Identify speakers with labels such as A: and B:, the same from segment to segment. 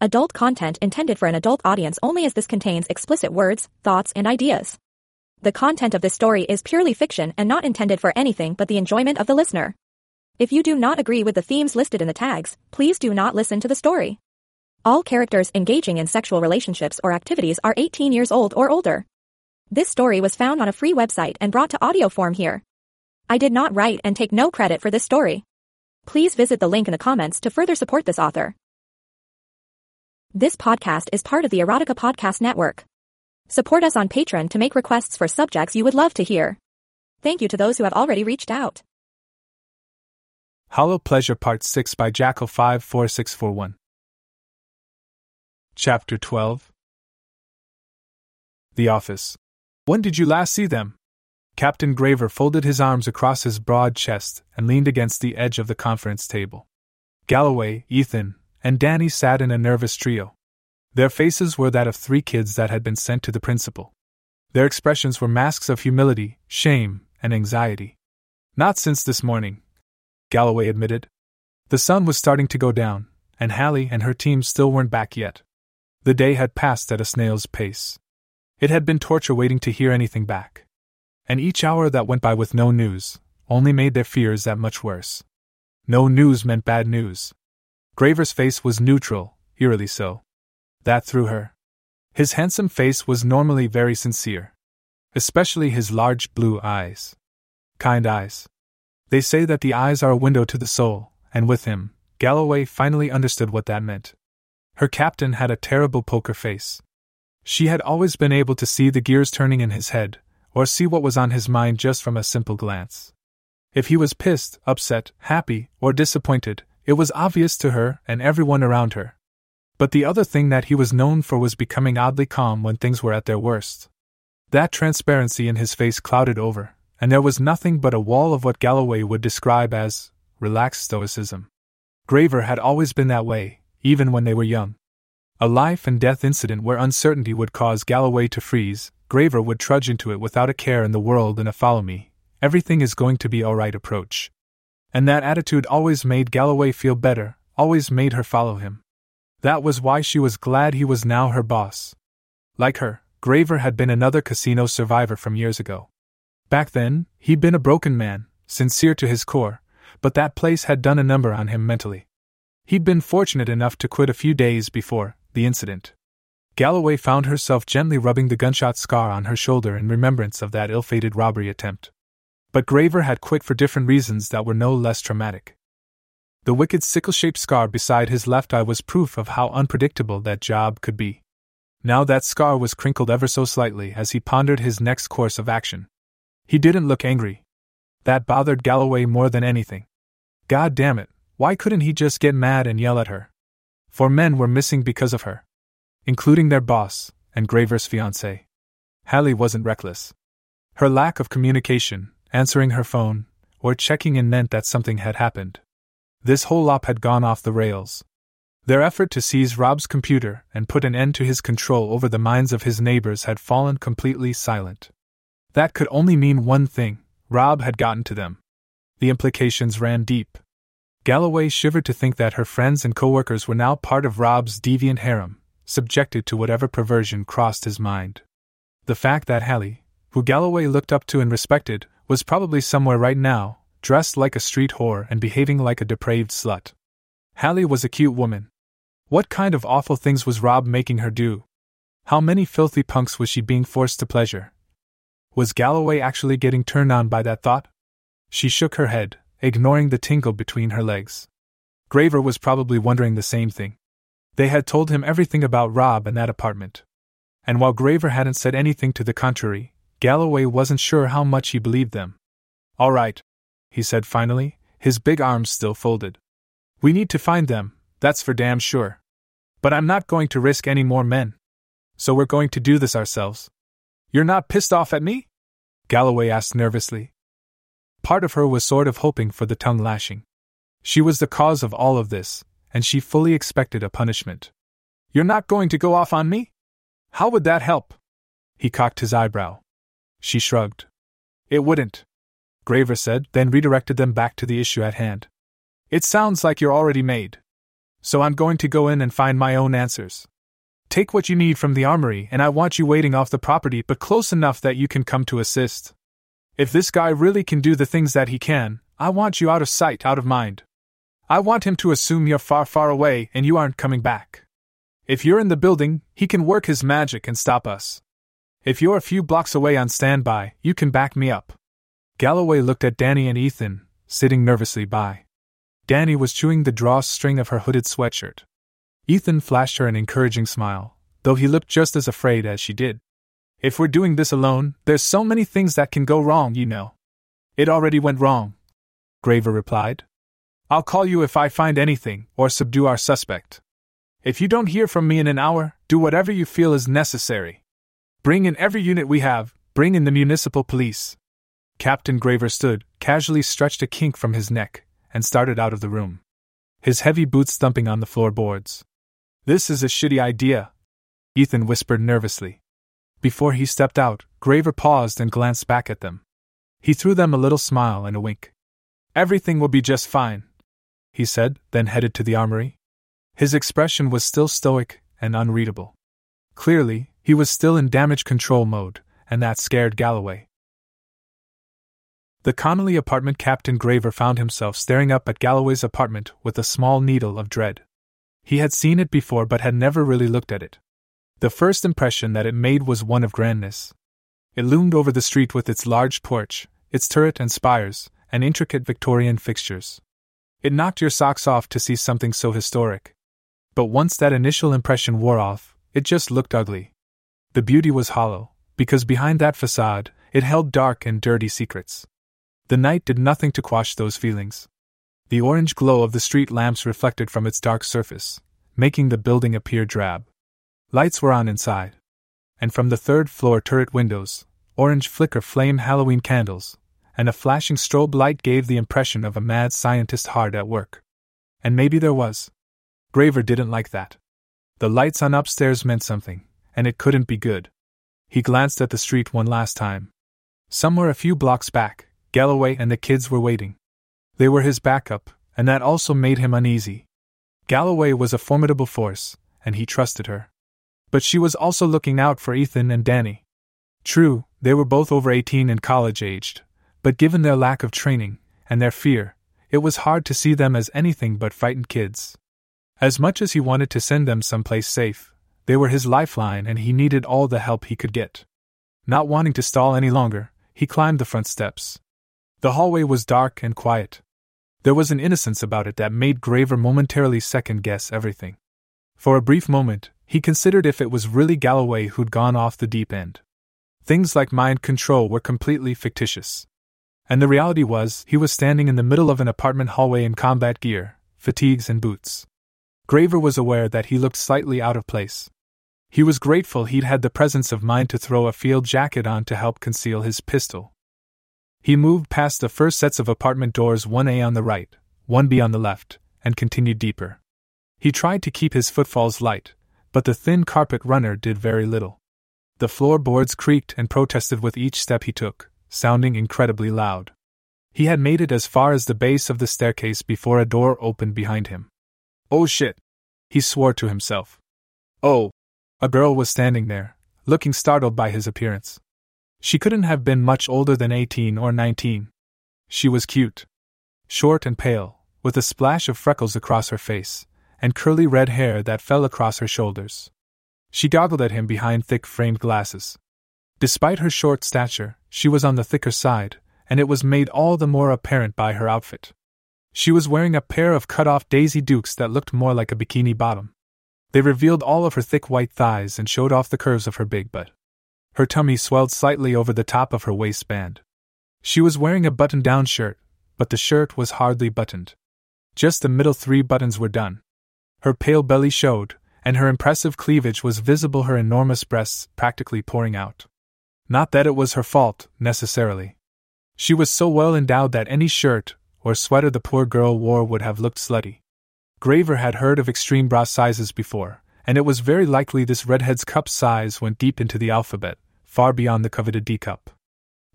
A: Adult content intended for an adult audience only as this contains explicit words, thoughts, and ideas. The content of this story is purely fiction and not intended for anything but the enjoyment of the listener. If you do not agree with the themes listed in the tags, please do not listen to the story. All characters engaging in sexual relationships or activities are 18 years old or older. This story was found on a free website and brought to audio form here. I did not write and take no credit for this story. Please visit the link in the comments to further support this author. This podcast is part of the Erotica Podcast Network. Support us on Patreon to make requests for subjects you would love to hear. Thank you to those who have already reached out.
B: Hollow Pleasure Part 6 by Jackal 54641. Chapter 12 The Office. When did you last see them? Captain Graver folded his arms across his broad chest and leaned against the edge of the conference table. Galloway, Ethan, and Danny sat in a nervous trio. Their faces were that of three kids that had been sent to the principal. Their expressions were masks of humility, shame, and anxiety. Not since this morning, Galloway admitted. The sun was starting to go down, and Hallie and her team still weren't back yet. The day had passed at a snail's pace. It had been torture waiting to hear anything back. And each hour that went by with no news only made their fears that much worse. No news meant bad news. Graver's face was neutral, eerily so. That threw her. His handsome face was normally very sincere. Especially his large blue eyes. Kind eyes. They say that the eyes are a window to the soul, and with him, Galloway finally understood what that meant. Her captain had a terrible poker face. She had always been able to see the gears turning in his head, or see what was on his mind just from a simple glance. If he was pissed, upset, happy, or disappointed, it was obvious to her and everyone around her. But the other thing that he was known for was becoming oddly calm when things were at their worst. That transparency in his face clouded over, and there was nothing but a wall of what Galloway would describe as relaxed stoicism. Graver had always been that way, even when they were young. A life and death incident where uncertainty would cause Galloway to freeze, Graver would trudge into it without a care in the world and a follow me, everything is going to be alright approach. And that attitude always made Galloway feel better, always made her follow him. That was why she was glad he was now her boss. Like her, Graver had been another casino survivor from years ago. Back then, he'd been a broken man, sincere to his core, but that place had done a number on him mentally. He'd been fortunate enough to quit a few days before the incident. Galloway found herself gently rubbing the gunshot scar on her shoulder in remembrance of that ill fated robbery attempt. But Graver had quit for different reasons that were no less traumatic. The wicked sickle shaped scar beside his left eye was proof of how unpredictable that job could be. Now that scar was crinkled ever so slightly as he pondered his next course of action. He didn't look angry. That bothered Galloway more than anything. God damn it, why couldn't he just get mad and yell at her? For men were missing because of her, including their boss and Graver's fiancée. Hallie wasn't reckless. Her lack of communication, answering her phone, or checking in meant that something had happened. This whole op had gone off the rails. Their effort to seize Rob's computer and put an end to his control over the minds of his neighbors had fallen completely silent. That could only mean one thing Rob had gotten to them. The implications ran deep. Galloway shivered to think that her friends and coworkers were now part of Rob's deviant harem, subjected to whatever perversion crossed his mind. The fact that Hallie, who Galloway looked up to and respected, was probably somewhere right now, dressed like a street whore and behaving like a depraved slut. Hallie was a cute woman. What kind of awful things was Rob making her do? How many filthy punks was she being forced to pleasure? Was Galloway actually getting turned on by that thought? She shook her head, ignoring the tingle between her legs. Graver was probably wondering the same thing. They had told him everything about Rob and that apartment. And while Graver hadn't said anything to the contrary, Galloway wasn't sure how much he believed them. All right, he said finally, his big arms still folded. We need to find them, that's for damn sure. But I'm not going to risk any more men. So we're going to do this ourselves. You're not pissed off at me? Galloway asked nervously. Part of her was sort of hoping for the tongue lashing. She was the cause of all of this, and she fully expected a punishment. You're not going to go off on me? How would that help? He cocked his eyebrow. She shrugged. It wouldn't. Graver said, then redirected them back to the issue at hand. It sounds like you're already made. So I'm going to go in and find my own answers. Take what you need from the armory, and I want you waiting off the property, but close enough that you can come to assist. If this guy really can do the things that he can, I want you out of sight, out of mind. I want him to assume you're far, far away and you aren't coming back. If you're in the building, he can work his magic and stop us. If you're a few blocks away on standby, you can back me up. Galloway looked at Danny and Ethan, sitting nervously by. Danny was chewing the drawstring of her hooded sweatshirt. Ethan flashed her an encouraging smile, though he looked just as afraid as she did. If we're doing this alone, there's so many things that can go wrong, you know. It already went wrong, Graver replied. I'll call you if I find anything, or subdue our suspect. If you don't hear from me in an hour, do whatever you feel is necessary. Bring in every unit we have, bring in the municipal police. Captain Graver stood, casually stretched a kink from his neck, and started out of the room. His heavy boots thumping on the floorboards. This is a shitty idea, Ethan whispered nervously. Before he stepped out, Graver paused and glanced back at them. He threw them a little smile and a wink. Everything will be just fine, he said, then headed to the armory. His expression was still stoic and unreadable. Clearly, he was still in damage control mode, and that scared Galloway. The Connolly apartment Captain Graver found himself staring up at Galloway's apartment with a small needle of dread. He had seen it before but had never really looked at it. The first impression that it made was one of grandness. It loomed over the street with its large porch, its turret and spires, and intricate Victorian fixtures. It knocked your socks off to see something so historic. But once that initial impression wore off, it just looked ugly. The beauty was hollow, because behind that facade, it held dark and dirty secrets. The night did nothing to quash those feelings. The orange glow of the street lamps reflected from its dark surface, making the building appear drab. Lights were on inside. And from the third floor turret windows, orange flicker flame Halloween candles, and a flashing strobe light gave the impression of a mad scientist hard at work. And maybe there was. Graver didn't like that. The lights on upstairs meant something, and it couldn't be good. He glanced at the street one last time. Somewhere a few blocks back, Galloway and the kids were waiting. They were his backup, and that also made him uneasy. Galloway was a formidable force, and he trusted her. But she was also looking out for Ethan and Danny. True, they were both over 18 and college aged, but given their lack of training, and their fear, it was hard to see them as anything but frightened kids. As much as he wanted to send them someplace safe, they were his lifeline and he needed all the help he could get. Not wanting to stall any longer, he climbed the front steps. The hallway was dark and quiet. There was an innocence about it that made Graver momentarily second guess everything. For a brief moment, he considered if it was really Galloway who'd gone off the deep end. Things like mind control were completely fictitious. And the reality was, he was standing in the middle of an apartment hallway in combat gear, fatigues, and boots. Graver was aware that he looked slightly out of place. He was grateful he'd had the presence of mind to throw a field jacket on to help conceal his pistol. He moved past the first sets of apartment doors 1A on the right, 1B on the left, and continued deeper. He tried to keep his footfalls light, but the thin carpet runner did very little. The floorboards creaked and protested with each step he took, sounding incredibly loud. He had made it as far as the base of the staircase before a door opened behind him. Oh shit! He swore to himself. Oh! A girl was standing there, looking startled by his appearance. She couldn't have been much older than 18 or 19. She was cute. Short and pale, with a splash of freckles across her face, and curly red hair that fell across her shoulders. She goggled at him behind thick framed glasses. Despite her short stature, she was on the thicker side, and it was made all the more apparent by her outfit. She was wearing a pair of cut off Daisy Dukes that looked more like a bikini bottom. They revealed all of her thick white thighs and showed off the curves of her big butt. Her tummy swelled slightly over the top of her waistband. She was wearing a button down shirt, but the shirt was hardly buttoned. Just the middle three buttons were done. Her pale belly showed, and her impressive cleavage was visible, her enormous breasts practically pouring out. Not that it was her fault, necessarily. She was so well endowed that any shirt or sweater the poor girl wore would have looked slutty. Graver had heard of extreme bra sizes before, and it was very likely this redhead's cup size went deep into the alphabet, far beyond the coveted D cup.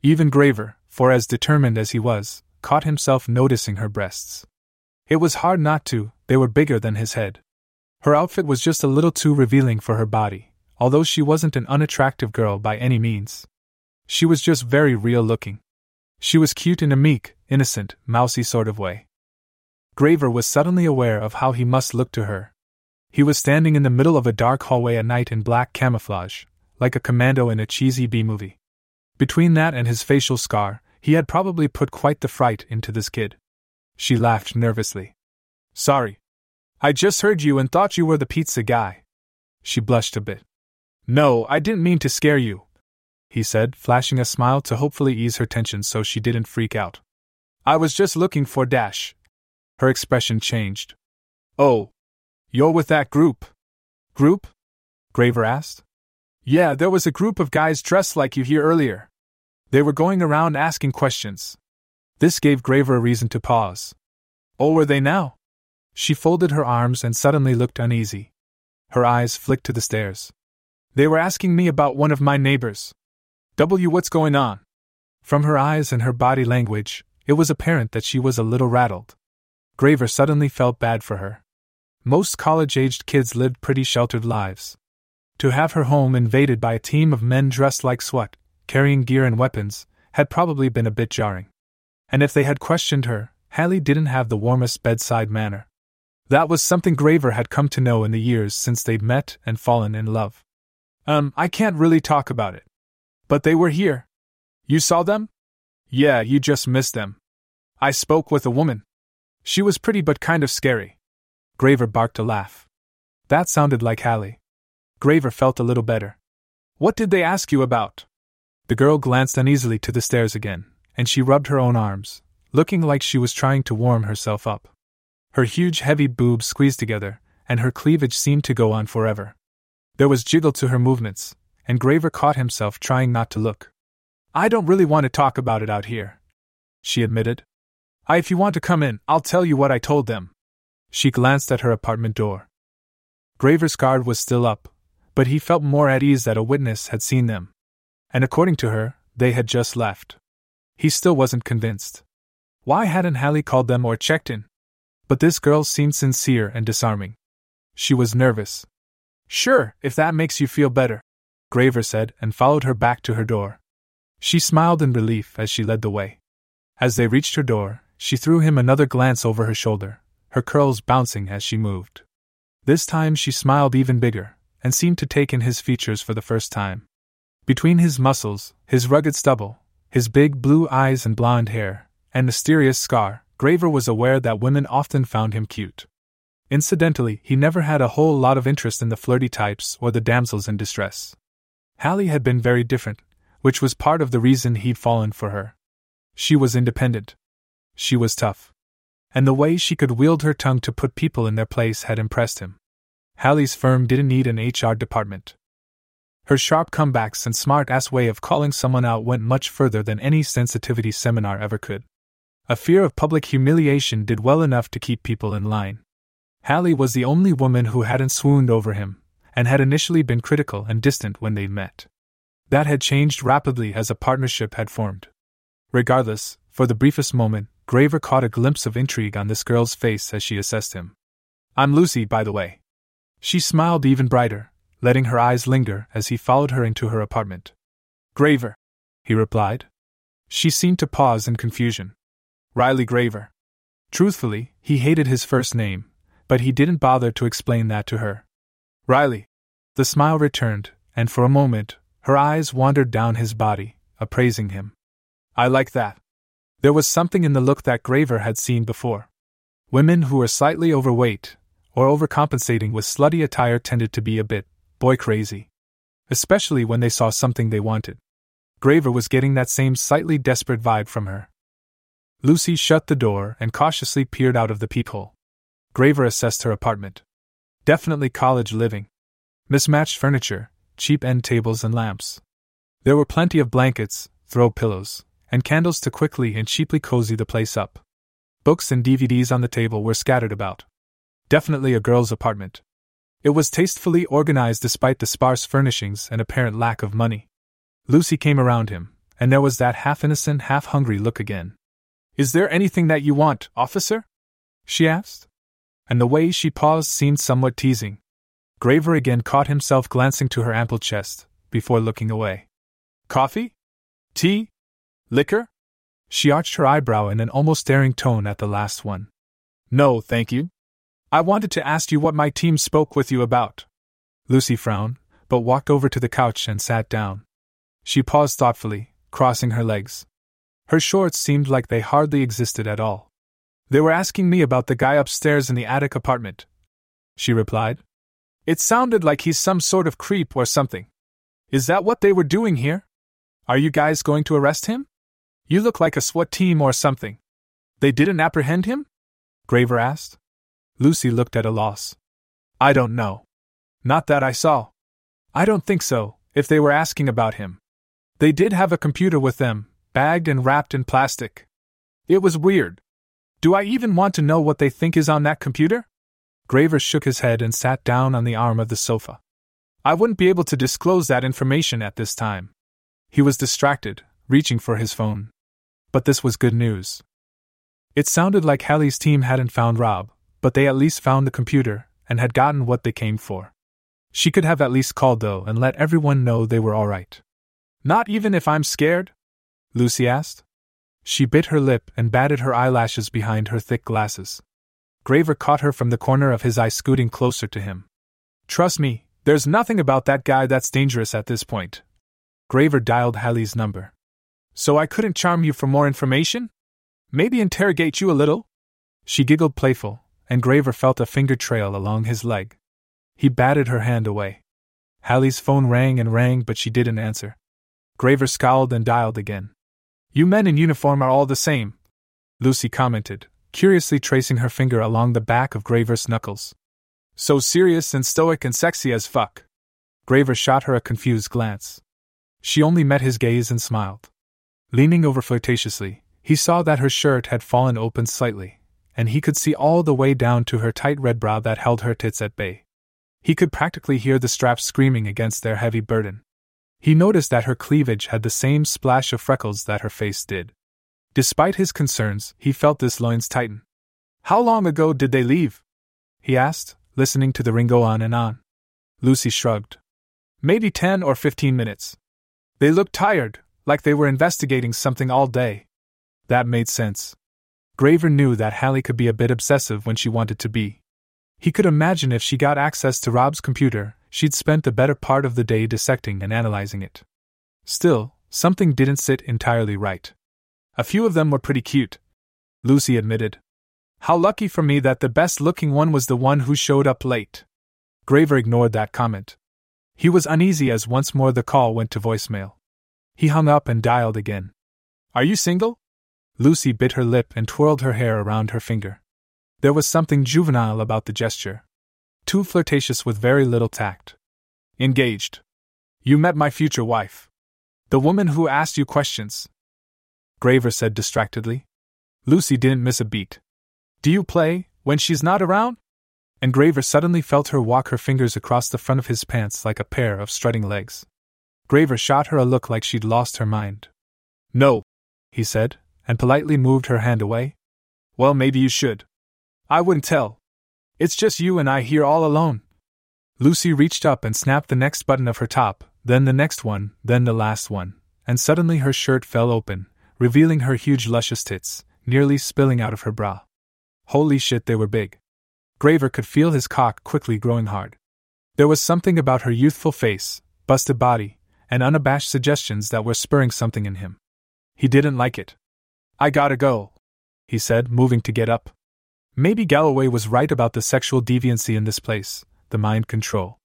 B: Even Graver, for as determined as he was, caught himself noticing her breasts. It was hard not to, they were bigger than his head. Her outfit was just a little too revealing for her body, although she wasn't an unattractive girl by any means. She was just very real looking. She was cute in a meek, innocent, mousy sort of way. Graver was suddenly aware of how he must look to her. He was standing in the middle of a dark hallway at night in black camouflage, like a commando in a cheesy B movie. Between that and his facial scar, he had probably put quite the fright into this kid. She laughed nervously. Sorry. I just heard you and thought you were the pizza guy. She blushed a bit. No, I didn't mean to scare you, he said, flashing a smile to hopefully ease her tension so she didn't freak out. I was just looking for Dash. Her expression changed. Oh. You're with that group. Group? Graver asked. Yeah, there was a group of guys dressed like you here earlier. They were going around asking questions. This gave Graver a reason to pause. Oh, were they now? She folded her arms and suddenly looked uneasy. Her eyes flicked to the stairs. They were asking me about one of my neighbors. W, what's going on? From her eyes and her body language, it was apparent that she was a little rattled. Graver suddenly felt bad for her. Most college aged kids lived pretty sheltered lives. To have her home invaded by a team of men dressed like SWAT, carrying gear and weapons, had probably been a bit jarring. And if they had questioned her, Hallie didn't have the warmest bedside manner. That was something Graver had come to know in the years since they'd met and fallen in love. Um, I can't really talk about it. But they were here. You saw them? Yeah, you just missed them. I spoke with a woman. She was pretty but kind of scary. Graver barked a laugh. That sounded like Hallie. Graver felt a little better. What did they ask you about? The girl glanced uneasily to the stairs again, and she rubbed her own arms, looking like she was trying to warm herself up. Her huge, heavy boobs squeezed together, and her cleavage seemed to go on forever. There was jiggle to her movements, and Graver caught himself trying not to look. I don't really want to talk about it out here, she admitted. I, if you want to come in, I'll tell you what I told them. She glanced at her apartment door. Graver's guard was still up, but he felt more at ease that a witness had seen them. And according to her, they had just left. He still wasn't convinced. Why hadn't Hallie called them or checked in? But this girl seemed sincere and disarming. She was nervous. Sure, if that makes you feel better, Graver said and followed her back to her door. She smiled in relief as she led the way. As they reached her door, she threw him another glance over her shoulder, her curls bouncing as she moved. This time she smiled even bigger, and seemed to take in his features for the first time. Between his muscles, his rugged stubble, his big blue eyes and blonde hair, and mysterious scar, Graver was aware that women often found him cute. Incidentally, he never had a whole lot of interest in the flirty types or the damsels in distress. Hallie had been very different, which was part of the reason he'd fallen for her. She was independent. She was tough. And the way she could wield her tongue to put people in their place had impressed him. Hallie's firm didn't need an HR department. Her sharp comebacks and smart ass way of calling someone out went much further than any sensitivity seminar ever could. A fear of public humiliation did well enough to keep people in line. Hallie was the only woman who hadn't swooned over him, and had initially been critical and distant when they met. That had changed rapidly as a partnership had formed. Regardless, for the briefest moment, Graver caught a glimpse of intrigue on this girl's face as she assessed him. I'm Lucy, by the way. She smiled even brighter, letting her eyes linger as he followed her into her apartment. Graver, he replied. She seemed to pause in confusion. Riley Graver. Truthfully, he hated his first name, but he didn't bother to explain that to her. Riley. The smile returned, and for a moment, her eyes wandered down his body, appraising him. I like that. There was something in the look that Graver had seen before. Women who were slightly overweight, or overcompensating with slutty attire tended to be a bit boy crazy. Especially when they saw something they wanted. Graver was getting that same slightly desperate vibe from her. Lucy shut the door and cautiously peered out of the peephole. Graver assessed her apartment. Definitely college living. Mismatched furniture, cheap end tables and lamps. There were plenty of blankets, throw pillows, and candles to quickly and cheaply cozy the place up. Books and DVDs on the table were scattered about. Definitely a girl's apartment. It was tastefully organized despite the sparse furnishings and apparent lack of money. Lucy came around him, and there was that half innocent, half hungry look again. Is there anything that you want, officer? she asked. and the way she paused seemed somewhat teasing. Graver again caught himself glancing to her ample chest, before looking away. Coffee? Tea? Liquor? She arched her eyebrow in an almost staring tone at the last one. No, thank you. I wanted to ask you what my team spoke with you about. Lucy frowned, but walked over to the couch and sat down. She paused thoughtfully, crossing her legs. Her shorts seemed like they hardly existed at all. They were asking me about the guy upstairs in the attic apartment. She replied. It sounded like he's some sort of creep or something. Is that what they were doing here? Are you guys going to arrest him? You look like a SWAT team or something. They didn't apprehend him? Graver asked. Lucy looked at a loss. I don't know. Not that I saw. I don't think so, if they were asking about him. They did have a computer with them, bagged and wrapped in plastic. It was weird. Do I even want to know what they think is on that computer? Graver shook his head and sat down on the arm of the sofa. I wouldn't be able to disclose that information at this time. He was distracted, reaching for his phone. But this was good news. It sounded like Hallie's team hadn't found Rob, but they at least found the computer and had gotten what they came for. She could have at least called, though, and let everyone know they were all right. Not even if I'm scared? Lucy asked. She bit her lip and batted her eyelashes behind her thick glasses. Graver caught her from the corner of his eye, scooting closer to him. Trust me, there's nothing about that guy that's dangerous at this point. Graver dialed Hallie's number. So I couldn't charm you for more information? Maybe interrogate you a little? She giggled playful, and Graver felt a finger trail along his leg. He batted her hand away. Hallie's phone rang and rang, but she didn't answer. Graver scowled and dialed again. You men in uniform are all the same, Lucy commented, curiously tracing her finger along the back of Graver's knuckles. So serious and stoic and sexy as fuck. Graver shot her a confused glance. She only met his gaze and smiled. Leaning over flirtatiously, he saw that her shirt had fallen open slightly, and he could see all the way down to her tight red bra that held her tits at bay. He could practically hear the straps screaming against their heavy burden. He noticed that her cleavage had the same splash of freckles that her face did. Despite his concerns, he felt his loins tighten. How long ago did they leave? he asked, listening to the ring go on and on. Lucy shrugged. Maybe ten or fifteen minutes. They looked tired, like they were investigating something all day. That made sense. Graver knew that Hallie could be a bit obsessive when she wanted to be. He could imagine if she got access to Rob's computer, she'd spent the better part of the day dissecting and analyzing it. Still, something didn't sit entirely right. A few of them were pretty cute, Lucy admitted. How lucky for me that the best looking one was the one who showed up late. Graver ignored that comment. He was uneasy as once more the call went to voicemail. He hung up and dialed again. Are you single? Lucy bit her lip and twirled her hair around her finger. There was something juvenile about the gesture, too flirtatious with very little tact. Engaged. You met my future wife. The woman who asked you questions. Graver said distractedly. Lucy didn't miss a beat. Do you play, when she's not around? And Graver suddenly felt her walk her fingers across the front of his pants like a pair of strutting legs. Graver shot her a look like she'd lost her mind. No, he said, and politely moved her hand away. Well, maybe you should. I wouldn't tell. It's just you and I here all alone. Lucy reached up and snapped the next button of her top, then the next one, then the last one, and suddenly her shirt fell open, revealing her huge luscious tits, nearly spilling out of her bra. Holy shit, they were big. Graver could feel his cock quickly growing hard. There was something about her youthful face, busted body, and unabashed suggestions that were spurring something in him. He didn't like it. I gotta go, he said, moving to get up. Maybe Galloway was right about the sexual deviancy in this place, the mind control.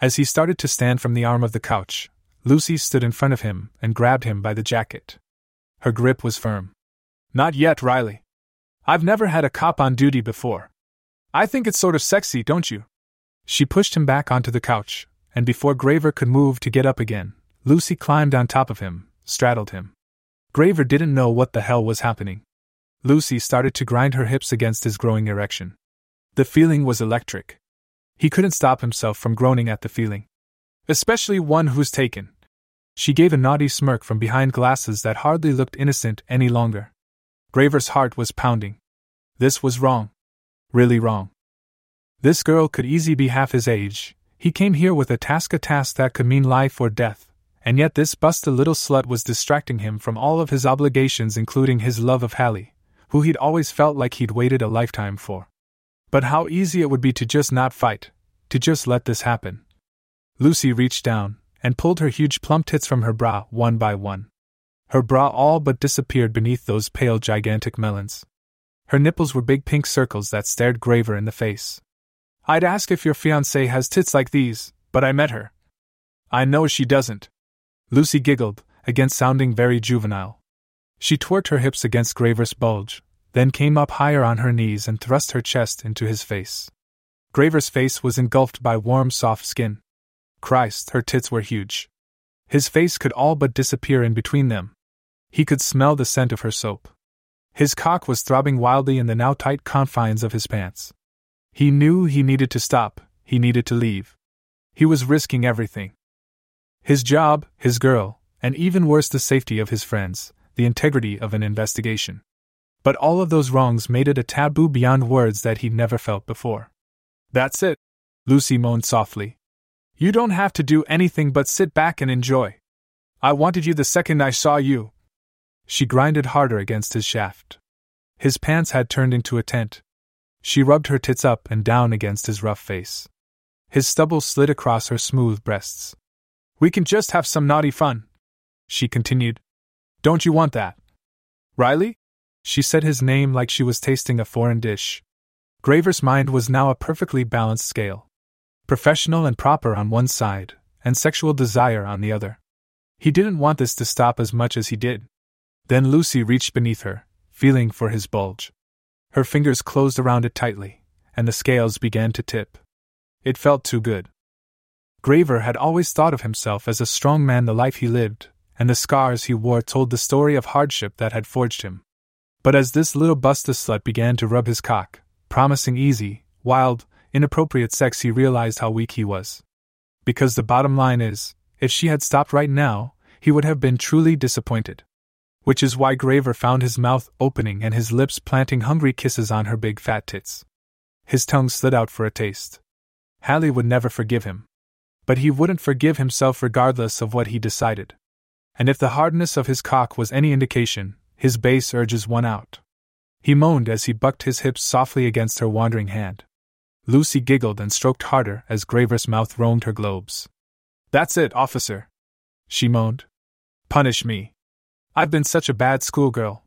B: As he started to stand from the arm of the couch, Lucy stood in front of him and grabbed him by the jacket. Her grip was firm. Not yet, Riley. I've never had a cop on duty before. I think it's sort of sexy, don't you? She pushed him back onto the couch, and before Graver could move to get up again, Lucy climbed on top of him, straddled him. Graver didn't know what the hell was happening. Lucy started to grind her hips against his growing erection. The feeling was electric. He couldn't stop himself from groaning at the feeling. Especially one who's taken. She gave a naughty smirk from behind glasses that hardly looked innocent any longer. Graver's heart was pounding. This was wrong. Really wrong. This girl could easily be half his age. He came here with a task a task that could mean life or death, and yet this busted little slut was distracting him from all of his obligations, including his love of Hallie, who he'd always felt like he'd waited a lifetime for. But how easy it would be to just not fight, to just let this happen. Lucy reached down and pulled her huge plump tits from her bra one by one. Her bra all but disappeared beneath those pale, gigantic melons. Her nipples were big pink circles that stared Graver in the face. I'd ask if your fiancée has tits like these, but I met her. I know she doesn't. Lucy giggled, again sounding very juvenile. She twerked her hips against Graver's bulge, then came up higher on her knees and thrust her chest into his face. Graver's face was engulfed by warm, soft skin. Christ, her tits were huge. His face could all but disappear in between them. He could smell the scent of her soap. His cock was throbbing wildly in the now tight confines of his pants. He knew he needed to stop, he needed to leave. He was risking everything. His job, his girl, and even worse, the safety of his friends, the integrity of an investigation. But all of those wrongs made it a taboo beyond words that he'd never felt before. That's it, Lucy moaned softly. You don't have to do anything but sit back and enjoy. I wanted you the second I saw you, she grinded harder against his shaft. His pants had turned into a tent. She rubbed her tits up and down against his rough face. His stubble slid across her smooth breasts. We can just have some naughty fun, she continued. Don't you want that? Riley? She said his name like she was tasting a foreign dish. Graver's mind was now a perfectly balanced scale. Professional and proper on one side, and sexual desire on the other. He didn't want this to stop as much as he did. Then Lucy reached beneath her, feeling for his bulge. Her fingers closed around it tightly, and the scales began to tip. It felt too good. Graver had always thought of himself as a strong man the life he lived, and the scars he wore told the story of hardship that had forged him. But as this little busted slut began to rub his cock, promising easy, wild, inappropriate sex, he realized how weak he was. Because the bottom line is, if she had stopped right now, he would have been truly disappointed which is why Graver found his mouth opening and his lips planting hungry kisses on her big fat tits. His tongue slid out for a taste. Hallie would never forgive him. But he wouldn't forgive himself regardless of what he decided. And if the hardness of his cock was any indication, his base urges won out. He moaned as he bucked his hips softly against her wandering hand. Lucy giggled and stroked harder as Graver's mouth roamed her globes. That's it, officer. She moaned. Punish me. I've been such a bad schoolgirl.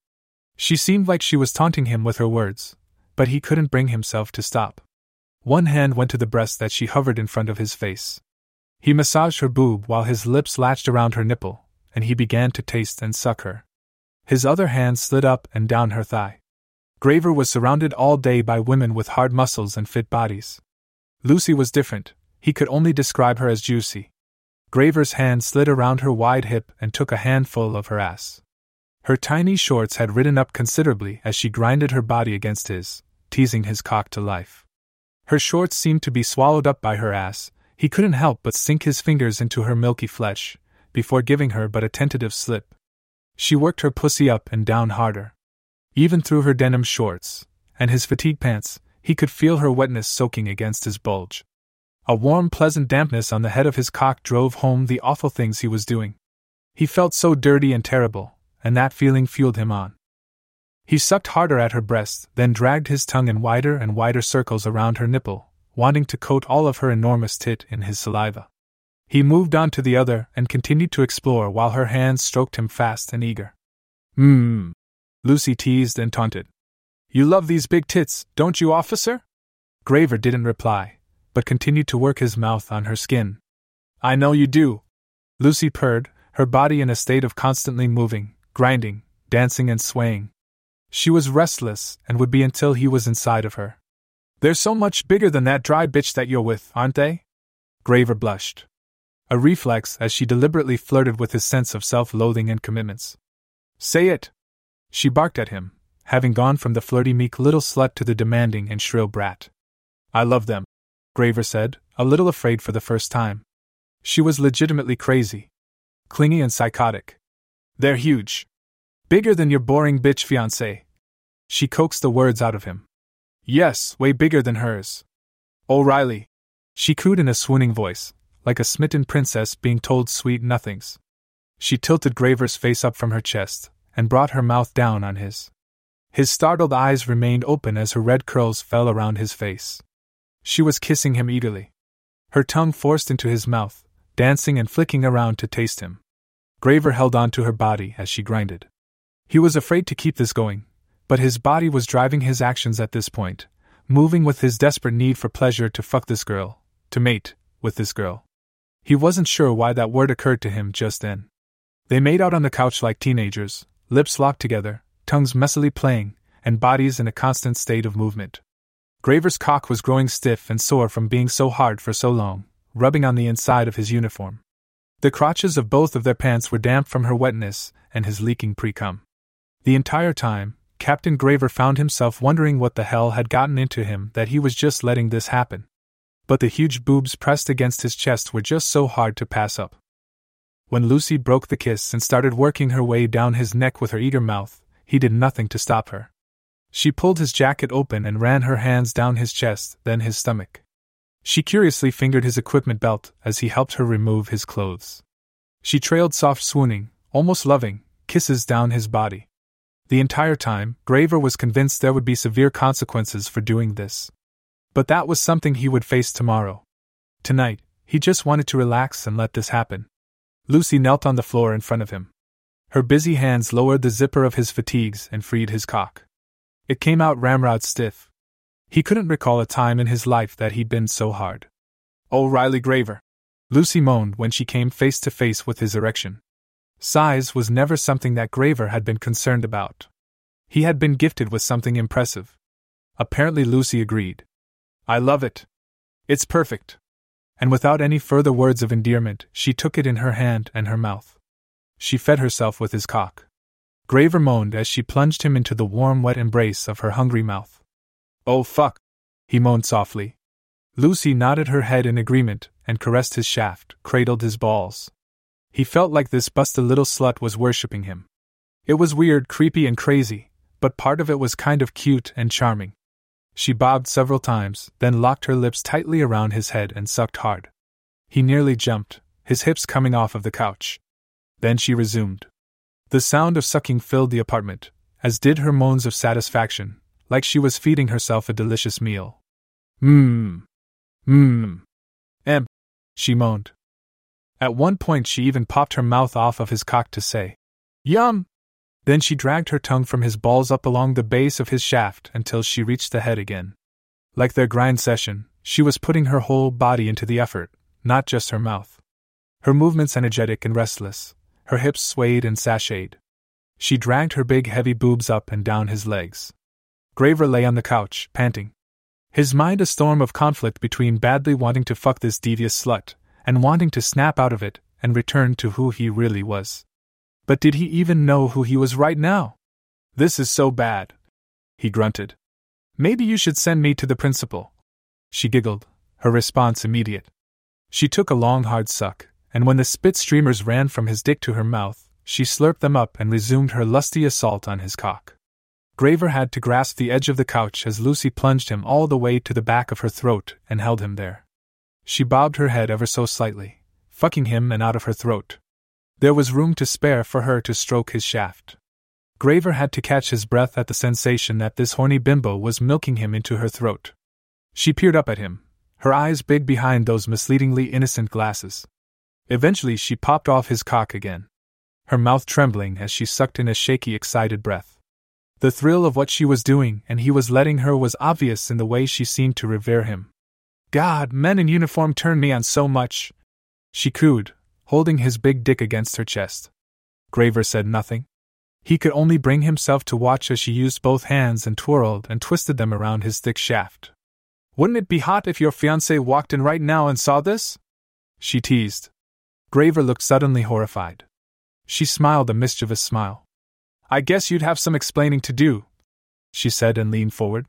B: She seemed like she was taunting him with her words, but he couldn't bring himself to stop. One hand went to the breast that she hovered in front of his face. He massaged her boob while his lips latched around her nipple, and he began to taste and suck her. His other hand slid up and down her thigh. Graver was surrounded all day by women with hard muscles and fit bodies. Lucy was different, he could only describe her as juicy. Graver's hand slid around her wide hip and took a handful of her ass. Her tiny shorts had ridden up considerably as she grinded her body against his, teasing his cock to life. Her shorts seemed to be swallowed up by her ass, he couldn't help but sink his fingers into her milky flesh, before giving her but a tentative slip. She worked her pussy up and down harder. Even through her denim shorts, and his fatigue pants, he could feel her wetness soaking against his bulge. A warm, pleasant dampness on the head of his cock drove home the awful things he was doing. He felt so dirty and terrible, and that feeling fueled him on. He sucked harder at her breast, then dragged his tongue in wider and wider circles around her nipple, wanting to coat all of her enormous tit in his saliva. He moved on to the other and continued to explore while her hands stroked him fast and eager. Mmm. Lucy teased and taunted. You love these big tits, don't you, officer? Graver didn't reply but continued to work his mouth on her skin. I know you do. Lucy purred, her body in a state of constantly moving, grinding, dancing, and swaying. She was restless and would be until he was inside of her. They're so much bigger than that dry bitch that you're with, aren't they? Graver blushed. A reflex as she deliberately flirted with his sense of self loathing and commitments. Say it! She barked at him, having gone from the flirty meek little slut to the demanding and shrill brat. I love them. Graver said, a little afraid for the first time. She was legitimately crazy. Clingy and psychotic. They're huge. Bigger than your boring bitch fiancé. She coaxed the words out of him. Yes, way bigger than hers. O'Reilly! She cooed in a swooning voice, like a smitten princess being told sweet nothings. She tilted Graver's face up from her chest and brought her mouth down on his. His startled eyes remained open as her red curls fell around his face. She was kissing him eagerly. Her tongue forced into his mouth, dancing and flicking around to taste him. Graver held on to her body as she grinded. He was afraid to keep this going, but his body was driving his actions at this point, moving with his desperate need for pleasure to fuck this girl, to mate with this girl. He wasn't sure why that word occurred to him just then. They made out on the couch like teenagers, lips locked together, tongues messily playing, and bodies in a constant state of movement. Graver's cock was growing stiff and sore from being so hard for so long, rubbing on the inside of his uniform. The crotches of both of their pants were damp from her wetness and his leaking pre cum. The entire time, Captain Graver found himself wondering what the hell had gotten into him that he was just letting this happen. But the huge boobs pressed against his chest were just so hard to pass up. When Lucy broke the kiss and started working her way down his neck with her eager mouth, he did nothing to stop her. She pulled his jacket open and ran her hands down his chest, then his stomach. She curiously fingered his equipment belt as he helped her remove his clothes. She trailed soft swooning, almost loving, kisses down his body. The entire time, Graver was convinced there would be severe consequences for doing this. But that was something he would face tomorrow. Tonight, he just wanted to relax and let this happen. Lucy knelt on the floor in front of him. Her busy hands lowered the zipper of his fatigues and freed his cock. It came out ramrod stiff. He couldn't recall a time in his life that he'd been so hard. Oh, Riley Graver! Lucy moaned when she came face to face with his erection. Size was never something that Graver had been concerned about. He had been gifted with something impressive. Apparently, Lucy agreed. I love it. It's perfect. And without any further words of endearment, she took it in her hand and her mouth. She fed herself with his cock. Graver moaned as she plunged him into the warm, wet embrace of her hungry mouth. Oh, fuck! He moaned softly. Lucy nodded her head in agreement and caressed his shaft, cradled his balls. He felt like this busted little slut was worshipping him. It was weird, creepy, and crazy, but part of it was kind of cute and charming. She bobbed several times, then locked her lips tightly around his head and sucked hard. He nearly jumped, his hips coming off of the couch. Then she resumed. The sound of sucking filled the apartment, as did her moans of satisfaction, like she was feeding herself a delicious meal. Mmm. Mmm. Em. She moaned. At one point, she even popped her mouth off of his cock to say, Yum! Then she dragged her tongue from his balls up along the base of his shaft until she reached the head again. Like their grind session, she was putting her whole body into the effort, not just her mouth. Her movements energetic and restless, her hips swayed and sashayed. She dragged her big heavy boobs up and down his legs. Graver lay on the couch, panting. His mind a storm of conflict between badly wanting to fuck this devious slut and wanting to snap out of it and return to who he really was. But did he even know who he was right now? This is so bad. He grunted. Maybe you should send me to the principal. She giggled, her response immediate. She took a long, hard suck, and when the spit streamers ran from his dick to her mouth, she slurped them up and resumed her lusty assault on his cock. Graver had to grasp the edge of the couch as Lucy plunged him all the way to the back of her throat and held him there. She bobbed her head ever so slightly, fucking him and out of her throat. There was room to spare for her to stroke his shaft. Graver had to catch his breath at the sensation that this horny bimbo was milking him into her throat. She peered up at him, her eyes big behind those misleadingly innocent glasses. Eventually, she popped off his cock again, her mouth trembling as she sucked in a shaky, excited breath. The thrill of what she was doing and he was letting her was obvious in the way she seemed to revere him. God, men in uniform turn me on so much. She cooed, holding his big dick against her chest. Graver said nothing. He could only bring himself to watch as she used both hands and twirled and twisted them around his thick shaft. Wouldn't it be hot if your fiance walked in right now and saw this? She teased. Graver looked suddenly horrified. She smiled a mischievous smile. I guess you'd have some explaining to do, she said and leaned forward.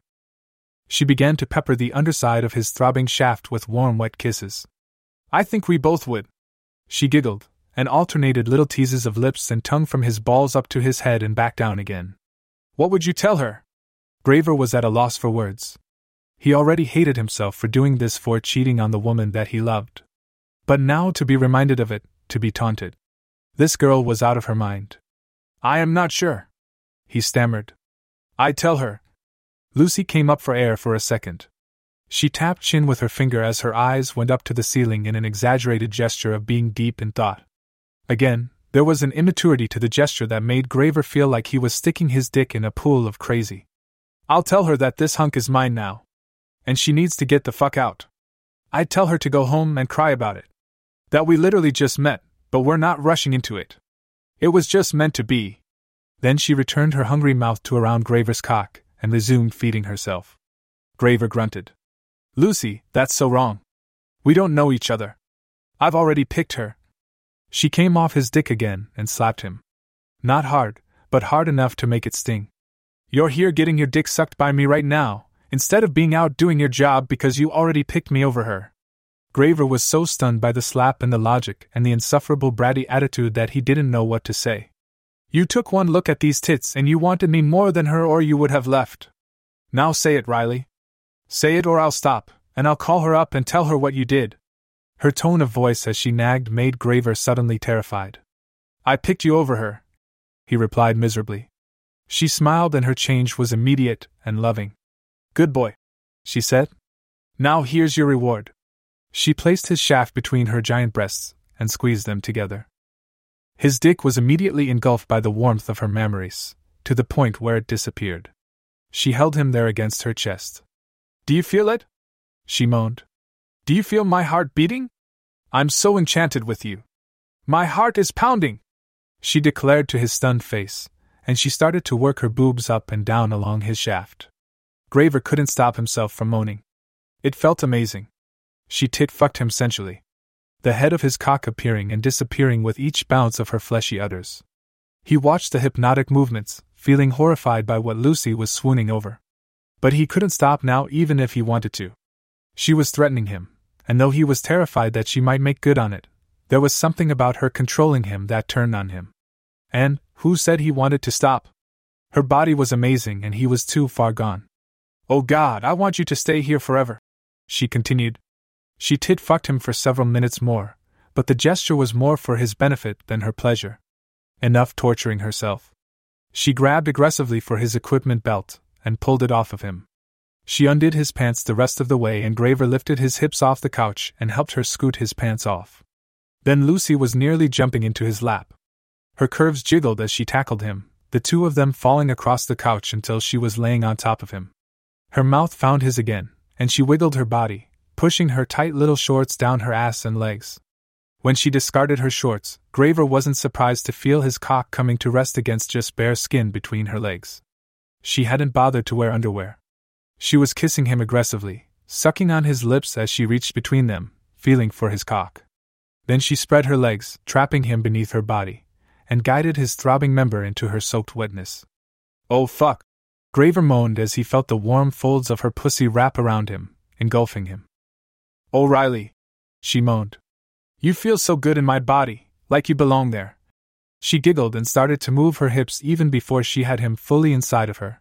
B: She began to pepper the underside of his throbbing shaft with warm, wet kisses. I think we both would. She giggled, and alternated little teases of lips and tongue from his balls up to his head and back down again. What would you tell her? Graver was at a loss for words. He already hated himself for doing this for cheating on the woman that he loved. But now to be reminded of it, to be taunted. This girl was out of her mind. I am not sure. He stammered. I tell her. Lucy came up for air for a second. She tapped chin with her finger as her eyes went up to the ceiling in an exaggerated gesture of being deep in thought. Again, there was an immaturity to the gesture that made Graver feel like he was sticking his dick in a pool of crazy. I'll tell her that this hunk is mine now. And she needs to get the fuck out. I'd tell her to go home and cry about it. That we literally just met, but we're not rushing into it. It was just meant to be. Then she returned her hungry mouth to around Graver's cock and resumed feeding herself. Graver grunted. Lucy, that's so wrong. We don't know each other. I've already picked her, she came off his dick again and slapped him. Not hard, but hard enough to make it sting. You're here getting your dick sucked by me right now, instead of being out doing your job because you already picked me over her. Graver was so stunned by the slap and the logic and the insufferable bratty attitude that he didn't know what to say. You took one look at these tits and you wanted me more than her or you would have left. Now say it, Riley. Say it or I'll stop, and I'll call her up and tell her what you did. Her tone of voice as she nagged made Graver suddenly terrified. I picked you over her, he replied miserably. She smiled and her change was immediate and loving. Good boy, she said. Now here's your reward. She placed his shaft between her giant breasts and squeezed them together. His dick was immediately engulfed by the warmth of her memories, to the point where it disappeared. She held him there against her chest. Do you feel it? She moaned. Do you feel my heart beating? I'm so enchanted with you. My heart is pounding, she declared to his stunned face, and she started to work her boobs up and down along his shaft. Graver couldn't stop himself from moaning. It felt amazing. She tit fucked him sensually, the head of his cock appearing and disappearing with each bounce of her fleshy udders. He watched the hypnotic movements, feeling horrified by what Lucy was swooning over. But he couldn't stop now even if he wanted to. She was threatening him, and though he was terrified that she might make good on it, there was something about her controlling him that turned on him. And, who said he wanted to stop? Her body was amazing and he was too far gone. Oh God, I want you to stay here forever, she continued. She tit fucked him for several minutes more, but the gesture was more for his benefit than her pleasure. Enough torturing herself. She grabbed aggressively for his equipment belt and pulled it off of him. She undid his pants the rest of the way, and Graver lifted his hips off the couch and helped her scoot his pants off. Then Lucy was nearly jumping into his lap. Her curves jiggled as she tackled him, the two of them falling across the couch until she was laying on top of him. Her mouth found his again, and she wiggled her body, pushing her tight little shorts down her ass and legs. When she discarded her shorts, Graver wasn't surprised to feel his cock coming to rest against just bare skin between her legs. She hadn't bothered to wear underwear. She was kissing him aggressively, sucking on his lips as she reached between them, feeling for his cock. Then she spread her legs, trapping him beneath her body, and guided his throbbing member into her soaked wetness. Oh fuck! Graver moaned as he felt the warm folds of her pussy wrap around him, engulfing him. O'Reilly! She moaned. You feel so good in my body, like you belong there. She giggled and started to move her hips even before she had him fully inside of her.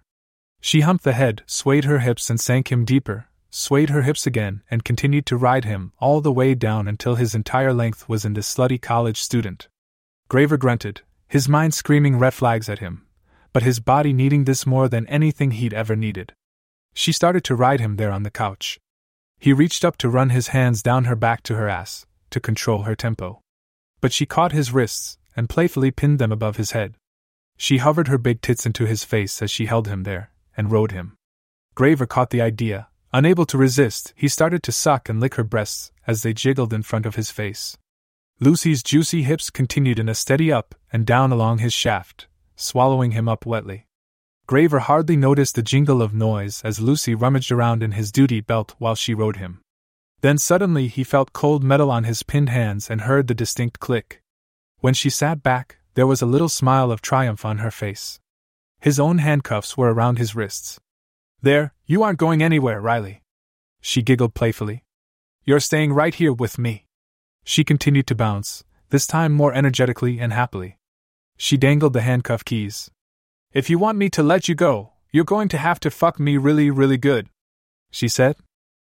B: She humped the head, swayed her hips, and sank him deeper, swayed her hips again, and continued to ride him all the way down until his entire length was in the slutty college student. Graver grunted, his mind screaming red flags at him, but his body needing this more than anything he'd ever needed. She started to ride him there on the couch. He reached up to run his hands down her back to her ass, to control her tempo. But she caught his wrists and playfully pinned them above his head. She hovered her big tits into his face as she held him there, and rode him. Graver caught the idea. Unable to resist, he started to suck and lick her breasts as they jiggled in front of his face. Lucy's juicy hips continued in a steady up and down along his shaft, swallowing him up wetly. Graver hardly noticed the jingle of noise as Lucy rummaged around in his duty belt while she rode him. Then suddenly he felt cold metal on his pinned hands and heard the distinct click. When she sat back, there was a little smile of triumph on her face. His own handcuffs were around his wrists. There, you aren't going anywhere, Riley. She giggled playfully. You're staying right here with me. She continued to bounce, this time more energetically and happily. She dangled the handcuff keys. If you want me to let you go, you're going to have to fuck me really, really good. she said.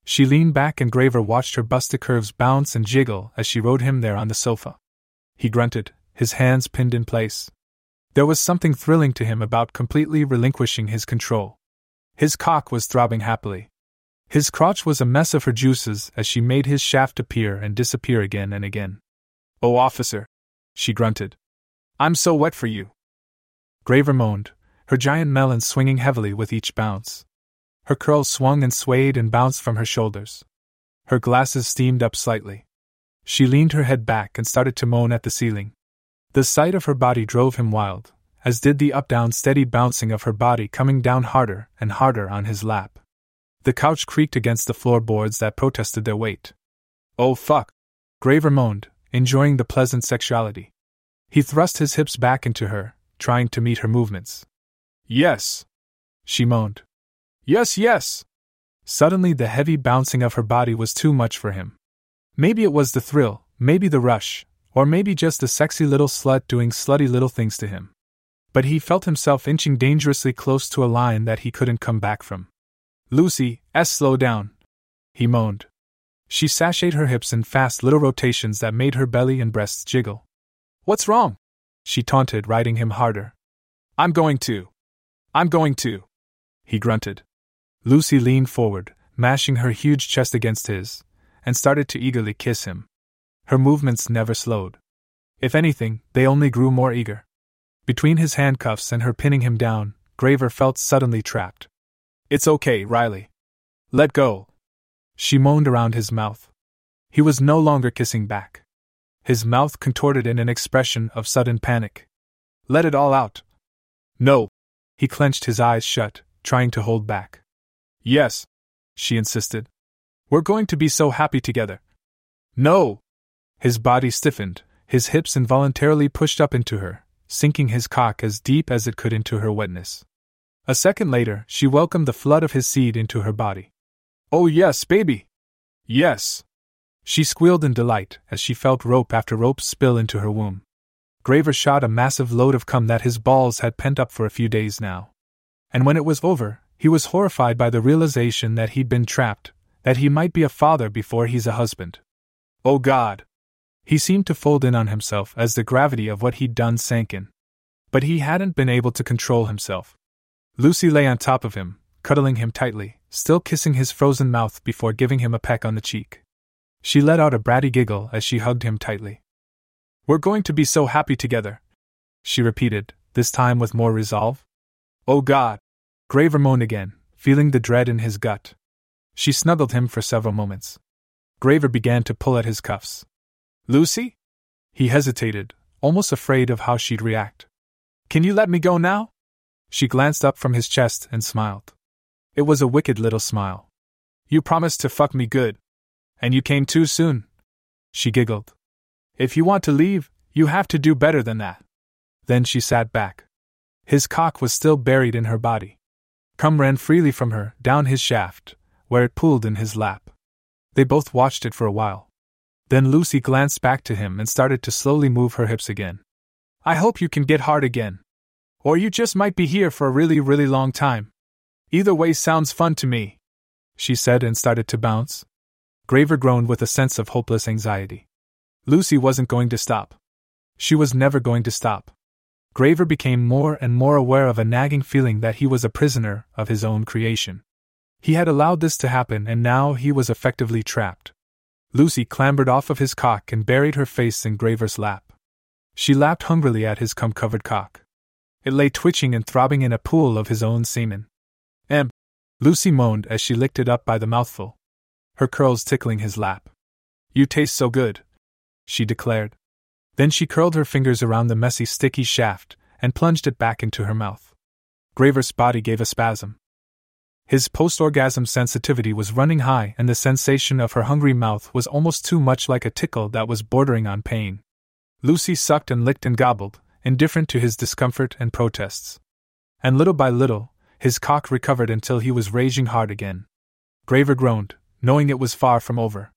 B: She leaned back and Graver watched her busted curves bounce and jiggle as she rode him there on the sofa. He grunted, his hands pinned in place. There was something thrilling to him about completely relinquishing his control. His cock was throbbing happily. His crotch was a mess of her juices as she made his shaft appear and disappear again and again. Oh, officer! she grunted. I'm so wet for you. Graver moaned, her giant melon swinging heavily with each bounce. Her curls swung and swayed and bounced from her shoulders. Her glasses steamed up slightly. She leaned her head back and started to moan at the ceiling. The sight of her body drove him wild, as did the up down steady bouncing of her body coming down harder and harder on his lap. The couch creaked against the floorboards that protested their weight. Oh fuck! Graver moaned, enjoying the pleasant sexuality. He thrust his hips back into her, trying to meet her movements. Yes! She moaned. Yes, yes! Suddenly, the heavy bouncing of her body was too much for him. Maybe it was the thrill, maybe the rush, or maybe just a sexy little slut doing slutty little things to him. But he felt himself inching dangerously close to a line that he couldn't come back from. Lucy, S, slow down. He moaned. She sashayed her hips in fast little rotations that made her belly and breasts jiggle. What's wrong? She taunted, riding him harder. I'm going to. I'm going to. He grunted. Lucy leaned forward, mashing her huge chest against his, and started to eagerly kiss him. Her movements never slowed. If anything, they only grew more eager. Between his handcuffs and her pinning him down, Graver felt suddenly trapped. It's okay, Riley. Let go. She moaned around his mouth. He was no longer kissing back. His mouth contorted in an expression of sudden panic. Let it all out. No. He clenched his eyes shut, trying to hold back. Yes, she insisted. We're going to be so happy together. No! His body stiffened, his hips involuntarily pushed up into her, sinking his cock as deep as it could into her wetness. A second later, she welcomed the flood of his seed into her body. Oh, yes, baby! Yes! She squealed in delight as she felt rope after rope spill into her womb. Graver shot a massive load of cum that his balls had pent up for a few days now. And when it was over, he was horrified by the realization that he'd been trapped, that he might be a father before he's a husband. Oh God! He seemed to fold in on himself as the gravity of what he'd done sank in. But he hadn't been able to control himself. Lucy lay on top of him, cuddling him tightly, still kissing his frozen mouth before giving him a peck on the cheek. She let out a bratty giggle as she hugged him tightly. We're going to be so happy together, she repeated, this time with more resolve. Oh God! Graver moaned again, feeling the dread in his gut. She snuggled him for several moments. Graver began to pull at his cuffs. Lucy? He hesitated, almost afraid of how she'd react. Can you let me go now? She glanced up from his chest and smiled. It was a wicked little smile. You promised to fuck me good. And you came too soon. She giggled. If you want to leave, you have to do better than that. Then she sat back. His cock was still buried in her body. Cum ran freely from her, down his shaft, where it pooled in his lap. They both watched it for a while. Then Lucy glanced back to him and started to slowly move her hips again. I hope you can get hard again. Or you just might be here for a really, really long time. Either way sounds fun to me, she said and started to bounce. Graver groaned with a sense of hopeless anxiety. Lucy wasn't going to stop. She was never going to stop. Graver became more and more aware of a nagging feeling that he was a prisoner of his own creation. He had allowed this to happen and now he was effectively trapped. Lucy clambered off of his cock and buried her face in Graver's lap. She lapped hungrily at his cum covered cock. It lay twitching and throbbing in a pool of his own semen. Em! Lucy moaned as she licked it up by the mouthful, her curls tickling his lap. You taste so good, she declared. Then she curled her fingers around the messy, sticky shaft and plunged it back into her mouth. Graver's body gave a spasm. His post orgasm sensitivity was running high, and the sensation of her hungry mouth was almost too much like a tickle that was bordering on pain. Lucy sucked and licked and gobbled, indifferent to his discomfort and protests. And little by little, his cock recovered until he was raging hard again. Graver groaned, knowing it was far from over.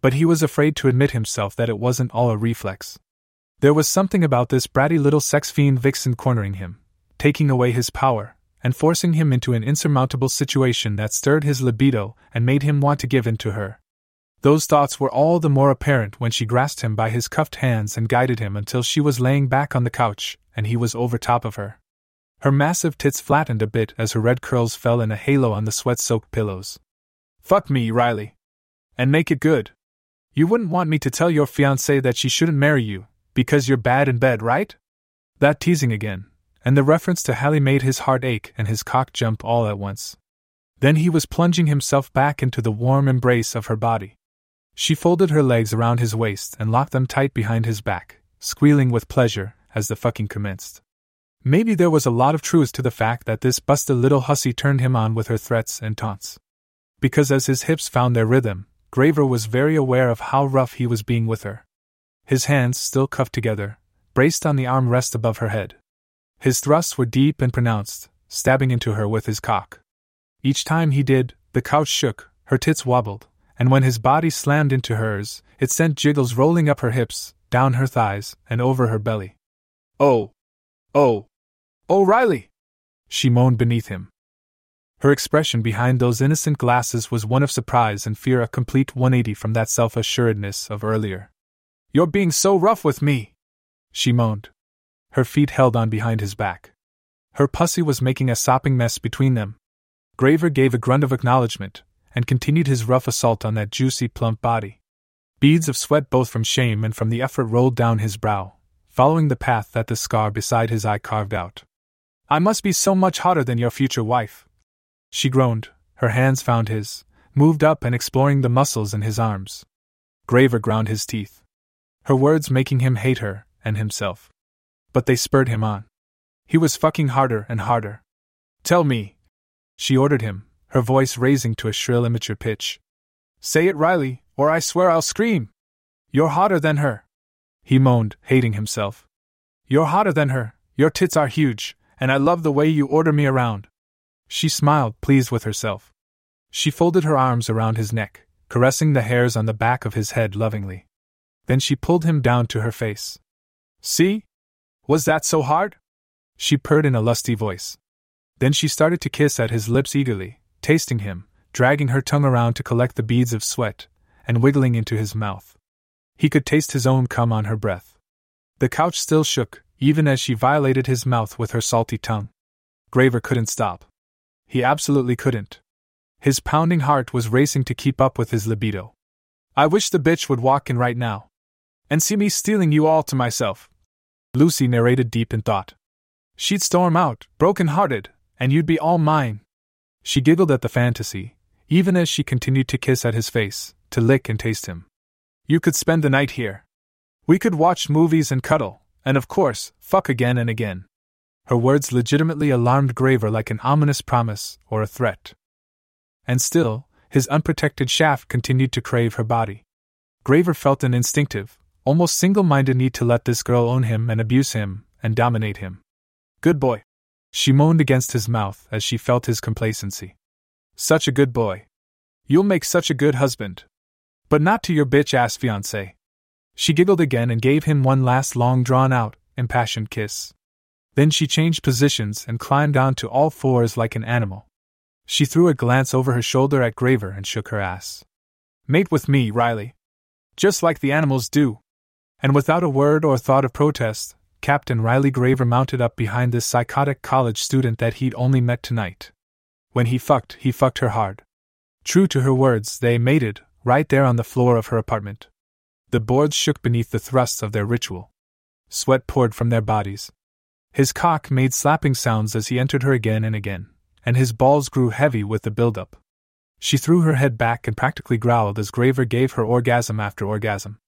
B: But he was afraid to admit himself that it wasn't all a reflex. There was something about this bratty little sex fiend vixen cornering him, taking away his power, and forcing him into an insurmountable situation that stirred his libido and made him want to give in to her. Those thoughts were all the more apparent when she grasped him by his cuffed hands and guided him until she was laying back on the couch and he was over top of her. Her massive tits flattened a bit as her red curls fell in a halo on the sweat soaked pillows. Fuck me, Riley. And make it good. You wouldn't want me to tell your fiancée that she shouldn't marry you, because you're bad in bed, right? That teasing again, and the reference to Hallie made his heart ache and his cock jump all at once. Then he was plunging himself back into the warm embrace of her body. She folded her legs around his waist and locked them tight behind his back, squealing with pleasure as the fucking commenced. Maybe there was a lot of truth to the fact that this busted little hussy turned him on with her threats and taunts. Because as his hips found their rhythm, Graver was very aware of how rough he was being with her. His hands, still cuffed together, braced on the armrest above her head. His thrusts were deep and pronounced, stabbing into her with his cock. Each time he did, the couch shook, her tits wobbled, and when his body slammed into hers, it sent jiggles rolling up her hips, down her thighs, and over her belly. Oh! Oh! oh, O'Reilly! She moaned beneath him. Her expression behind those innocent glasses was one of surprise and fear, a complete 180 from that self assuredness of earlier. You're being so rough with me! She moaned. Her feet held on behind his back. Her pussy was making a sopping mess between them. Graver gave a grunt of acknowledgement, and continued his rough assault on that juicy, plump body. Beads of sweat, both from shame and from the effort, rolled down his brow, following the path that the scar beside his eye carved out. I must be so much hotter than your future wife. She groaned, her hands found his, moved up and exploring the muscles in his arms. Graver ground his teeth. Her words making him hate her, and himself. But they spurred him on. He was fucking harder and harder. Tell me, she ordered him, her voice raising to a shrill immature pitch. Say it, Riley, or I swear I'll scream. You're hotter than her. He moaned, hating himself. You're hotter than her, your tits are huge, and I love the way you order me around. She smiled, pleased with herself. She folded her arms around his neck, caressing the hairs on the back of his head lovingly. Then she pulled him down to her face. See? Was that so hard? She purred in a lusty voice. Then she started to kiss at his lips eagerly, tasting him, dragging her tongue around to collect the beads of sweat, and wiggling into his mouth. He could taste his own cum on her breath. The couch still shook, even as she violated his mouth with her salty tongue. Graver couldn't stop. He absolutely couldn't. His pounding heart was racing to keep up with his libido. I wish the bitch would walk in right now. And see me stealing you all to myself. Lucy narrated deep in thought. She'd storm out, broken hearted, and you'd be all mine. She giggled at the fantasy, even as she continued to kiss at his face, to lick and taste him. You could spend the night here. We could watch movies and cuddle, and of course, fuck again and again. Her words legitimately alarmed Graver like an ominous promise or a threat. And still, his unprotected shaft continued to crave her body. Graver felt an instinctive, almost single minded need to let this girl own him and abuse him and dominate him. Good boy. She moaned against his mouth as she felt his complacency. Such a good boy. You'll make such a good husband. But not to your bitch ass fiancé. She giggled again and gave him one last long drawn out, impassioned kiss. Then she changed positions and climbed onto all fours like an animal. She threw a glance over her shoulder at Graver and shook her ass. Mate with me, Riley. Just like the animals do. And without a word or thought of protest, Captain Riley Graver mounted up behind this psychotic college student that he'd only met tonight. When he fucked, he fucked her hard. True to her words, they mated, right there on the floor of her apartment. The boards shook beneath the thrusts of their ritual. Sweat poured from their bodies. His cock made slapping sounds as he entered her again and again, and his balls grew heavy with the buildup. She threw her head back and practically growled as Graver gave her orgasm after orgasm.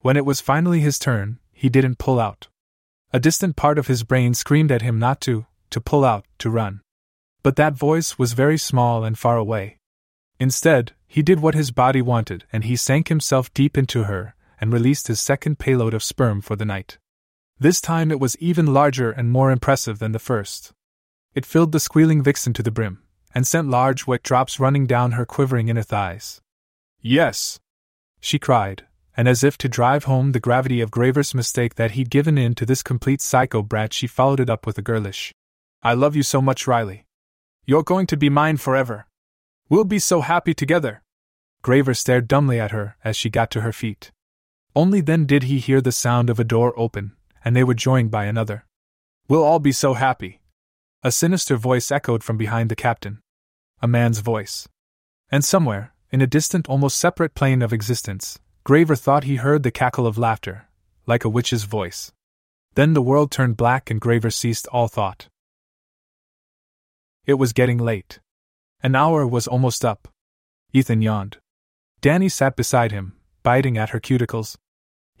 B: When it was finally his turn, he didn't pull out. A distant part of his brain screamed at him not to, to pull out, to run. But that voice was very small and far away. Instead, he did what his body wanted and he sank himself deep into her and released his second payload of sperm for the night. This time it was even larger and more impressive than the first. It filled the squealing vixen to the brim and sent large wet drops running down her quivering inner thighs. Yes! she cried, and as if to drive home the gravity of Graver's mistake that he'd given in to this complete psycho brat, she followed it up with a girlish, I love you so much, Riley. You're going to be mine forever. We'll be so happy together. Graver stared dumbly at her as she got to her feet. Only then did he hear the sound of a door open, and they were joined by another. We'll all be so happy. A sinister voice echoed from behind the captain. A man's voice. And somewhere, in a distant, almost separate plane of existence, Graver thought he heard the cackle of laughter, like a witch's voice. Then the world turned black and Graver ceased all thought. It was getting late. An hour was almost up. Ethan yawned. Danny sat beside him, biting at her cuticles.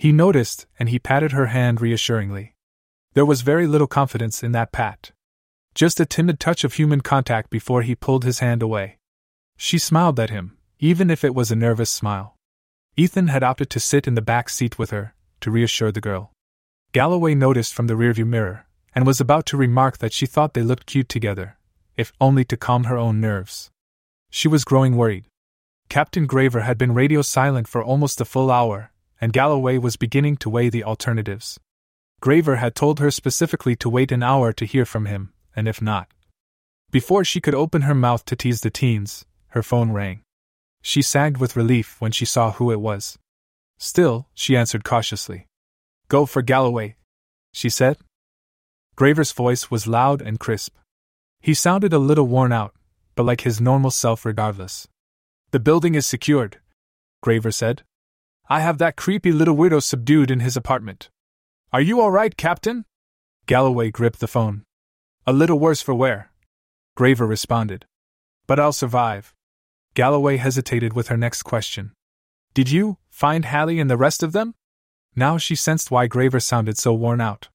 B: He noticed, and he patted her hand reassuringly. There was very little confidence in that pat. Just a timid touch of human contact before he pulled his hand away. She smiled at him, even if it was a nervous smile. Ethan had opted to sit in the back seat with her, to reassure the girl. Galloway noticed from the rearview mirror, and was about to remark that she thought they looked cute together, if only to calm her own nerves. She was growing worried. Captain Graver had been radio silent for almost a full hour, and Galloway was beginning to weigh the alternatives. Graver had told her specifically to wait an hour to hear from him, and if not. Before she could open her mouth to tease the teens, her phone rang. She sagged with relief when she saw who it was. Still, she answered cautiously. Go for Galloway, she said. Graver's voice was loud and crisp. He sounded a little worn out, but like his normal self regardless. The building is secured, Graver said. I have that creepy little weirdo subdued in his apartment. Are you all right, Captain? Galloway gripped the phone. A little worse for wear, Graver responded. But I'll survive. Galloway hesitated with her next question. Did you find Hallie and the rest of them? Now she sensed why Graver sounded so worn out.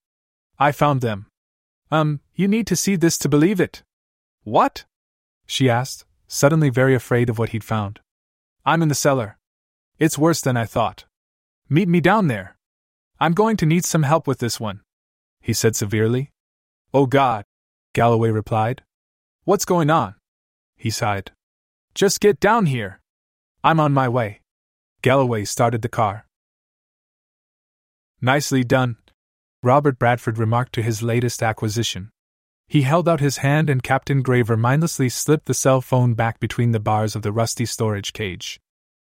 B: I found them. Um, you need to see this to believe it. What? She asked, suddenly very afraid of what he'd found. I'm in the cellar. It's worse than I thought. Meet me down there. I'm going to need some help with this one, he said severely. Oh God, Galloway replied. What's going on? He sighed. Just get down here. I'm on my way. Galloway started the car. Nicely done, Robert Bradford remarked to his latest acquisition. He held out his hand and Captain Graver mindlessly slipped the cell phone back between the bars of the rusty storage cage.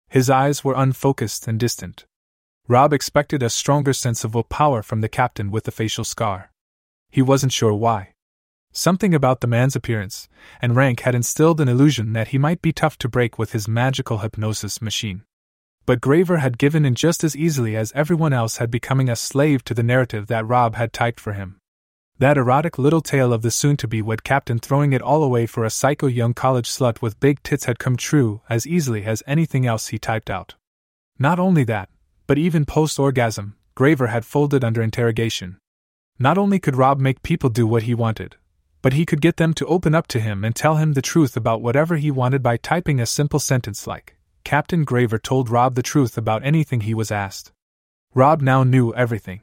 B: His eyes were unfocused and distant. Rob expected a stronger sense of will power from the captain with the facial scar. He wasn't sure why. Something about the man's appearance and rank had instilled an illusion that he might be tough to break with his magical hypnosis machine. But Graver had given in just as easily as everyone else had becoming a slave to the narrative that Rob had typed for him. That erotic little tale of the soon to be wed captain throwing it all away for a psycho young college slut with big tits had come true as easily as anything else he typed out. Not only that, but even post orgasm, Graver had folded under interrogation. Not only could Rob make people do what he wanted, but he could get them to open up to him and tell him the truth about whatever he wanted by typing a simple sentence like, Captain Graver told Rob the truth about anything he was asked. Rob now knew everything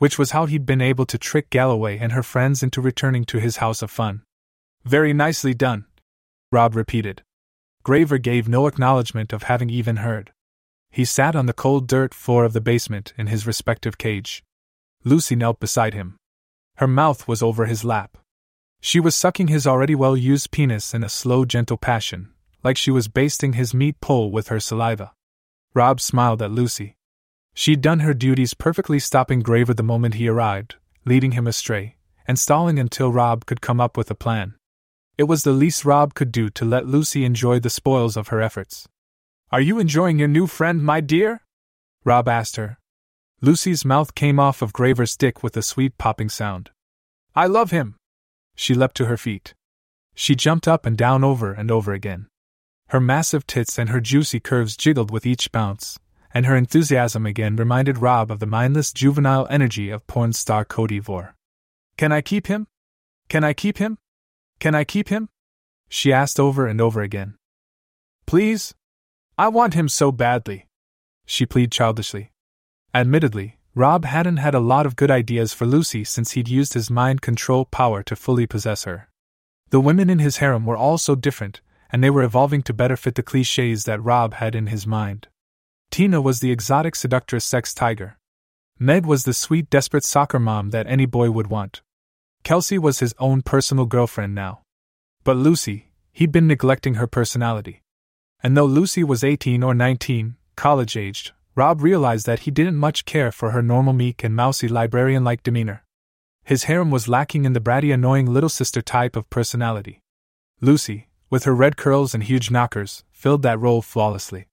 B: which was how he'd been able to trick Galloway and her friends into returning to his house of fun. Very nicely done, Rob repeated. Graver gave no acknowledgement of having even heard. He sat on the cold dirt floor of the basement in his respective cage. Lucy knelt beside him. Her mouth was over his lap. She was sucking his already well used penis in a slow, gentle passion, like she was basting his meat pole with her saliva. Rob smiled at Lucy. She'd done her duties perfectly, stopping Graver the moment he arrived, leading him astray, and stalling until Rob could come up with a plan. It was the least Rob could do to let Lucy enjoy the spoils of her efforts. Are you enjoying your new friend, my dear? Rob asked her. Lucy's mouth came off of Graver's dick with a sweet popping sound. I love him! She leapt to her feet. She jumped up and down over and over again. Her massive tits and her juicy curves jiggled with each bounce, and her enthusiasm again reminded Rob of the mindless juvenile energy of porn star Cody Vore. Can I keep him? Can I keep him? Can I keep him? She asked over and over again. Please? I want him so badly. She pleaded childishly. Admittedly, Rob hadn't had a lot of good ideas for Lucy since he'd used his mind control power to fully possess her. The women in his harem were all so different, and they were evolving to better fit the cliches that Rob had in his mind. Tina was the exotic seductress sex tiger. Meg was the sweet, desperate soccer mom that any boy would want. Kelsey was his own personal girlfriend now. But Lucy, he'd been neglecting her personality. And though Lucy was 18 or 19, college aged, Rob realized that he didn't much care for her normal meek and mousy librarian like demeanor. His harem was lacking in the bratty, annoying little sister type of personality. Lucy, with her red curls and huge knockers, filled that role flawlessly.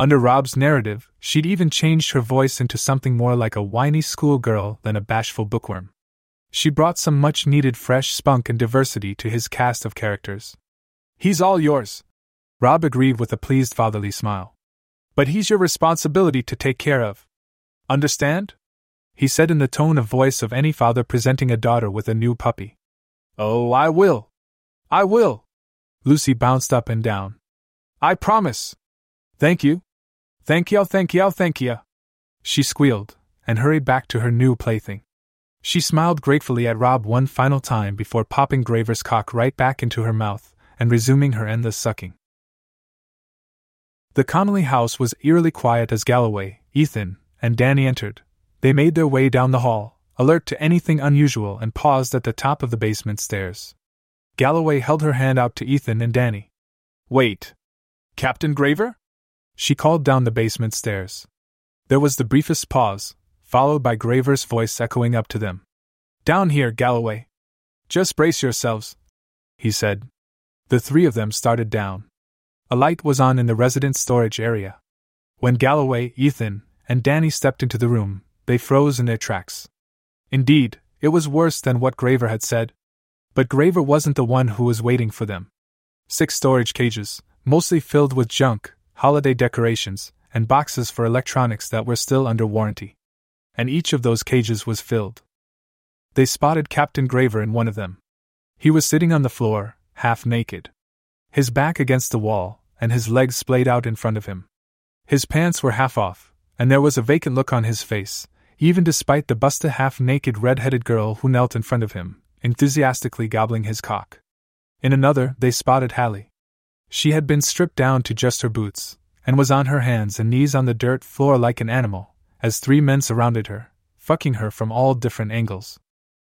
B: Under Rob's narrative, she'd even changed her voice into something more like a whiny schoolgirl than a bashful bookworm. She brought some much needed fresh spunk and diversity to his cast of characters. He's all yours. Rob agreed with a pleased fatherly smile. But he's your responsibility to take care of. Understand? He said in the tone of voice of any father presenting a daughter with a new puppy. Oh, I will. I will. Lucy bounced up and down. I promise. Thank you. Thank you, thank you, thank you. She squealed, and hurried back to her new plaything. She smiled gratefully at Rob one final time before popping Graver's cock right back into her mouth and resuming her endless sucking. The Connolly house was eerily quiet as Galloway, Ethan, and Danny entered. They made their way down the hall, alert to anything unusual, and paused at the top of the basement stairs. Galloway held her hand out to Ethan and Danny. Wait. Captain Graver? She called down the basement stairs. There was the briefest pause, followed by Graver's voice echoing up to them. Down here, Galloway. Just brace yourselves, he said. The three of them started down. A light was on in the residence storage area. When Galloway, Ethan, and Danny stepped into the room, they froze in their tracks. Indeed, it was worse than what Graver had said. But Graver wasn't the one who was waiting for them. Six storage cages, mostly filled with junk, holiday decorations, and boxes for electronics that were still under warranty. And each of those cages was filled. They spotted Captain Graver in one of them. He was sitting on the floor, half naked. His back against the wall, and his legs splayed out in front of him. His pants were half off, and there was a vacant look on his face, even despite the busted half naked red headed girl who knelt in front of him, enthusiastically gobbling his cock. In another, they spotted Hallie. She had been stripped down to just her boots, and was on her hands and knees on the dirt floor like an animal, as three men surrounded her, fucking her from all different angles.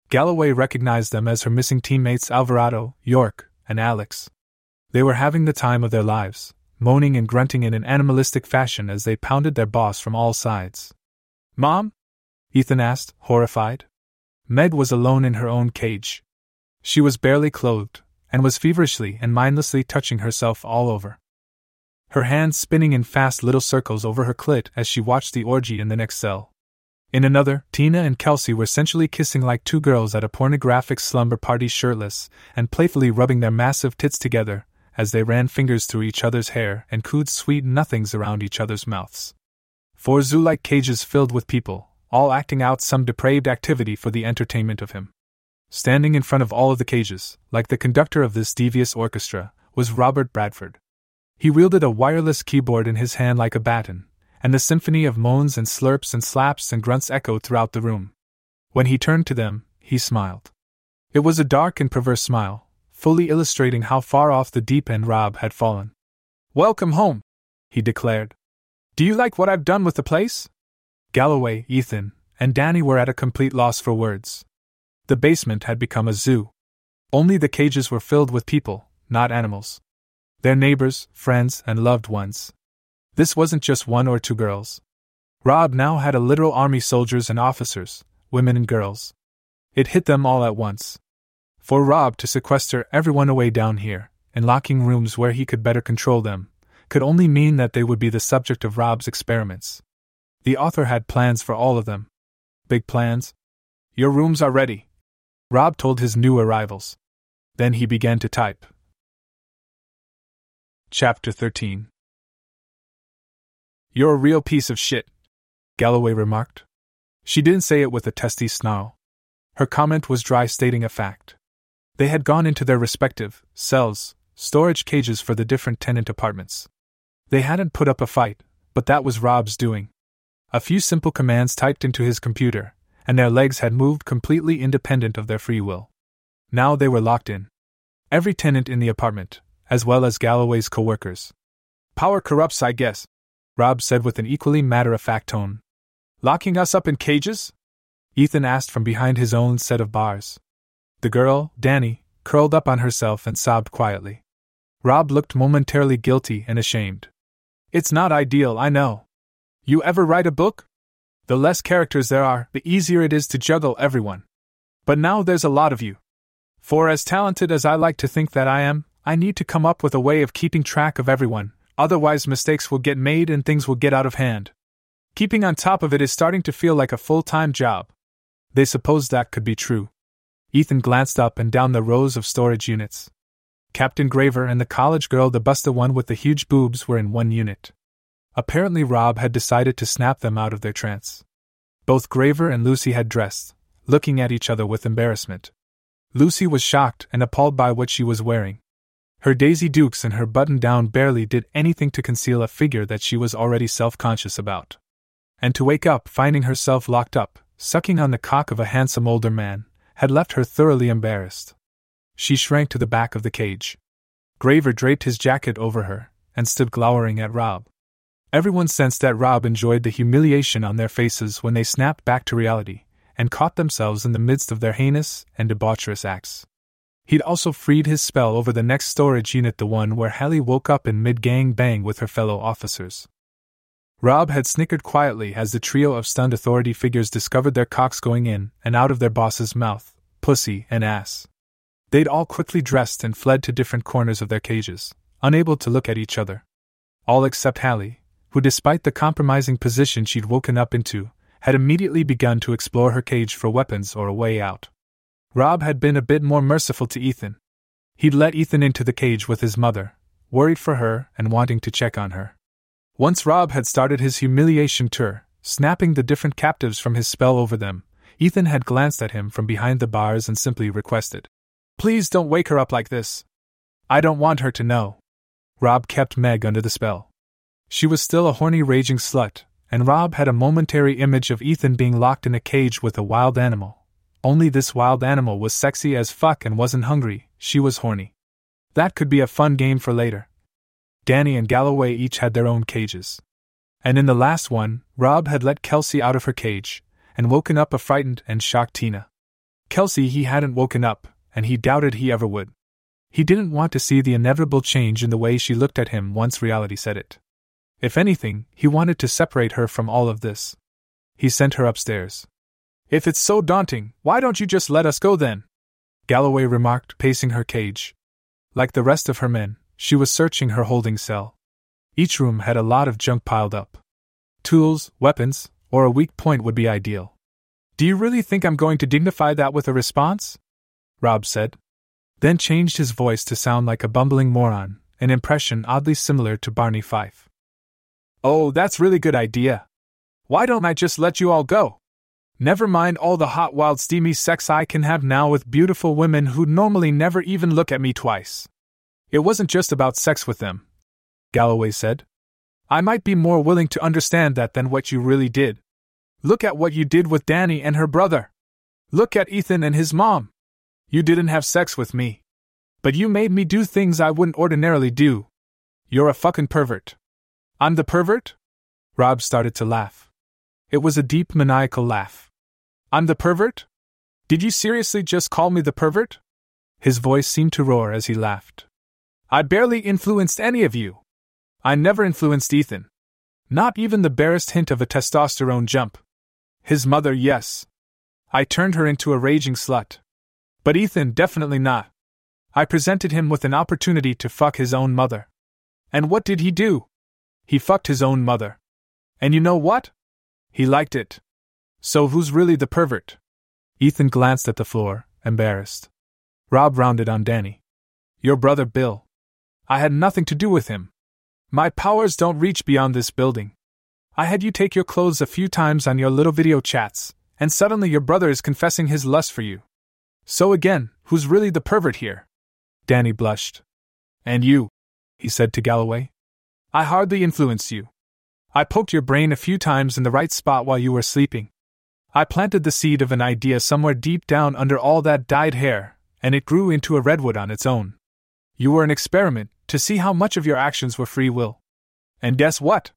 B: Galloway recognized them as her missing teammates Alvarado, York, and Alex. They were having the time of their lives, moaning and grunting in an animalistic fashion as they pounded their boss from all sides. Mom? Ethan asked, horrified. Meg was alone in her own cage. She was barely clothed, and was feverishly and mindlessly touching herself all over. Her hands spinning in fast little circles over her clit as she watched the orgy in the next cell. In another, Tina and Kelsey were sensually kissing like two girls at a pornographic slumber party shirtless, and playfully rubbing their massive tits together as they ran fingers through each other's hair and cooed sweet nothings around each other's mouths. Four zoo like cages filled with people, all acting out some depraved activity for the entertainment of him. Standing in front of all of the cages, like the conductor of this devious orchestra, was Robert Bradford. He wielded a wireless keyboard in his hand like a baton, and the symphony of moans and slurps and slaps and grunts echoed throughout the room. When he turned to them, he smiled. It was a dark and perverse smile, fully illustrating how far off the deep end Rob had fallen. Welcome home, he declared. Do you like what I've done with the place? Galloway, Ethan, and Danny were at a complete loss for words. The basement had become a zoo. Only the cages were filled with people, not animals. Their neighbors, friends, and loved ones. This wasn't just one or two girls. Rob now had a literal army soldiers and officers, women and girls. It hit them all at once. For Rob to sequester everyone away down here, in locking rooms where he could better control them, could only mean that they would be the subject of Rob's experiments. The author had plans for all of them. Big plans? Your rooms are ready. Rob told his new arrivals. Then he began to type. Chapter 13 You're a real piece of shit, Galloway remarked. She didn't say it with a testy snarl. Her comment was dry, stating a fact. They had gone into their respective cells, storage cages for the different tenant apartments. They hadn't put up a fight, but that was Rob's doing. A few simple commands typed into his computer, and their legs had moved completely independent of their free will. Now they were locked in. Every tenant in the apartment, as well as Galloway's co workers. Power corrupts, I guess, Rob said with an equally matter of fact tone. Locking us up in cages? Ethan asked from behind his own set of bars. The girl, Danny, curled up on herself and sobbed quietly. Rob looked momentarily guilty and ashamed. It's not ideal, I know. You ever write a book? The less characters there are, the easier it is to juggle everyone. But now there's a lot of you. For as talented as I like to think that I am, I need to come up with a way of keeping track of everyone, otherwise, mistakes will get made and things will get out of hand. Keeping on top of it is starting to feel like a full time job. They supposed that could be true. Ethan glanced up and down the rows of storage units. Captain Graver and the college girl, the busta one with the huge boobs, were in one unit. Apparently, Rob had decided to snap them out of their trance. Both Graver and Lucy had dressed, looking at each other with embarrassment. Lucy was shocked and appalled by what she was wearing. Her Daisy Dukes and her button down barely did anything to conceal a figure that she was already self conscious about. And to wake up finding herself locked up, sucking on the cock of a handsome older man, had left her thoroughly embarrassed. She shrank to the back of the cage. Graver draped his jacket over her and stood glowering at Rob. Everyone sensed that Rob enjoyed the humiliation on their faces when they snapped back to reality and caught themselves in the midst of their heinous and debaucherous acts. He'd also freed his spell over the next storage unit, the one where Hallie woke up in mid gang bang with her fellow officers. Rob had snickered quietly as the trio of stunned authority figures discovered their cocks going in and out of their boss's mouth, pussy, and ass. They'd all quickly dressed and fled to different corners of their cages, unable to look at each other. All except Hallie, who, despite the compromising position she'd woken up into, had immediately begun to explore her cage for weapons or a way out. Rob had been a bit more merciful to Ethan. He'd let Ethan into the cage with his mother, worried for her and wanting to check on her. Once Rob had started his humiliation tour, snapping the different captives from his spell over them, Ethan had glanced at him from behind the bars and simply requested, Please don't wake her up like this. I don't want her to know. Rob kept Meg under the spell. She was still a horny, raging slut, and Rob had a momentary image of Ethan being locked in a cage with a wild animal. Only this wild animal was sexy as fuck and wasn't hungry, she was horny. That could be a fun game for later. Danny and Galloway each had their own cages. And in the last one, Rob had let Kelsey out of her cage, and woken up a frightened and shocked Tina. Kelsey he hadn't woken up, and he doubted he ever would. He didn't want to see the inevitable change in the way she looked at him once reality set it. If anything, he wanted to separate her from all of this. He sent her upstairs. If it's so daunting, why don't you just let us go then? Galloway remarked, pacing her cage. Like the rest of her men, she was searching her holding cell. Each room had a lot of junk piled up. Tools, weapons, or a weak point would be ideal. Do you really think I'm going to dignify that with a response? Rob said. Then changed his voice to sound like a bumbling moron, an impression oddly similar to Barney Fife. Oh, that's really good idea. Why don't I just let you all go? Never mind all the hot, wild, steamy sex I can have now with beautiful women who normally never even look at me twice. It wasn't just about sex with them, Galloway said. I might be more willing to understand that than what you really did. Look at what you did with Danny and her brother. Look at Ethan and his mom. You didn't have sex with me. But you made me do things I wouldn't ordinarily do. You're a fucking pervert. I'm the pervert? Rob started to laugh. It was a deep, maniacal laugh. I'm the pervert? Did you seriously just call me the pervert? His voice seemed to roar as he laughed. I barely influenced any of you. I never influenced Ethan. Not even the barest hint of a testosterone jump. His mother, yes. I turned her into a raging slut. But Ethan, definitely not. I presented him with an opportunity to fuck his own mother. And what did he do? He fucked his own mother. And you know what? He liked it. So who's really the pervert? Ethan glanced at the floor, embarrassed. Rob rounded on Danny. Your brother Bill. I had nothing to do with him. My powers don't reach beyond this building. I had you take your clothes a few times on your little video chats, and suddenly your brother is confessing his lust for you. So again, who's really the pervert here? Danny blushed. And you, he said to Galloway. I hardly influenced you. I poked your brain a few times in the right spot while you were sleeping. I planted the seed of an idea somewhere deep down under all that dyed hair, and it grew into a redwood on its own. You were an experiment to see how much of your actions were free will. And guess what?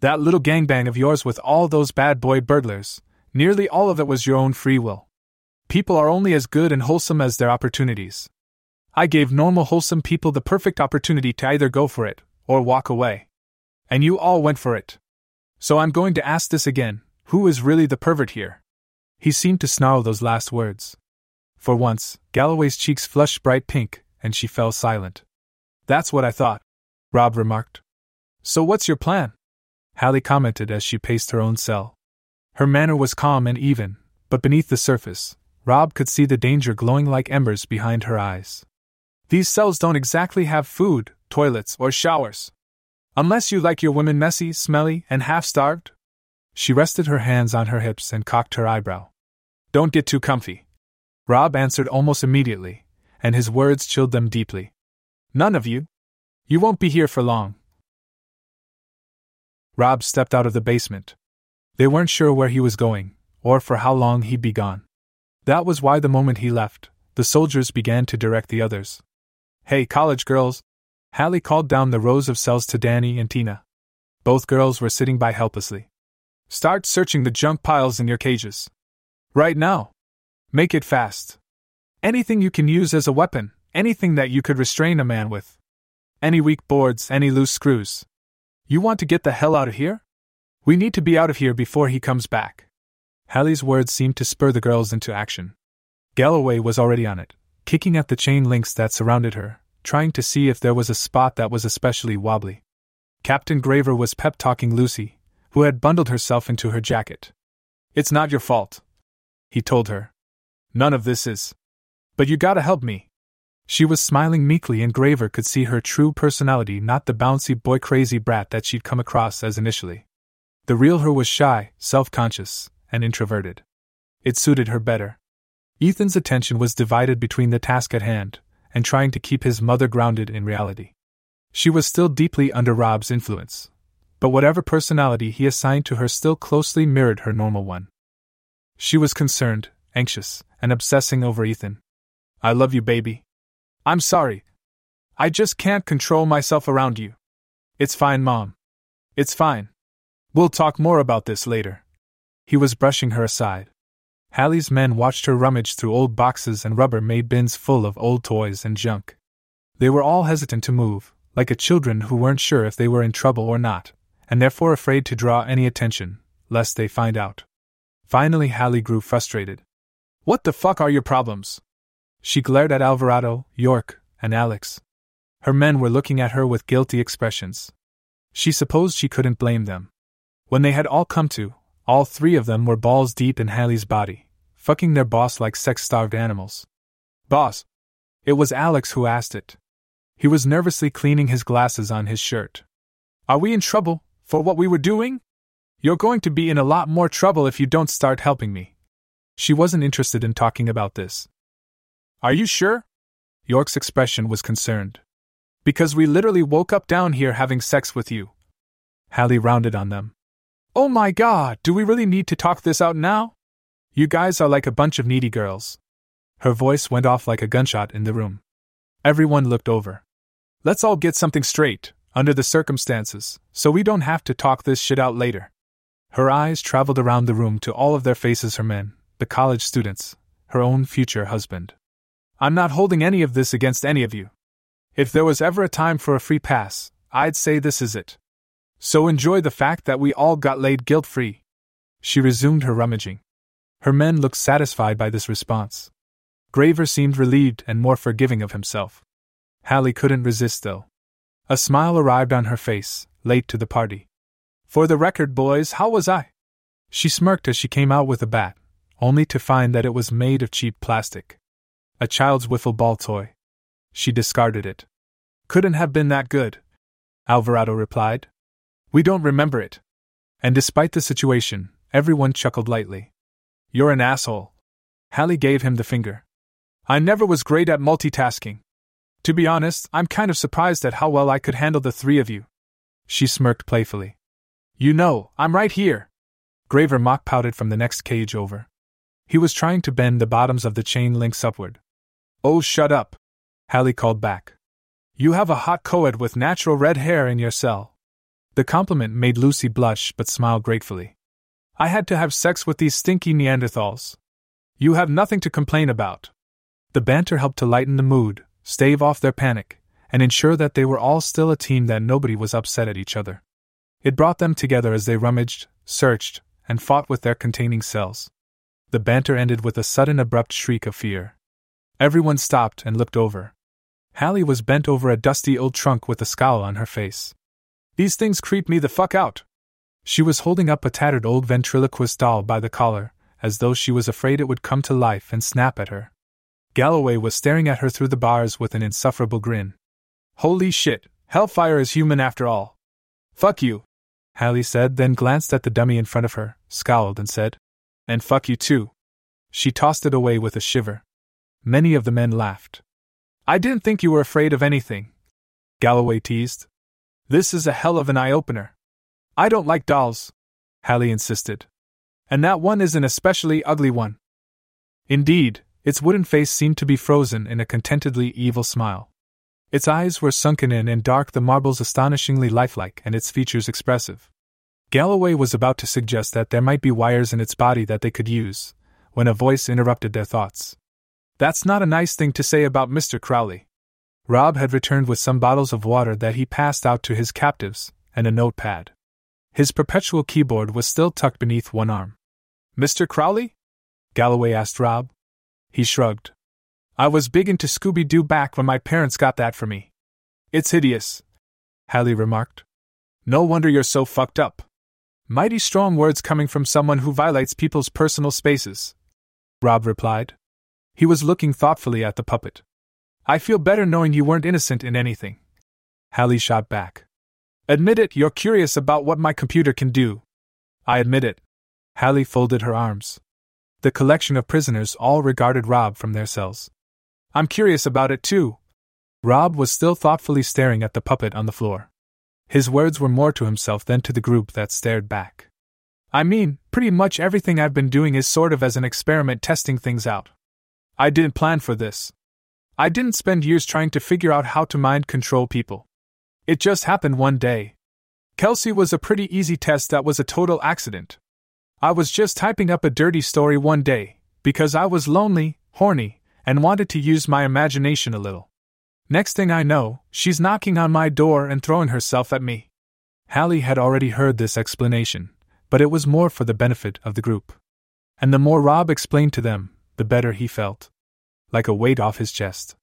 B: That little gangbang of yours with all those bad boy burglars, nearly all of it was your own free will. People are only as good and wholesome as their opportunities. I gave normal, wholesome people the perfect opportunity to either go for it or walk away. And you all went for it. So I'm going to ask this again who is really the pervert here? He seemed to snarl those last words. For once, Galloway's cheeks flushed bright pink, and she fell silent. That's what I thought, Rob remarked. So what's your plan? Hallie commented as she paced her own cell. Her manner was calm and even, but beneath the surface, Rob could see the danger glowing like embers behind her eyes. These cells don't exactly have food, toilets, or showers. Unless you like your women messy, smelly, and half starved? She rested her hands on her hips and cocked her eyebrow. Don't get too comfy. Rob answered almost immediately, and his words chilled them deeply. None of you. You won't be here for long. Rob stepped out of the basement. They weren't sure where he was going, or for how long he'd be gone. That was why the moment he left, the soldiers began to direct the others. Hey, college girls! Hallie called down the rows of cells to Danny and Tina. Both girls were sitting by helplessly. Start searching the junk piles in your cages. Right now. Make it fast. Anything you can use as a weapon, anything that you could restrain a man with. Any weak boards, any loose screws. You want to get the hell out of here? We need to be out of here before he comes back. Hallie's words seemed to spur the girls into action. Galloway was already on it, kicking at the chain links that surrounded her, trying to see if there was a spot that was especially wobbly. Captain Graver was pep talking Lucy, who had bundled herself into her jacket. It's not your fault, he told her. None of this is. But you gotta help me. She was smiling meekly, and Graver could see her true personality, not the bouncy boy crazy brat that she'd come across as initially. The real her was shy, self conscious, and introverted. It suited her better. Ethan's attention was divided between the task at hand and trying to keep his mother grounded in reality. She was still deeply under Rob's influence, but whatever personality he assigned to her still closely mirrored her normal one. She was concerned, anxious, and obsessing over Ethan. I love you, baby. I'm sorry. I just can't control myself around you. It's fine, Mom. It's fine. We'll talk more about this later. He was brushing her aside. Hallie's men watched her rummage through old boxes and Rubbermaid bins full of old toys and junk. They were all hesitant to move, like a children who weren't sure if they were in trouble or not, and therefore afraid to draw any attention, lest they find out. Finally, Hallie grew frustrated. What the fuck are your problems? She glared at Alvarado, York, and Alex. Her men were looking at her with guilty expressions. She supposed she couldn't blame them. When they had all come to, all three of them were balls deep in Hallie's body, fucking their boss like sex starved animals. Boss! It was Alex who asked it. He was nervously cleaning his glasses on his shirt. Are we in trouble for what we were doing? You're going to be in a lot more trouble if you don't start helping me. She wasn't interested in talking about this. Are you sure? York's expression was concerned. Because we literally woke up down here having sex with you. Hallie rounded on them. Oh my god, do we really need to talk this out now? You guys are like a bunch of needy girls. Her voice went off like a gunshot in the room. Everyone looked over. Let's all get something straight, under the circumstances, so we don't have to talk this shit out later. Her eyes traveled around the room to all of their faces her men, the college students, her own future husband. I'm not holding any of this against any of you. If there was ever a time for a free pass, I'd say this is it. So enjoy the fact that we all got laid guilt free. She resumed her rummaging. Her men looked satisfied by this response. Graver seemed relieved and more forgiving of himself. Hallie couldn't resist, though. A smile arrived on her face, late to the party. For the record, boys, how was I? She smirked as she came out with a bat, only to find that it was made of cheap plastic. A child's wiffle ball toy. She discarded it. Couldn't have been that good, Alvarado replied. We don't remember it. And despite the situation, everyone chuckled lightly. You're an asshole. Hallie gave him the finger. I never was great at multitasking. To be honest, I'm kind of surprised at how well I could handle the three of you. She smirked playfully. You know, I'm right here. Graver mock pouted from the next cage over. He was trying to bend the bottoms of the chain links upward. Oh, shut up. Hallie called back. You have a hot coed with natural red hair in your cell. The compliment made Lucy blush but smile gratefully. I had to have sex with these stinky Neanderthals. You have nothing to complain about. The banter helped to lighten the mood, stave off their panic, and ensure that they were all still a team that nobody was upset at each other. It brought them together as they rummaged, searched, and fought with their containing cells. The banter ended with a sudden abrupt shriek of fear. Everyone stopped and looked over. Hallie was bent over a dusty old trunk with a scowl on her face. These things creep me the fuck out. She was holding up a tattered old ventriloquist doll by the collar, as though she was afraid it would come to life and snap at her. Galloway was staring at her through the bars with an insufferable grin. Holy shit, Hellfire is human after all. Fuck you, Hallie said, then glanced at the dummy in front of her, scowled, and said, And fuck you too. She tossed it away with a shiver. Many of the men laughed. I didn't think you were afraid of anything. Galloway teased. This is a hell of an eye opener. I don't like dolls, Hallie insisted. And that one is an especially ugly one. Indeed, its wooden face seemed to be frozen in a contentedly evil smile. Its eyes were sunken in and dark, the marbles astonishingly lifelike, and its features expressive. Galloway was about to suggest that there might be wires in its body that they could use, when a voice interrupted their thoughts. That's not a nice thing to say about Mr. Crowley. Rob had returned with some bottles of water that he passed out to his captives, and a notepad. His perpetual keyboard was still tucked beneath one arm. Mr. Crowley? Galloway asked Rob. He shrugged. I was big into Scooby Doo back when my parents got that for me. It's hideous, Hallie remarked. No wonder you're so fucked up. Mighty strong words coming from someone who violates people's personal spaces, Rob replied. He was looking thoughtfully at the puppet. I feel better knowing you weren't innocent in anything. Hallie shot back. Admit it, you're curious about what my computer can do. I admit it. Hallie folded her arms. The collection of prisoners all regarded Rob from their cells. I'm curious about it too. Rob was still thoughtfully staring at the puppet on the floor. His words were more to himself than to the group that stared back. I mean, pretty much everything I've been doing is sort of as an experiment testing things out. I didn't plan for this. I didn't spend years trying to figure out how to mind control people. It just happened one day. Kelsey was a pretty easy test that was a total accident. I was just typing up a dirty story one day, because I was lonely, horny, and wanted to use my imagination a little. Next thing I know, she's knocking on my door and throwing herself at me. Hallie had already heard this explanation, but it was more for the benefit of the group. And the more Rob explained to them, the better he felt. Like a weight off his chest.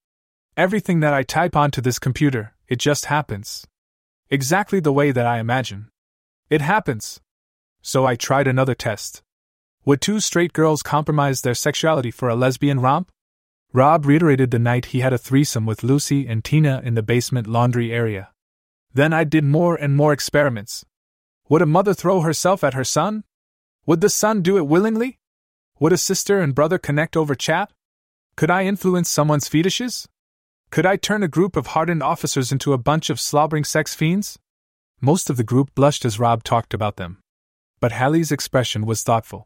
B: Everything that I type onto this computer, it just happens. Exactly the way that I imagine. It happens. So I tried another test. Would two straight girls compromise their sexuality for a lesbian romp? Rob reiterated the night he had a threesome with Lucy and Tina in the basement laundry area. Then I did more and more experiments. Would a mother throw herself at her son? Would the son do it willingly? Would a sister and brother connect over chat? Could I influence someone's fetishes? Could I turn a group of hardened officers into a bunch of slobbering sex fiends? Most of the group blushed as Rob talked about them. But Hallie's expression was thoughtful.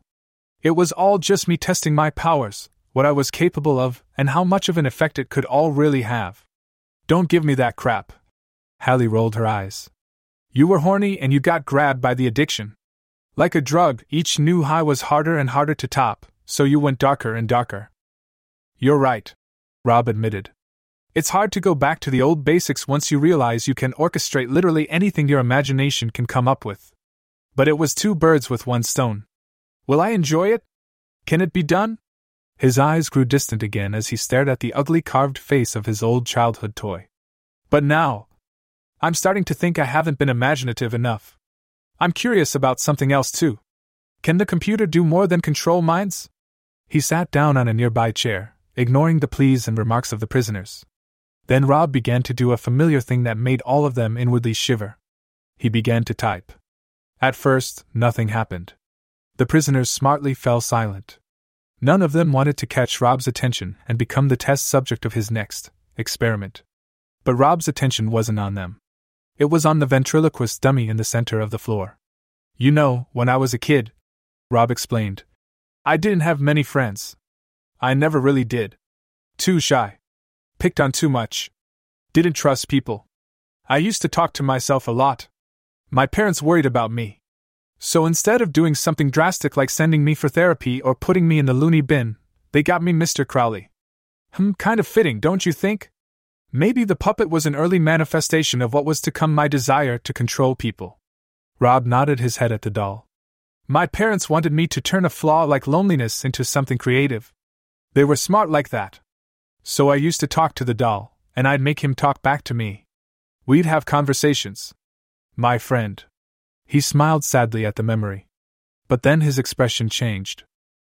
B: It was all just me testing my powers, what I was capable of, and how much of an effect it could all really have. Don't give me that crap. Hallie rolled her eyes. You were horny and you got grabbed by the addiction. Like a drug, each new high was harder and harder to top, so you went darker and darker. You're right, Rob admitted. It's hard to go back to the old basics once you realize you can orchestrate literally anything your imagination can come up with. But it was two birds with one stone. Will I enjoy it? Can it be done? His eyes grew distant again as he stared at the ugly carved face of his old childhood toy. But now, I'm starting to think I haven't been imaginative enough. I'm curious about something else too. Can the computer do more than control minds? He sat down on a nearby chair, ignoring the pleas and remarks of the prisoners. Then Rob began to do a familiar thing that made all of them inwardly shiver. He began to type. At first, nothing happened. The prisoners smartly fell silent. None of them wanted to catch Rob's attention and become the test subject of his next experiment. But Rob's attention wasn't on them. It was on the ventriloquist dummy in the center of the floor. You know, when I was a kid, Rob explained, I didn't have many friends. I never really did. Too shy. Picked on too much. Didn't trust people. I used to talk to myself a lot. My parents worried about me. So instead of doing something drastic like sending me for therapy or putting me in the loony bin, they got me Mr. Crowley. Hmm, kind of fitting, don't you think? Maybe the puppet was an early manifestation of what was to come my desire to control people. Rob nodded his head at the doll. My parents wanted me to turn a flaw like loneliness into something creative. They were smart like that. So I used to talk to the doll, and I'd make him talk back to me. We'd have conversations. My friend. He smiled sadly at the memory. But then his expression changed.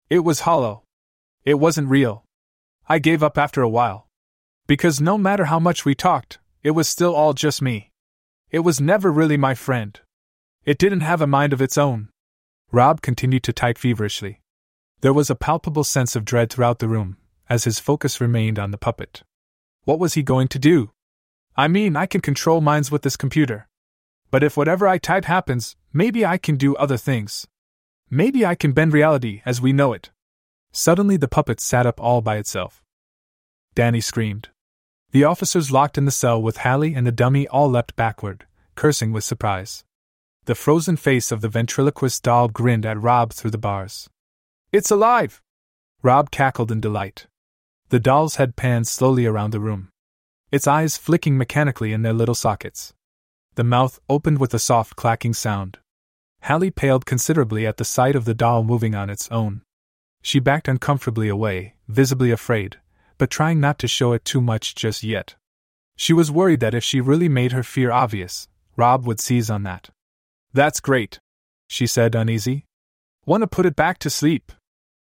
B: It was hollow. It wasn't real. I gave up after a while. Because no matter how much we talked, it was still all just me. It was never really my friend. It didn't have a mind of its own. Rob continued to type feverishly. There was a palpable sense of dread throughout the room, as his focus remained on the puppet. What was he going to do? I mean, I can control minds with this computer. But if whatever I type happens, maybe I can do other things. Maybe I can bend reality as we know it. Suddenly, the puppet sat up all by itself. Danny screamed. The officers locked in the cell with Hallie and the dummy all leapt backward, cursing with surprise. The frozen face of the ventriloquist doll grinned at Rob through the bars. It's alive! Rob cackled in delight. The doll's head panned slowly around the room, its eyes flicking mechanically in their little sockets. The mouth opened with a soft clacking sound. Hallie paled considerably at the sight of the doll moving on its own. She backed uncomfortably away, visibly afraid, but trying not to show it too much just yet. She was worried that if she really made her fear obvious, Rob would seize on that. That's great, she said, uneasy. Want to put it back to sleep?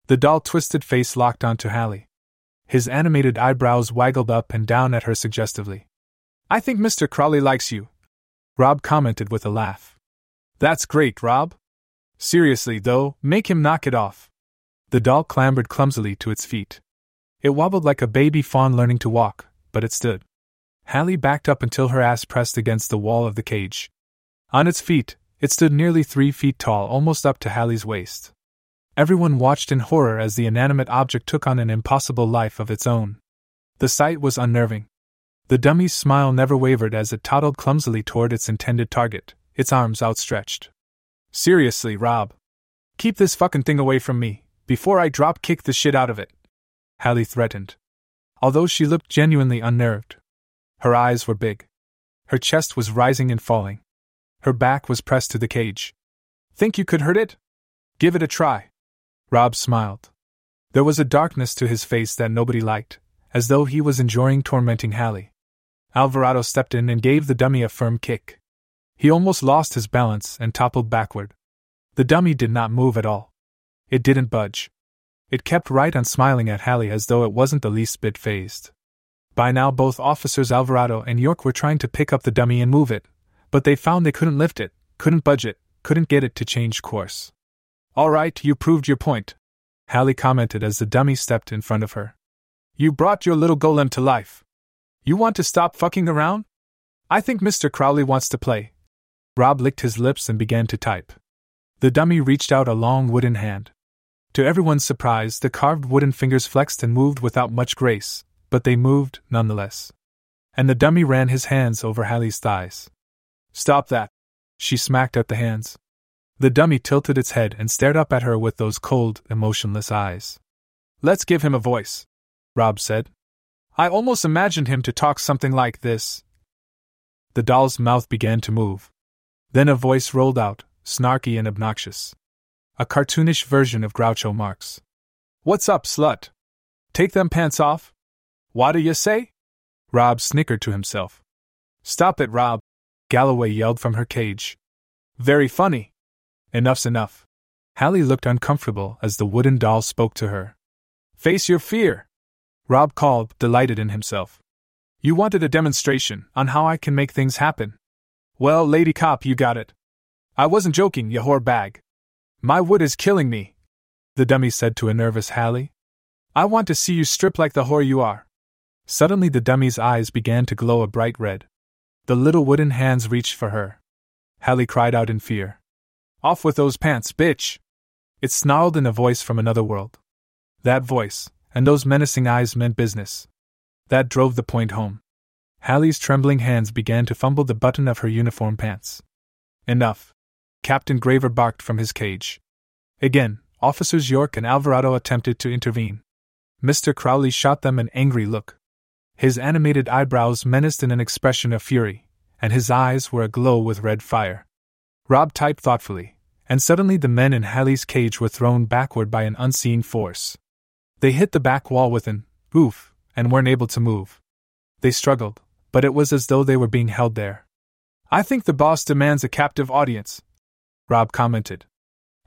B: The doll twisted face locked onto Hallie. His animated eyebrows waggled up and down at her suggestively. I think Mr. Crowley likes you, Rob commented with a laugh. That's great, Rob. Seriously, though, make him knock it off. The doll clambered clumsily to its feet. It wobbled like a baby fawn learning to walk, but it stood. Hallie backed up until her ass pressed against the wall of the cage. On its feet, it stood nearly three feet tall, almost up to Hallie's waist. Everyone watched in horror as the inanimate object took on an impossible life of its own. The sight was unnerving. The dummy's smile never wavered as it toddled clumsily toward its intended target, its arms outstretched. Seriously, Rob. Keep this fucking thing away from me before I drop kick the shit out of it. Hallie threatened. Although she looked genuinely unnerved. Her eyes were big. Her chest was rising and falling. Her back was pressed to the cage. Think you could hurt it? Give it a try. Rob smiled. There was a darkness to his face that nobody liked, as though he was enjoying tormenting Hallie. Alvarado stepped in and gave the dummy a firm kick. He almost lost his balance and toppled backward. The dummy did not move at all. It didn't budge. It kept right on smiling at Hallie as though it wasn't the least bit phased. By now, both officers Alvarado and York were trying to pick up the dummy and move it, but they found they couldn't lift it, couldn't budge it, couldn't get it to change course. All right, you proved your point, Hallie commented as the dummy stepped in front of her. You brought your little golem to life. You want to stop fucking around? I think Mr. Crowley wants to play. Rob licked his lips and began to type. The dummy reached out a long wooden hand. To everyone's surprise, the carved wooden fingers flexed and moved without much grace, but they moved nonetheless. And the dummy ran his hands over Hallie's thighs. Stop that! She smacked at the hands. The dummy tilted its head and stared up at her with those cold, emotionless eyes. Let's give him a voice, Rob said. I almost imagined him to talk something like this. The doll's mouth began to move. Then a voice rolled out, snarky and obnoxious a cartoonish version of Groucho Marx. What's up, slut? Take them pants off? What do you say? Rob snickered to himself. Stop it, Rob, Galloway yelled from her cage. Very funny. Enough's enough. Hallie looked uncomfortable as the wooden doll spoke to her. Face your fear, Rob called, delighted in himself. You wanted a demonstration on how I can make things happen. Well, Lady Cop, you got it. I wasn't joking, you whore bag. My wood is killing me, the dummy said to a nervous Hallie. I want to see you strip like the whore you are. Suddenly, the dummy's eyes began to glow a bright red. The little wooden hands reached for her. Hallie cried out in fear. Off with those pants, bitch! It snarled in a voice from another world. That voice, and those menacing eyes meant business. That drove the point home. Hallie's trembling hands began to fumble the button of her uniform pants. Enough. Captain Graver barked from his cage. Again, officers York and Alvarado attempted to intervene. Mr. Crowley shot them an angry look. His animated eyebrows menaced in an expression of fury, and his eyes were aglow with red fire. Rob typed thoughtfully, and suddenly the men in Hallie's cage were thrown backward by an unseen force. They hit the back wall with an oof and weren't able to move. They struggled, but it was as though they were being held there. I think the boss demands a captive audience, Rob commented.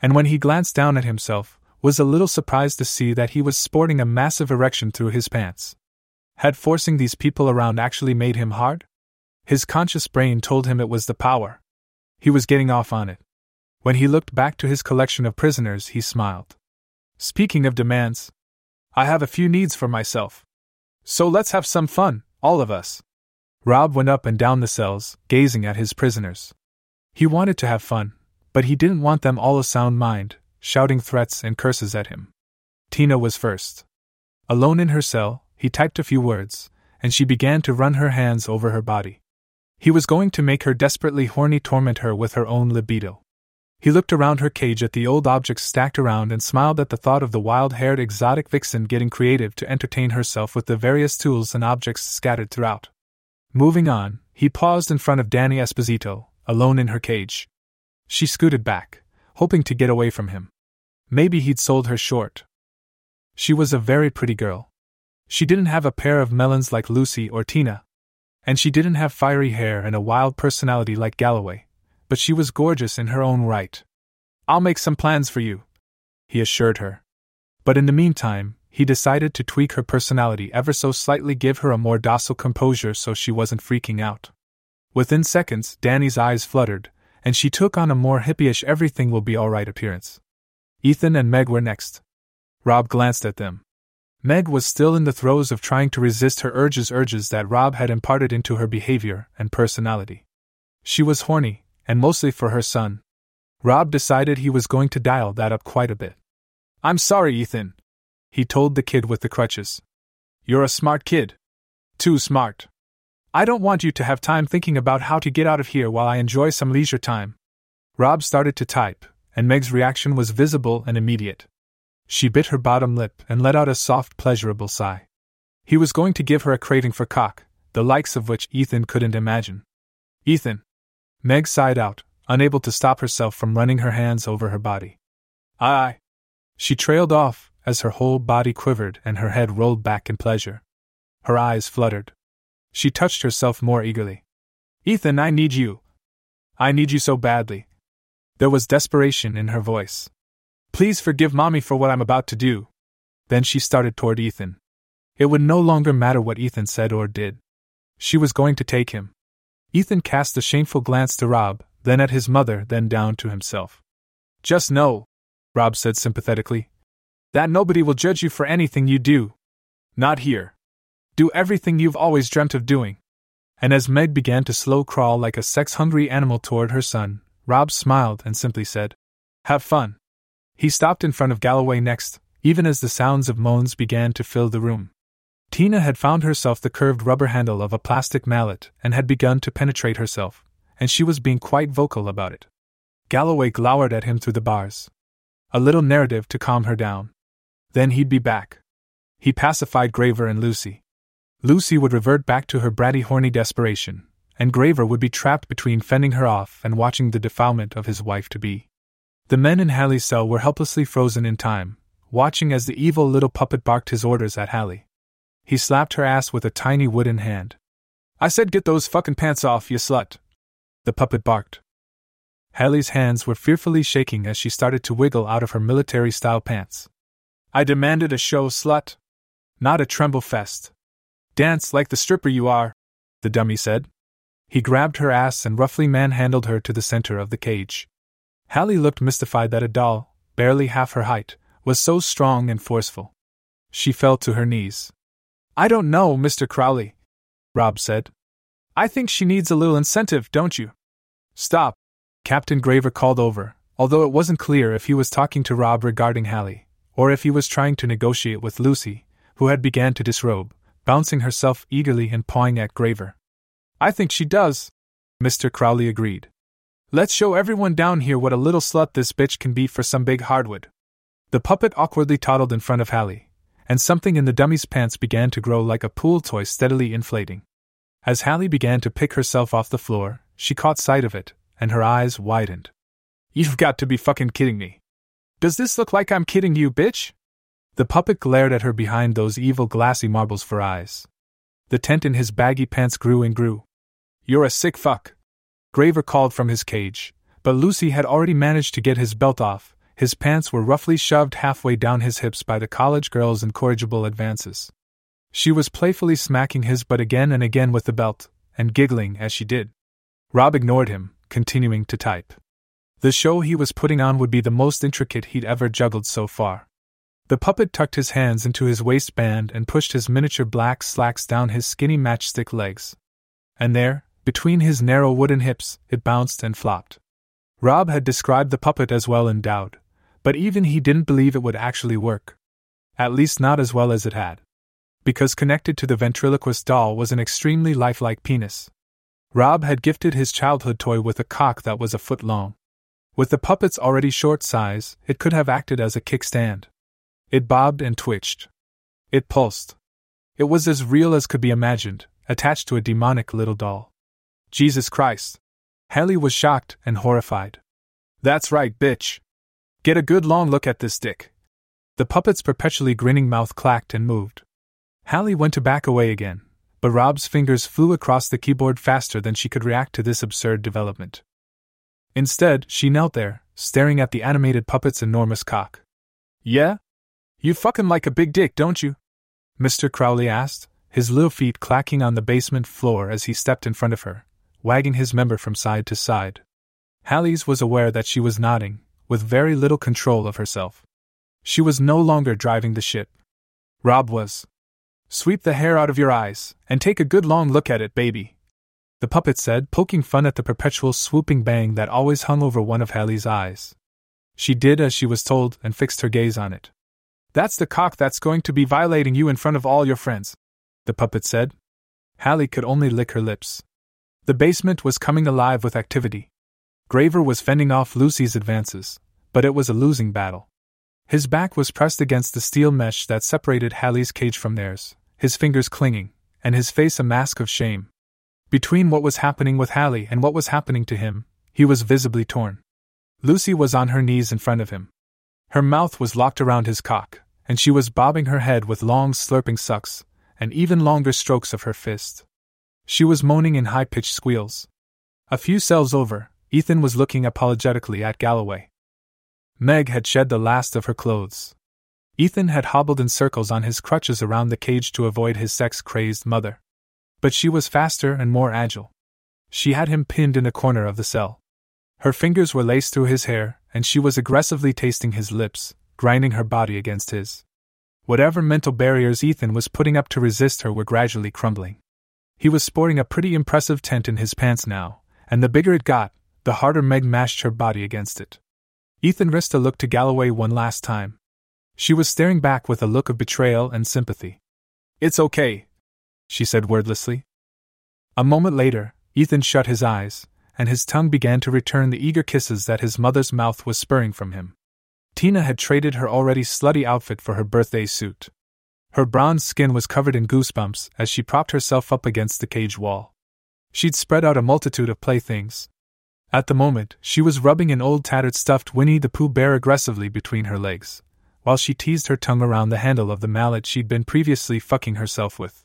B: And when he glanced down at himself, was a little surprised to see that he was sporting a massive erection through his pants. Had forcing these people around actually made him hard? His conscious brain told him it was the power. He was getting off on it. When he looked back to his collection of prisoners, he smiled. Speaking of demands, I have a few needs for myself. So let's have some fun, all of us. Rob went up and down the cells, gazing at his prisoners. He wanted to have fun, but he didn't want them all a sound mind, shouting threats and curses at him. Tina was first. Alone in her cell, he typed a few words, and she began to run her hands over her body. He was going to make her desperately horny torment her with her own libido. He looked around her cage at the old objects stacked around and smiled at the thought of the wild haired exotic vixen getting creative to entertain herself with the various tools and objects scattered throughout. Moving on, he paused in front of Danny Esposito, alone in her cage. She scooted back, hoping to get away from him. Maybe he'd sold her short. She was a very pretty girl. She didn't have a pair of melons like Lucy or Tina. And she didn't have fiery hair and a wild personality like Galloway, but she was gorgeous in her own right. I'll make some plans for you, he assured her. But in the meantime, he decided to tweak her personality ever so slightly, give her a more docile composure so she wasn't freaking out. Within seconds, Danny's eyes fluttered, and she took on a more hippyish everything will be alright appearance. Ethan and Meg were next. Rob glanced at them. Meg was still in the throes of trying to resist her urges urges that Rob had imparted into her behavior and personality. She was horny, and mostly for her son. Rob decided he was going to dial that up quite a bit. I'm sorry, Ethan, he told the kid with the crutches. You're a smart kid. Too smart. I don't want you to have time thinking about how to get out of here while I enjoy some leisure time. Rob started to type, and Meg's reaction was visible and immediate. She bit her bottom lip and let out a soft, pleasurable sigh. He was going to give her a craving for cock, the likes of which Ethan couldn't imagine. Ethan, Meg sighed out, unable to stop herself from running her hands over her body. Aye. She trailed off, as her whole body quivered and her head rolled back in pleasure. Her eyes fluttered. She touched herself more eagerly. Ethan, I need you. I need you so badly. There was desperation in her voice. Please forgive Mommy for what I'm about to do. Then she started toward Ethan. It would no longer matter what Ethan said or did. She was going to take him. Ethan cast a shameful glance to Rob, then at his mother, then down to himself. Just know, Rob said sympathetically, that nobody will judge you for anything you do. Not here. Do everything you've always dreamt of doing. And as Meg began to slow crawl like a sex hungry animal toward her son, Rob smiled and simply said, Have fun. He stopped in front of Galloway next, even as the sounds of moans began to fill the room. Tina had found herself the curved rubber handle of a plastic mallet and had begun to penetrate herself, and she was being quite vocal about it. Galloway glowered at him through the bars. A little narrative to calm her down. Then he'd be back. He pacified Graver and Lucy. Lucy would revert back to her bratty, horny desperation, and Graver would be trapped between fending her off and watching the defilement of his wife to be. The men in Hallie's cell were helplessly frozen in time, watching as the evil little puppet barked his orders at Hallie. He slapped her ass with a tiny wooden hand. I said get those fucking pants off, you slut! The puppet barked. Hallie's hands were fearfully shaking as she started to wiggle out of her military style pants. I demanded a show, slut. Not a tremble fest. Dance like the stripper you are, the dummy said. He grabbed her ass and roughly manhandled her to the center of the cage. Hallie looked mystified that a doll, barely half her height, was so strong and forceful. She fell to her knees. I don't know, Mr. Crowley, Rob said. I think she needs a little incentive, don't you? Stop, Captain Graver called over, although it wasn't clear if he was talking to Rob regarding Hallie, or if he was trying to negotiate with Lucy, who had begun to disrobe, bouncing herself eagerly and pawing at Graver. I think she does, Mr. Crowley agreed. Let's show everyone down here what a little slut this bitch can be for some big hardwood. The puppet awkwardly toddled in front of Hallie, and something in the dummy's pants began to grow like a pool toy steadily inflating. As Hallie began to pick herself off the floor, she caught sight of it, and her eyes widened. You've got to be fucking kidding me. Does this look like I'm kidding you, bitch? The puppet glared at her behind those evil glassy marbles for eyes. The tent in his baggy pants grew and grew. You're a sick fuck. Graver called from his cage, but Lucy had already managed to get his belt off. His pants were roughly shoved halfway down his hips by the college girl's incorrigible advances. She was playfully smacking his butt again and again with the belt, and giggling as she did. Rob ignored him, continuing to type. The show he was putting on would be the most intricate he'd ever juggled so far. The puppet tucked his hands into his waistband and pushed his miniature black slacks down his skinny matchstick legs. And there, between his narrow wooden hips, it bounced and flopped. Rob had described the puppet as well endowed, but even he didn't believe it would actually work. At least not as well as it had. Because connected to the ventriloquist doll was an extremely lifelike penis. Rob had gifted his childhood toy with a cock that was a foot long. With the puppet's already short size, it could have acted as a kickstand. It bobbed and twitched. It pulsed. It was as real as could be imagined, attached to a demonic little doll. Jesus Christ! Hallie was shocked and horrified. That's right, bitch! Get a good long look at this dick. The puppet's perpetually grinning mouth clacked and moved. Hallie went to back away again, but Rob's fingers flew across the keyboard faster than she could react to this absurd development. Instead, she knelt there, staring at the animated puppet's enormous cock. Yeah? You fucking like a big dick, don't you? Mr. Crowley asked, his little feet clacking on the basement floor as he stepped in front of her, wagging his member from side to side. Hallie's was aware that she was nodding, with very little control of herself. She was no longer driving the ship. Rob was. Sweep the hair out of your eyes, and take a good long look at it, baby, the puppet said, poking fun at the perpetual swooping bang that always hung over one of Hallie's eyes. She did as she was told and fixed her gaze on it. That's the cock that's going to be violating you in front of all your friends, the puppet said. Hallie could only lick her lips. The basement was coming alive with activity. Graver was fending off Lucy's advances, but it was a losing battle. His back was pressed against the steel mesh that separated Hallie's cage from theirs, his fingers clinging, and his face a mask of shame. Between what was happening with Hallie and what was happening to him, he was visibly torn. Lucy was on her knees in front of him. Her mouth was locked around his cock, and she was bobbing her head with long slurping sucks, and even longer strokes of her fist. She was moaning in high pitched squeals. A few cells over, Ethan was looking apologetically at Galloway. Meg had shed the last of her clothes. Ethan had hobbled in circles on his crutches around the cage to avoid his sex crazed mother. But she was faster and more agile. She had him pinned in a corner of the cell. Her fingers were laced through his hair, and she was aggressively tasting his lips, grinding her body against his. Whatever mental barriers Ethan was putting up to resist her were gradually crumbling. He was sporting a pretty impressive tent in his pants now, and the bigger it got, the harder Meg mashed her body against it. Ethan risked looked to Galloway one last time. She was staring back with a look of betrayal and sympathy. It's okay, she said wordlessly. A moment later, Ethan shut his eyes, and his tongue began to return the eager kisses that his mother's mouth was spurring from him. Tina had traded her already slutty outfit for her birthday suit. Her bronze skin was covered in goosebumps as she propped herself up against the cage wall. She'd spread out a multitude of playthings. At the moment, she was rubbing an old tattered stuffed Winnie the Pooh bear aggressively between her legs, while she teased her tongue around the handle of the mallet she'd been previously fucking herself with.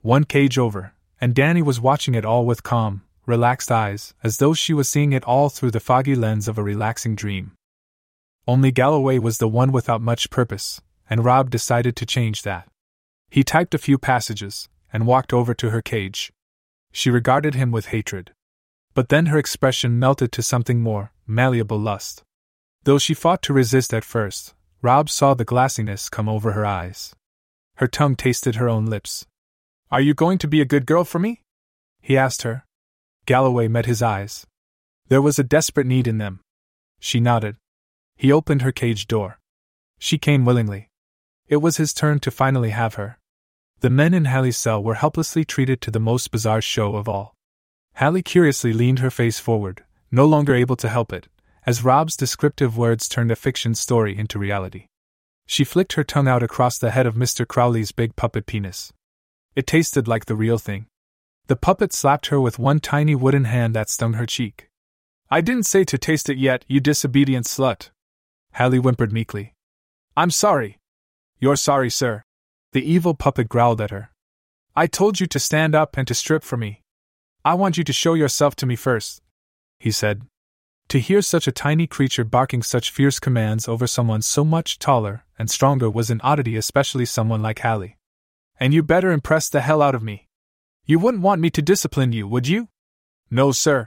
B: One cage over, and Danny was watching it all with calm, relaxed eyes, as though she was seeing it all through the foggy lens of a relaxing dream. Only Galloway was the one without much purpose, and Rob decided to change that. He typed a few passages, and walked over to her cage. She regarded him with hatred. But then her expression melted to something more malleable lust. Though she fought to resist at first, Rob saw the glassiness come over her eyes. Her tongue tasted her own lips, are you going to be a good girl for me? He asked her. Galloway met his eyes. There was a desperate need in them. She nodded. He opened her cage door. She came willingly. It was his turn to finally have her. The men in Hallie's cell were helplessly treated to the most bizarre show of all. Hallie curiously leaned her face forward, no longer able to help it, as Rob's descriptive words turned a fiction story into reality. She flicked her tongue out across the head of Mr. Crowley's big puppet penis. It tasted like the real thing. The puppet slapped her with one tiny wooden hand that stung her cheek. I didn't say to taste it yet, you disobedient slut. Hallie whimpered meekly. I'm sorry. You're sorry, sir. The evil puppet growled at her. I told you to stand up and to strip for me. I want you to show yourself to me first, he said. To hear such a tiny creature barking such fierce commands over someone so much taller and stronger was an oddity, especially someone like Hallie. And you better impress the hell out of me. You wouldn't want me to discipline you, would you? No, sir.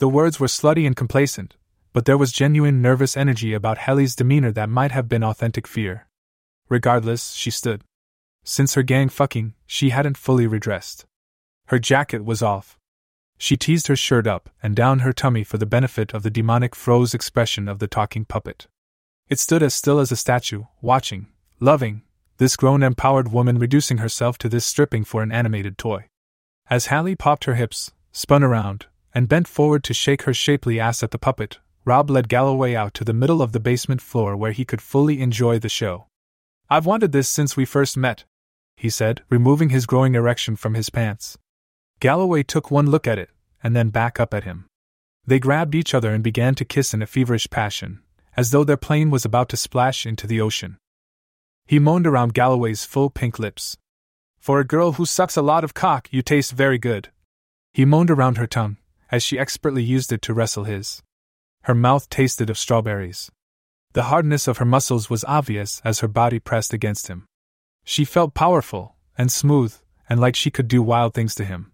B: The words were slutty and complacent, but there was genuine nervous energy about Hallie's demeanor that might have been authentic fear. Regardless, she stood. Since her gang fucking, she hadn't fully redressed. Her jacket was off. She teased her shirt up and down her tummy for the benefit of the demonic froze expression of the talking puppet. It stood as still as a statue, watching, loving, this grown empowered woman reducing herself to this stripping for an animated toy. As Hallie popped her hips, spun around, and bent forward to shake her shapely ass at the puppet, Rob led Galloway out to the middle of the basement floor where he could fully enjoy the show. I've wanted this since we first met, he said, removing his growing erection from his pants. Galloway took one look at it, and then back up at him. They grabbed each other and began to kiss in a feverish passion, as though their plane was about to splash into the ocean. He moaned around Galloway's full pink lips, for a girl who sucks a lot of cock, you taste very good. He moaned around her tongue, as she expertly used it to wrestle his. Her mouth tasted of strawberries. The hardness of her muscles was obvious as her body pressed against him. She felt powerful, and smooth, and like she could do wild things to him.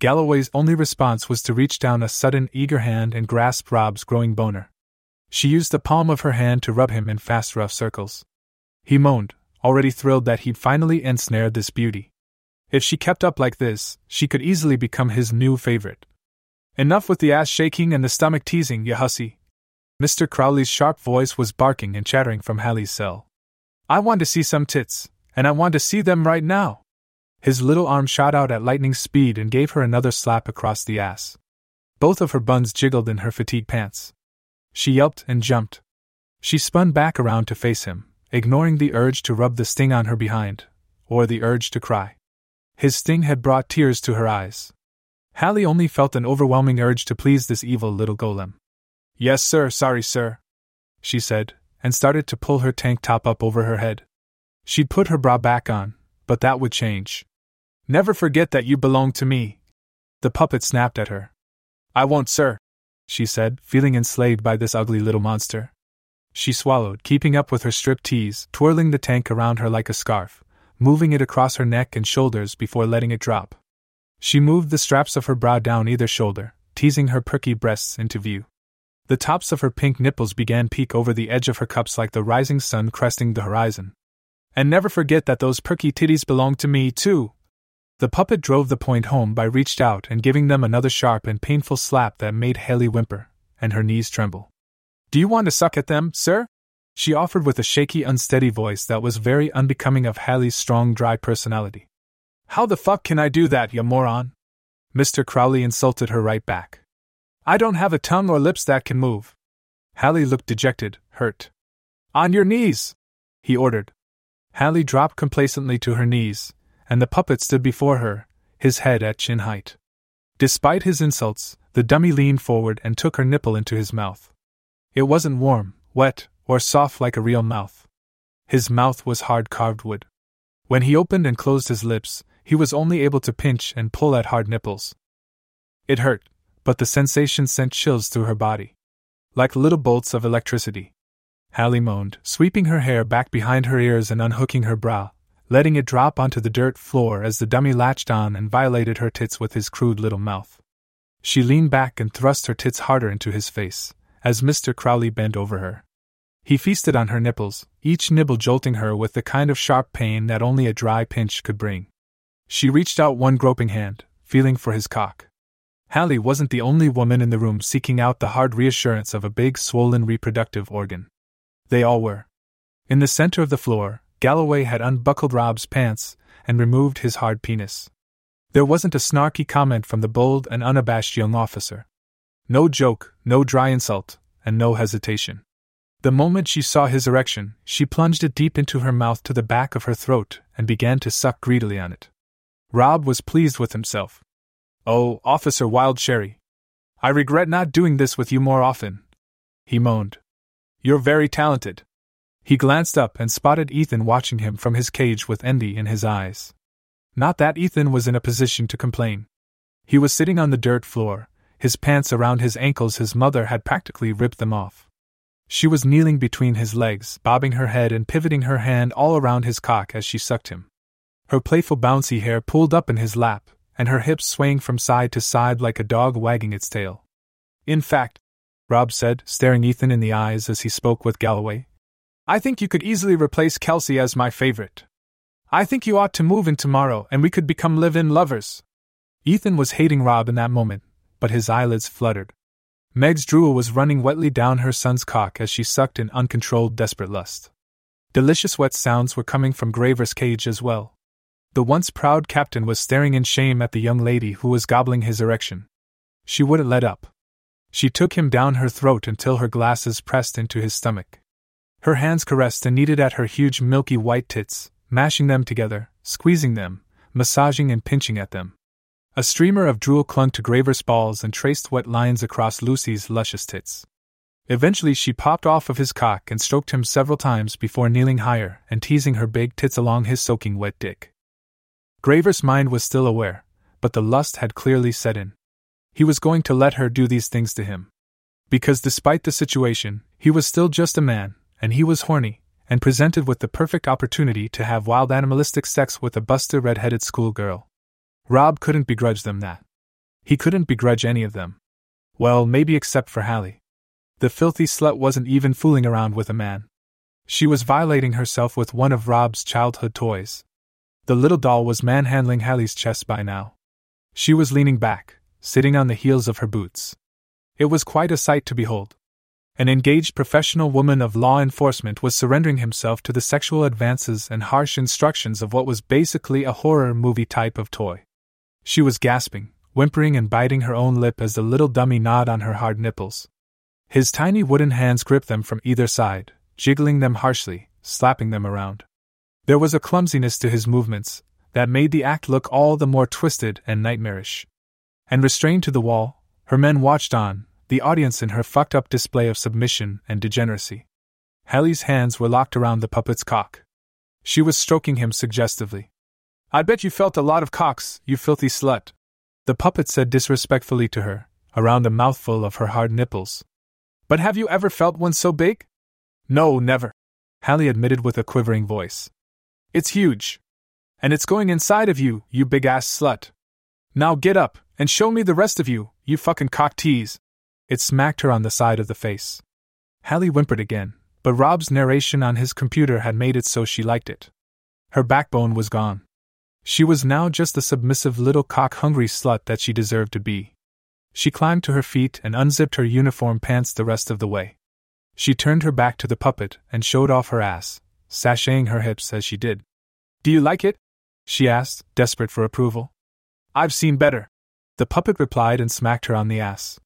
B: Galloway's only response was to reach down a sudden, eager hand and grasp Rob's growing boner. She used the palm of her hand to rub him in fast, rough circles. He moaned, already thrilled that he'd finally ensnared this beauty. If she kept up like this, she could easily become his new favorite. Enough with the ass shaking and the stomach teasing, you hussy. Mr. Crowley's sharp voice was barking and chattering from Hallie's cell. I want to see some tits, and I want to see them right now. His little arm shot out at lightning speed and gave her another slap across the ass. Both of her buns jiggled in her fatigue pants. She yelped and jumped. She spun back around to face him, ignoring the urge to rub the sting on her behind, or the urge to cry. His sting had brought tears to her eyes. Hallie only felt an overwhelming urge to please this evil little golem. Yes, sir, sorry, sir, she said, and started to pull her tank top up over her head. She'd put her bra back on, but that would change. Never forget that you belong to me. The puppet snapped at her. I won't, sir, she said, feeling enslaved by this ugly little monster. She swallowed, keeping up with her strip tease, twirling the tank around her like a scarf, moving it across her neck and shoulders before letting it drop. She moved the straps of her bra down either shoulder, teasing her perky breasts into view. The tops of her pink nipples began peek over the edge of her cups like the rising sun cresting the horizon. And never forget that those perky titties belong to me, too. The puppet drove the point home by reached out and giving them another sharp and painful slap that made Hallie whimper, and her knees tremble. Do you want to suck at them, sir? She offered with a shaky, unsteady voice that was very unbecoming of Hallie's strong, dry personality. How the fuck can I do that, you moron? Mr. Crowley insulted her right back. I don't have a tongue or lips that can move. Hallie looked dejected, hurt. On your knees! he ordered. Hallie dropped complacently to her knees, and the puppet stood before her, his head at chin height. Despite his insults, the dummy leaned forward and took her nipple into his mouth. It wasn't warm, wet, or soft like a real mouth. His mouth was hard carved wood. When he opened and closed his lips, he was only able to pinch and pull at hard nipples. It hurt, but the sensation sent chills through her body. Like little bolts of electricity. Hallie moaned, sweeping her hair back behind her ears and unhooking her bra, letting it drop onto the dirt floor as the dummy latched on and violated her tits with his crude little mouth. She leaned back and thrust her tits harder into his face, as Mr. Crowley bent over her. He feasted on her nipples, each nibble jolting her with the kind of sharp pain that only a dry pinch could bring. She reached out one groping hand, feeling for his cock. Hallie wasn't the only woman in the room seeking out the hard reassurance of a big, swollen reproductive organ. They all were. In the center of the floor, Galloway had unbuckled Rob's pants and removed his hard penis. There wasn't a snarky comment from the bold and unabashed young officer. No joke, no dry insult, and no hesitation. The moment she saw his erection, she plunged it deep into her mouth to the back of her throat and began to suck greedily on it. Rob was pleased with himself. Oh, Officer Wild Cherry. I regret not doing this with you more often. He moaned. You're very talented. He glanced up and spotted Ethan watching him from his cage with envy in his eyes. Not that Ethan was in a position to complain. He was sitting on the dirt floor, his pants around his ankles, his mother had practically ripped them off. She was kneeling between his legs, bobbing her head and pivoting her hand all around his cock as she sucked him. Her playful bouncy hair pulled up in his lap, and her hips swaying from side to side like a dog wagging its tail. In fact, Rob said, staring Ethan in the eyes as he spoke with Galloway, I think you could easily replace Kelsey as my favorite. I think you ought to move in tomorrow and we could become live in lovers. Ethan was hating Rob in that moment, but his eyelids fluttered. Meg's drool was running wetly down her son's cock as she sucked in uncontrolled, desperate lust. Delicious wet sounds were coming from Graver's cage as well. The once proud captain was staring in shame at the young lady who was gobbling his erection. She wouldn't let up. She took him down her throat until her glasses pressed into his stomach. Her hands caressed and kneaded at her huge milky white tits, mashing them together, squeezing them, massaging and pinching at them. A streamer of drool clung to Graver's balls and traced wet lines across Lucy's luscious tits. Eventually, she popped off of his cock and stroked him several times before kneeling higher and teasing her big tits along his soaking wet dick. Graver's mind was still aware, but the lust had clearly set in. He was going to let her do these things to him. Because despite the situation, he was still just a man, and he was horny, and presented with the perfect opportunity to have wild animalistic sex with a busty red headed schoolgirl. Rob couldn't begrudge them that. He couldn't begrudge any of them. Well, maybe except for Hallie. The filthy slut wasn't even fooling around with a man. She was violating herself with one of Rob's childhood toys. The little doll was manhandling Hallie's chest by now. She was leaning back, sitting on the heels of her boots. It was quite a sight to behold an engaged professional woman of law enforcement was surrendering himself to the sexual advances and harsh instructions of what was basically a horror movie type of toy. She was gasping, whimpering, and biting her own lip as the little dummy gnawed on her hard nipples. His tiny wooden hands gripped them from either side, jiggling them harshly, slapping them around. There was a clumsiness to his movements that made the act look all the more twisted and nightmarish. And restrained to the wall, her men watched on, the audience in her fucked up display of submission and degeneracy. Hallie's hands were locked around the puppet's cock. She was stroking him suggestively. I bet you felt a lot of cocks, you filthy slut. The puppet said disrespectfully to her, around a mouthful of her hard nipples. But have you ever felt one so big? No, never. Hallie admitted with a quivering voice. It's huge. And it's going inside of you, you big ass slut. Now get up, and show me the rest of you, you fucking cock tease. It smacked her on the side of the face. Hallie whimpered again, but Rob's narration on his computer had made it so she liked it. Her backbone was gone. She was now just the submissive little cock hungry slut that she deserved to be. She climbed to her feet and unzipped her uniform pants the rest of the way. She turned her back to the puppet and showed off her ass, sashaying her hips as she did. Do you like it? she asked, desperate for approval. I've seen better. The puppet replied and smacked her on the ass.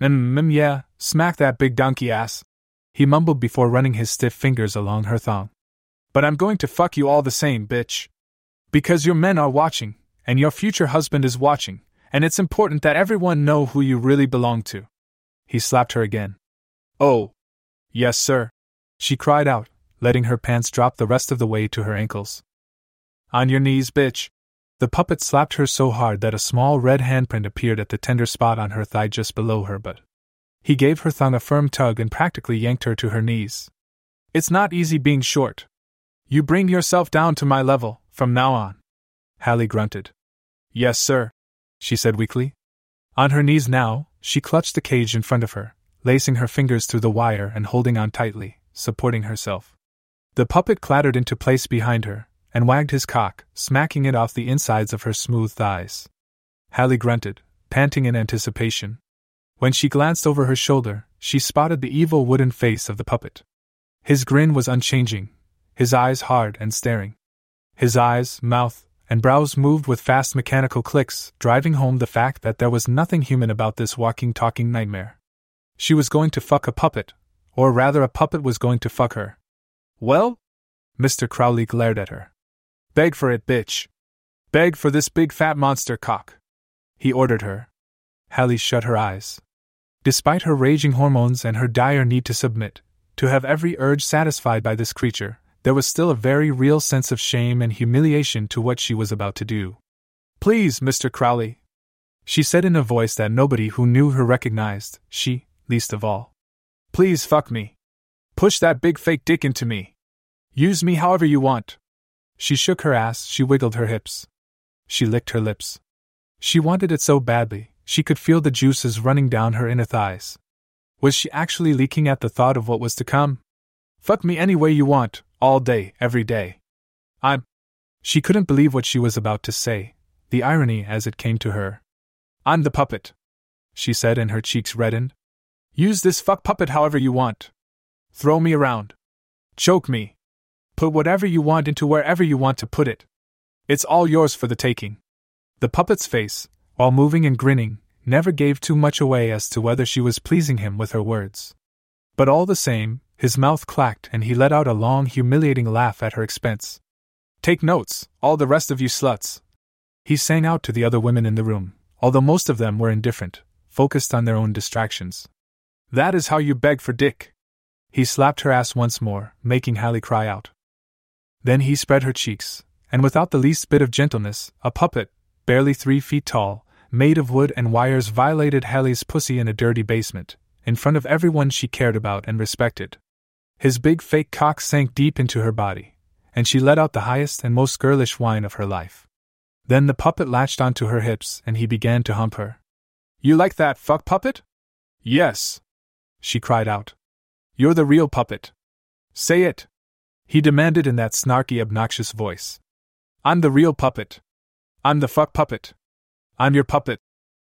B: Mm, mm, yeah, smack that big donkey ass. He mumbled before running his stiff fingers along her thong. But I'm going to fuck you all the same, bitch. Because your men are watching, and your future husband is watching, and it's important that everyone know who you really belong to. He slapped her again. Oh. Yes, sir. She cried out, letting her pants drop the rest of the way to her ankles. On your knees, bitch. The puppet slapped her so hard that a small red handprint appeared at the tender spot on her thigh just below her butt. He gave her thumb a firm tug and practically yanked her to her knees. It's not easy being short. You bring yourself down to my level, from now on. Hallie grunted. Yes, sir, she said weakly. On her knees now, she clutched the cage in front of her, lacing her fingers through the wire and holding on tightly, supporting herself. The puppet clattered into place behind her, and wagged his cock, smacking it off the insides of her smooth thighs. Hallie grunted, panting in anticipation. When she glanced over her shoulder, she spotted the evil wooden face of the puppet. His grin was unchanging, his eyes hard and staring. His eyes, mouth, and brows moved with fast mechanical clicks, driving home the fact that there was nothing human about this walking, talking nightmare. She was going to fuck a puppet, or rather, a puppet was going to fuck her. Well? Mr. Crowley glared at her. Beg for it, bitch. Beg for this big fat monster cock. He ordered her. Hallie shut her eyes. Despite her raging hormones and her dire need to submit, to have every urge satisfied by this creature, there was still a very real sense of shame and humiliation to what she was about to do. Please, Mr. Crowley. She said in a voice that nobody who knew her recognized, she, least of all. Please fuck me. Push that big fake dick into me. Use me however you want. She shook her ass, she wiggled her hips. She licked her lips. She wanted it so badly, she could feel the juices running down her inner thighs. Was she actually leaking at the thought of what was to come? Fuck me any way you want, all day, every day. I'm. She couldn't believe what she was about to say, the irony as it came to her. I'm the puppet, she said, and her cheeks reddened. Use this fuck puppet however you want. Throw me around. Choke me. Put whatever you want into wherever you want to put it. It's all yours for the taking. The puppet's face, while moving and grinning, never gave too much away as to whether she was pleasing him with her words. But all the same, his mouth clacked and he let out a long, humiliating laugh at her expense. Take notes, all the rest of you sluts. He sang out to the other women in the room, although most of them were indifferent, focused on their own distractions. That is how you beg for dick. He slapped her ass once more, making Hallie cry out. Then he spread her cheeks, and without the least bit of gentleness, a puppet, barely three feet tall, made of wood and wires, violated Hallie's pussy in a dirty basement, in front of everyone she cared about and respected. His big fake cock sank deep into her body, and she let out the highest and most girlish whine of her life. Then the puppet latched onto her hips and he began to hump her. You like that, fuck puppet? Yes. She cried out. You're the real puppet. Say it. He demanded in that snarky, obnoxious voice. I'm the real puppet. I'm the fuck puppet. I'm your puppet.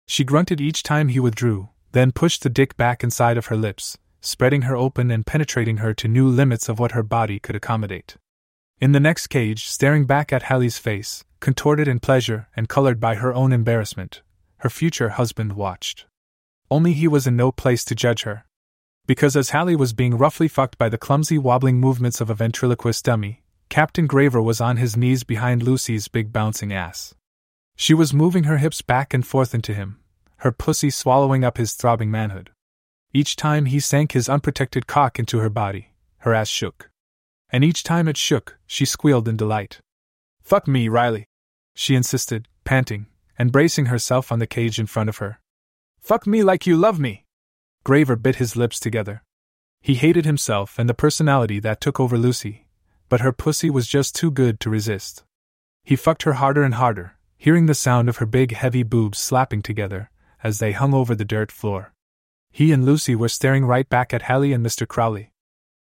B: She grunted each time he withdrew, then pushed the dick back inside of her lips, spreading her open and penetrating her to new limits of what her body could accommodate. In the next cage, staring back at Hallie's face, contorted in pleasure and colored by her own embarrassment, her future husband watched. Only he was in no place to judge her. Because as Hallie was being roughly fucked by the clumsy wobbling movements of a ventriloquist dummy, Captain Graver was on his knees behind Lucy's big bouncing ass. She was moving her hips back and forth into him, her pussy swallowing up his throbbing manhood. Each time he sank his unprotected cock into her body, her ass shook. And each time it shook, she squealed in delight. Fuck me, Riley, she insisted, panting, and bracing herself on the cage in front of her. Fuck me like you love me. Graver bit his lips together. He hated himself and the personality that took over Lucy, but her pussy was just too good to resist. He fucked her harder and harder, hearing the sound of her big, heavy boobs slapping together as they hung over the dirt floor. He and Lucy were staring right back at Hallie and Mr. Crowley.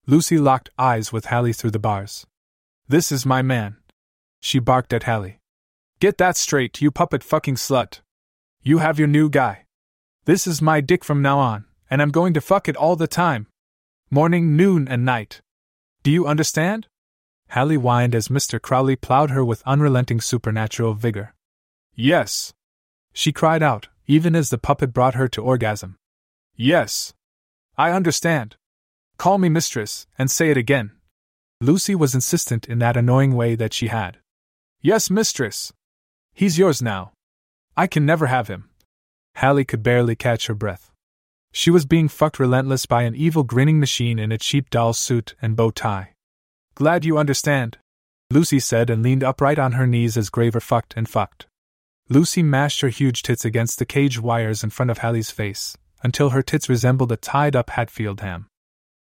B: Lucy locked eyes with Hallie through the bars. This is my man. She barked at Hallie. Get that straight, you puppet fucking slut. You have your new guy. This is my dick from now on, and I'm going to fuck it all the time. Morning, noon, and night. Do you understand? Hallie whined as Mr. Crowley plowed her with unrelenting supernatural vigor. Yes. She cried out, even as the puppet brought her to orgasm. Yes. I understand. Call me mistress, and say it again. Lucy was insistent in that annoying way that she had. Yes, mistress. He's yours now. I can never have him. Hallie could barely catch her breath. She was being fucked relentless by an evil grinning machine in a cheap doll suit and bow tie. Glad you understand, Lucy said and leaned upright on her knees as Graver fucked and fucked. Lucy mashed her huge tits against the cage wires in front of Hallie's face, until her tits resembled a tied up Hatfield ham.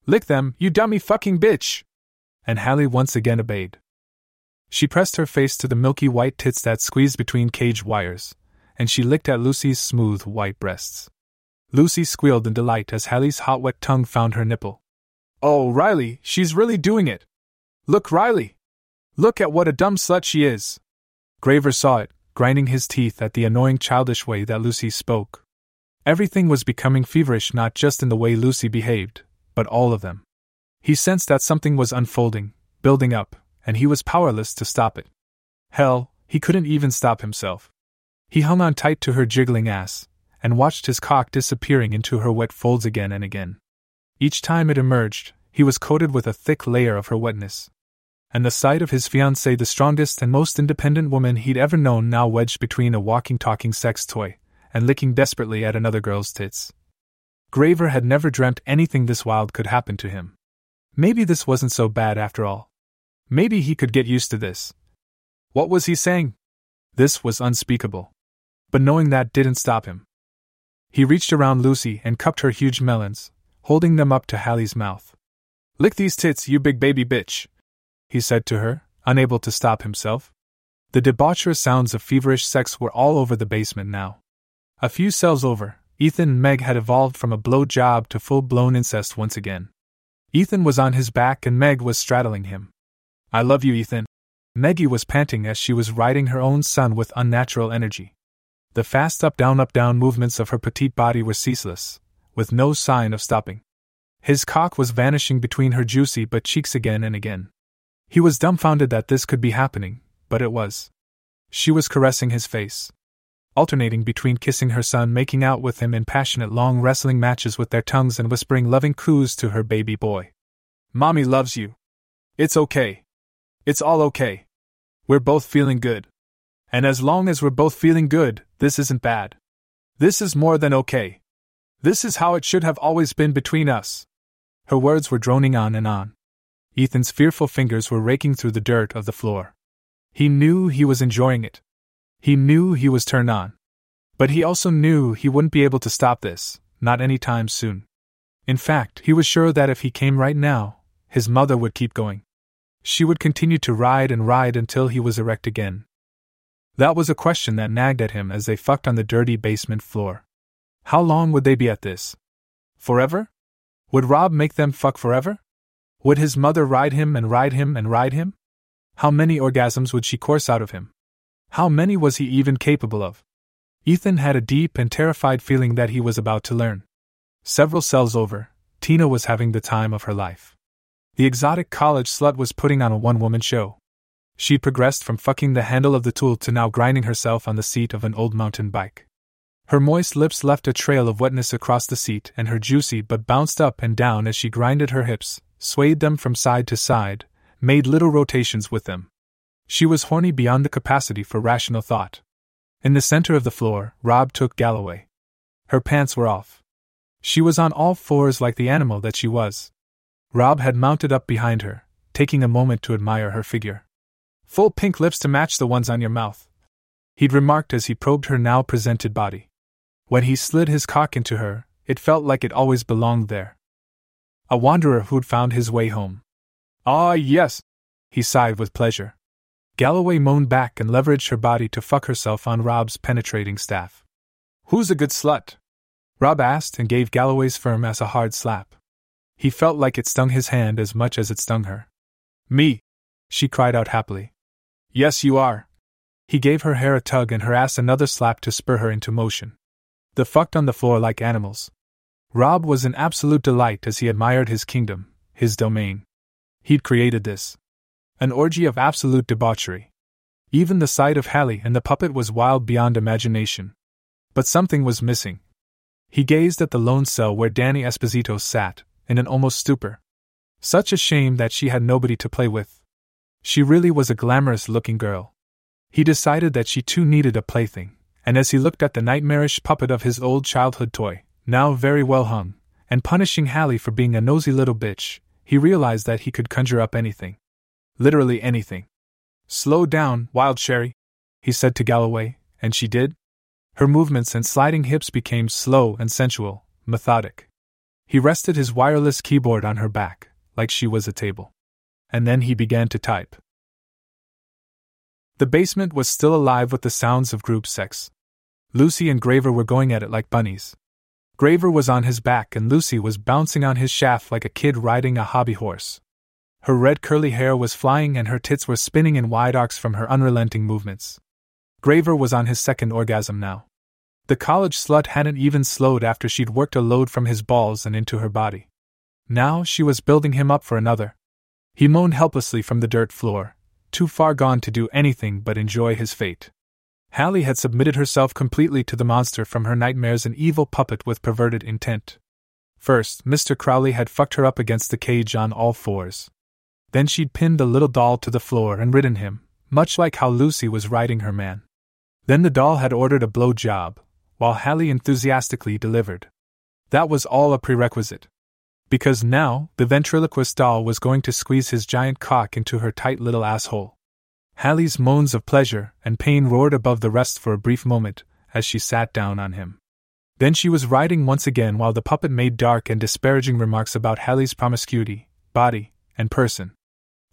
B: Lick them, you dummy fucking bitch! And Hallie once again obeyed. She pressed her face to the milky white tits that squeezed between cage wires, and she licked at Lucy's smooth white breasts. Lucy squealed in delight as Hallie's hot wet tongue found her nipple. Oh, Riley, she's really doing it! Look, Riley! Look at what a dumb slut she is! Graver saw it, grinding his teeth at the annoying childish way that Lucy spoke. Everything was becoming feverish not just in the way Lucy behaved, but all of them. He sensed that something was unfolding, building up, and he was powerless to stop it. Hell, he couldn't even stop himself. He hung on tight to her jiggling ass, and watched his cock disappearing into her wet folds again and again. Each time it emerged, he was coated with a thick layer of her wetness. And the sight of his fiancée, the strongest and most independent woman he'd ever known, now wedged between a walking, talking sex toy and licking desperately at another girl's tits. Graver had never dreamt anything this wild could happen to him. Maybe this wasn't so bad after all. Maybe he could get used to this. What was he saying? This was unspeakable. But knowing that didn't stop him. He reached around Lucy and cupped her huge melons, holding them up to Hallie's mouth. Lick these tits, you big baby bitch, he said to her, unable to stop himself. The debaucherous sounds of feverish sex were all over the basement now. A few cells over, Ethan and Meg had evolved from a blow job to full blown incest once again. Ethan was on his back and Meg was straddling him. I love you, Ethan. Meggie was panting as she was riding her own son with unnatural energy. The fast up down up down movements of her petite body were ceaseless, with no sign of stopping. His cock was vanishing between her juicy but cheeks again and again. He was dumbfounded that this could be happening, but it was. She was caressing his face, alternating between kissing her son, making out with him in passionate long wrestling matches with their tongues, and whispering loving coos to her baby boy. Mommy loves you. It's okay. It's all okay. We're both feeling good. And as long as we're both feeling good, this isn't bad. This is more than okay. This is how it should have always been between us. Her words were droning on and on. Ethan's fearful fingers were raking through the dirt of the floor. He knew he was enjoying it. He knew he was turned on. But he also knew he wouldn't be able to stop this, not any time soon. In fact, he was sure that if he came right now, his mother would keep going. She would continue to ride and ride until he was erect again. That was a question that nagged at him as they fucked on the dirty basement floor. How long would they be at this? Forever? Would Rob make them fuck forever? Would his mother ride him and ride him and ride him? How many orgasms would she course out of him? How many was he even capable of? Ethan had a deep and terrified feeling that he was about to learn. Several cells over, Tina was having the time of her life. The exotic college slut was putting on a one woman show. She progressed from fucking the handle of the tool to now grinding herself on the seat of an old mountain bike. Her moist lips left a trail of wetness across the seat, and her juicy butt bounced up and down as she grinded her hips, swayed them from side to side, made little rotations with them. She was horny beyond the capacity for rational thought. In the center of the floor, Rob took Galloway. Her pants were off. She was on all fours like the animal that she was. Rob had mounted up behind her, taking a moment to admire her figure. Full pink lips to match the ones on your mouth. He'd remarked as he probed her now presented body. When he slid his cock into her, it felt like it always belonged there. A wanderer who'd found his way home. Ah, yes! He sighed with pleasure. Galloway moaned back and leveraged her body to fuck herself on Rob's penetrating staff. Who's a good slut? Rob asked and gave Galloway's firm ass a hard slap. He felt like it stung his hand as much as it stung her. Me! She cried out happily. Yes, you are. He gave her hair a tug and her ass another slap to spur her into motion. The fucked on the floor like animals. Rob was an absolute delight as he admired his kingdom, his domain. He'd created this. An orgy of absolute debauchery. Even the sight of Hallie and the puppet was wild beyond imagination. But something was missing. He gazed at the lone cell where Danny Esposito sat, in an almost stupor. Such a shame that she had nobody to play with. She really was a glamorous looking girl. He decided that she too needed a plaything and as he looked at the nightmarish puppet of his old childhood toy, now very well hung, and punishing Hallie for being a nosy little bitch, he realized that he could conjure up anything. Literally anything. Slow down, Wild Cherry, he said to Galloway, and she did. Her movements and sliding hips became slow and sensual, methodic. He rested his wireless keyboard on her back, like she was a table. And then he began to type. The basement was still alive with the sounds of group sex. Lucy and Graver were going at it like bunnies. Graver was on his back and Lucy was bouncing on his shaft like a kid riding a hobby horse. Her red curly hair was flying and her tits were spinning in wide arcs from her unrelenting movements. Graver was on his second orgasm now. The college slut hadn't even slowed after she'd worked a load from his balls and into her body. Now she was building him up for another. He moaned helplessly from the dirt floor, too far gone to do anything but enjoy his fate. Hallie had submitted herself completely to the monster from her nightmares, an evil puppet with perverted intent. First, Mr. Crowley had fucked her up against the cage on all fours. Then she'd pinned the little doll to the floor and ridden him, much like how Lucy was riding her man. Then the doll had ordered a blow job, while Hallie enthusiastically delivered. That was all a prerequisite. Because now, the ventriloquist doll was going to squeeze his giant cock into her tight little asshole. Hallie's moans of pleasure and pain roared above the rest for a brief moment as she sat down on him. Then she was riding once again while the puppet made dark and disparaging remarks about Hallie's promiscuity, body, and person.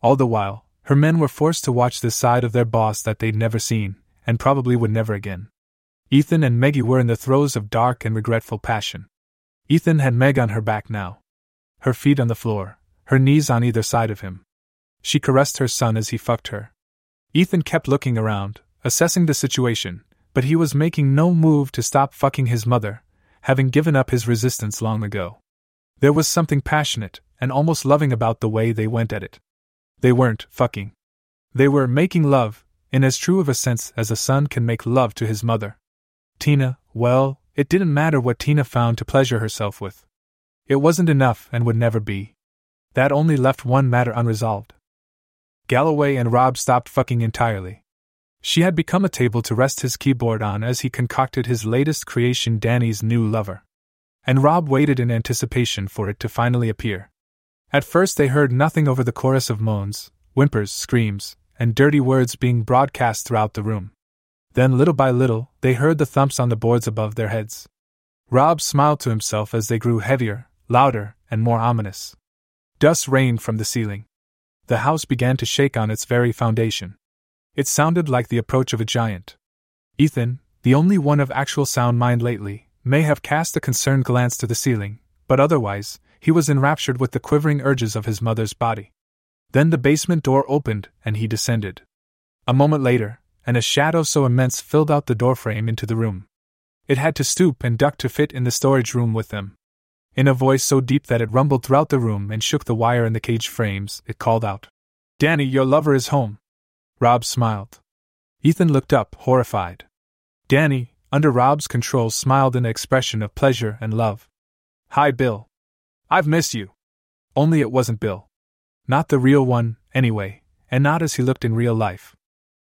B: All the while, her men were forced to watch this side of their boss that they'd never seen, and probably would never again. Ethan and Meggie were in the throes of dark and regretful passion. Ethan had Meg on her back now, her feet on the floor, her knees on either side of him. She caressed her son as he fucked her. Ethan kept looking around, assessing the situation, but he was making no move to stop fucking his mother, having given up his resistance long ago. There was something passionate and almost loving about the way they went at it. They weren't fucking. They were making love, in as true of a sense as a son can make love to his mother. Tina, well, it didn't matter what Tina found to pleasure herself with. It wasn't enough and would never be. That only left one matter unresolved. Galloway and Rob stopped fucking entirely. She had become a table to rest his keyboard on as he concocted his latest creation, Danny's new lover. And Rob waited in anticipation for it to finally appear. At first, they heard nothing over the chorus of moans, whimpers, screams, and dirty words being broadcast throughout the room. Then, little by little, they heard the thumps on the boards above their heads. Rob smiled to himself as they grew heavier, louder, and more ominous. Dust rained from the ceiling the house began to shake on its very foundation. It sounded like the approach of a giant. Ethan, the only one of actual sound mind lately, may have cast a concerned glance to the ceiling, but otherwise, he was enraptured with the quivering urges of his mother's body. Then the basement door opened, and he descended. A moment later, and a shadow so immense filled out the doorframe into the room. It had to stoop and duck to fit in the storage room with them. In a voice so deep that it rumbled throughout the room and shook the wire in the cage frames, it called out, Danny, your lover is home. Rob smiled. Ethan looked up, horrified. Danny, under Rob's control, smiled an expression of pleasure and love. Hi, Bill. I've missed you. Only it wasn't Bill. Not the real one, anyway, and not as he looked in real life.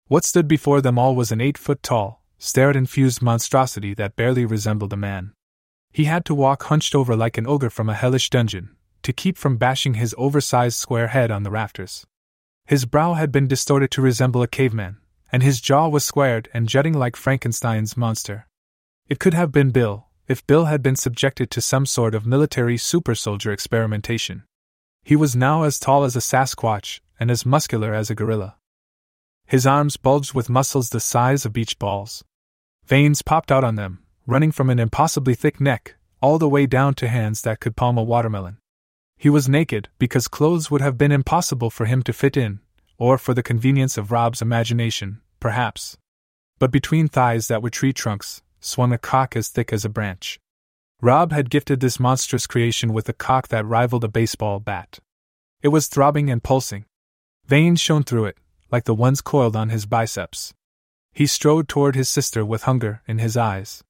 B: What stood before them all was an eight foot tall, steroid infused monstrosity that barely resembled a man. He had to walk hunched over like an ogre from a hellish dungeon, to keep from bashing his oversized square head on the rafters. His brow had been distorted to resemble a caveman, and his jaw was squared and jutting like Frankenstein's monster. It could have been Bill, if Bill had been subjected to some sort of military super soldier experimentation. He was now as tall as a Sasquatch and as muscular as a gorilla. His arms bulged with muscles the size of beach balls. Veins popped out on them, running from an impossibly thick neck, all the way down to hands that could palm a watermelon. He was naked because clothes would have been impossible for him to fit in, or for the convenience of Rob's imagination, perhaps. But between thighs that were tree trunks, swung a cock as thick as a branch. Rob had gifted this monstrous creation with a cock that rivaled a baseball bat. It was throbbing and pulsing. Veins shone through it, like the ones coiled on his biceps. He strode toward his sister with hunger in his eyes.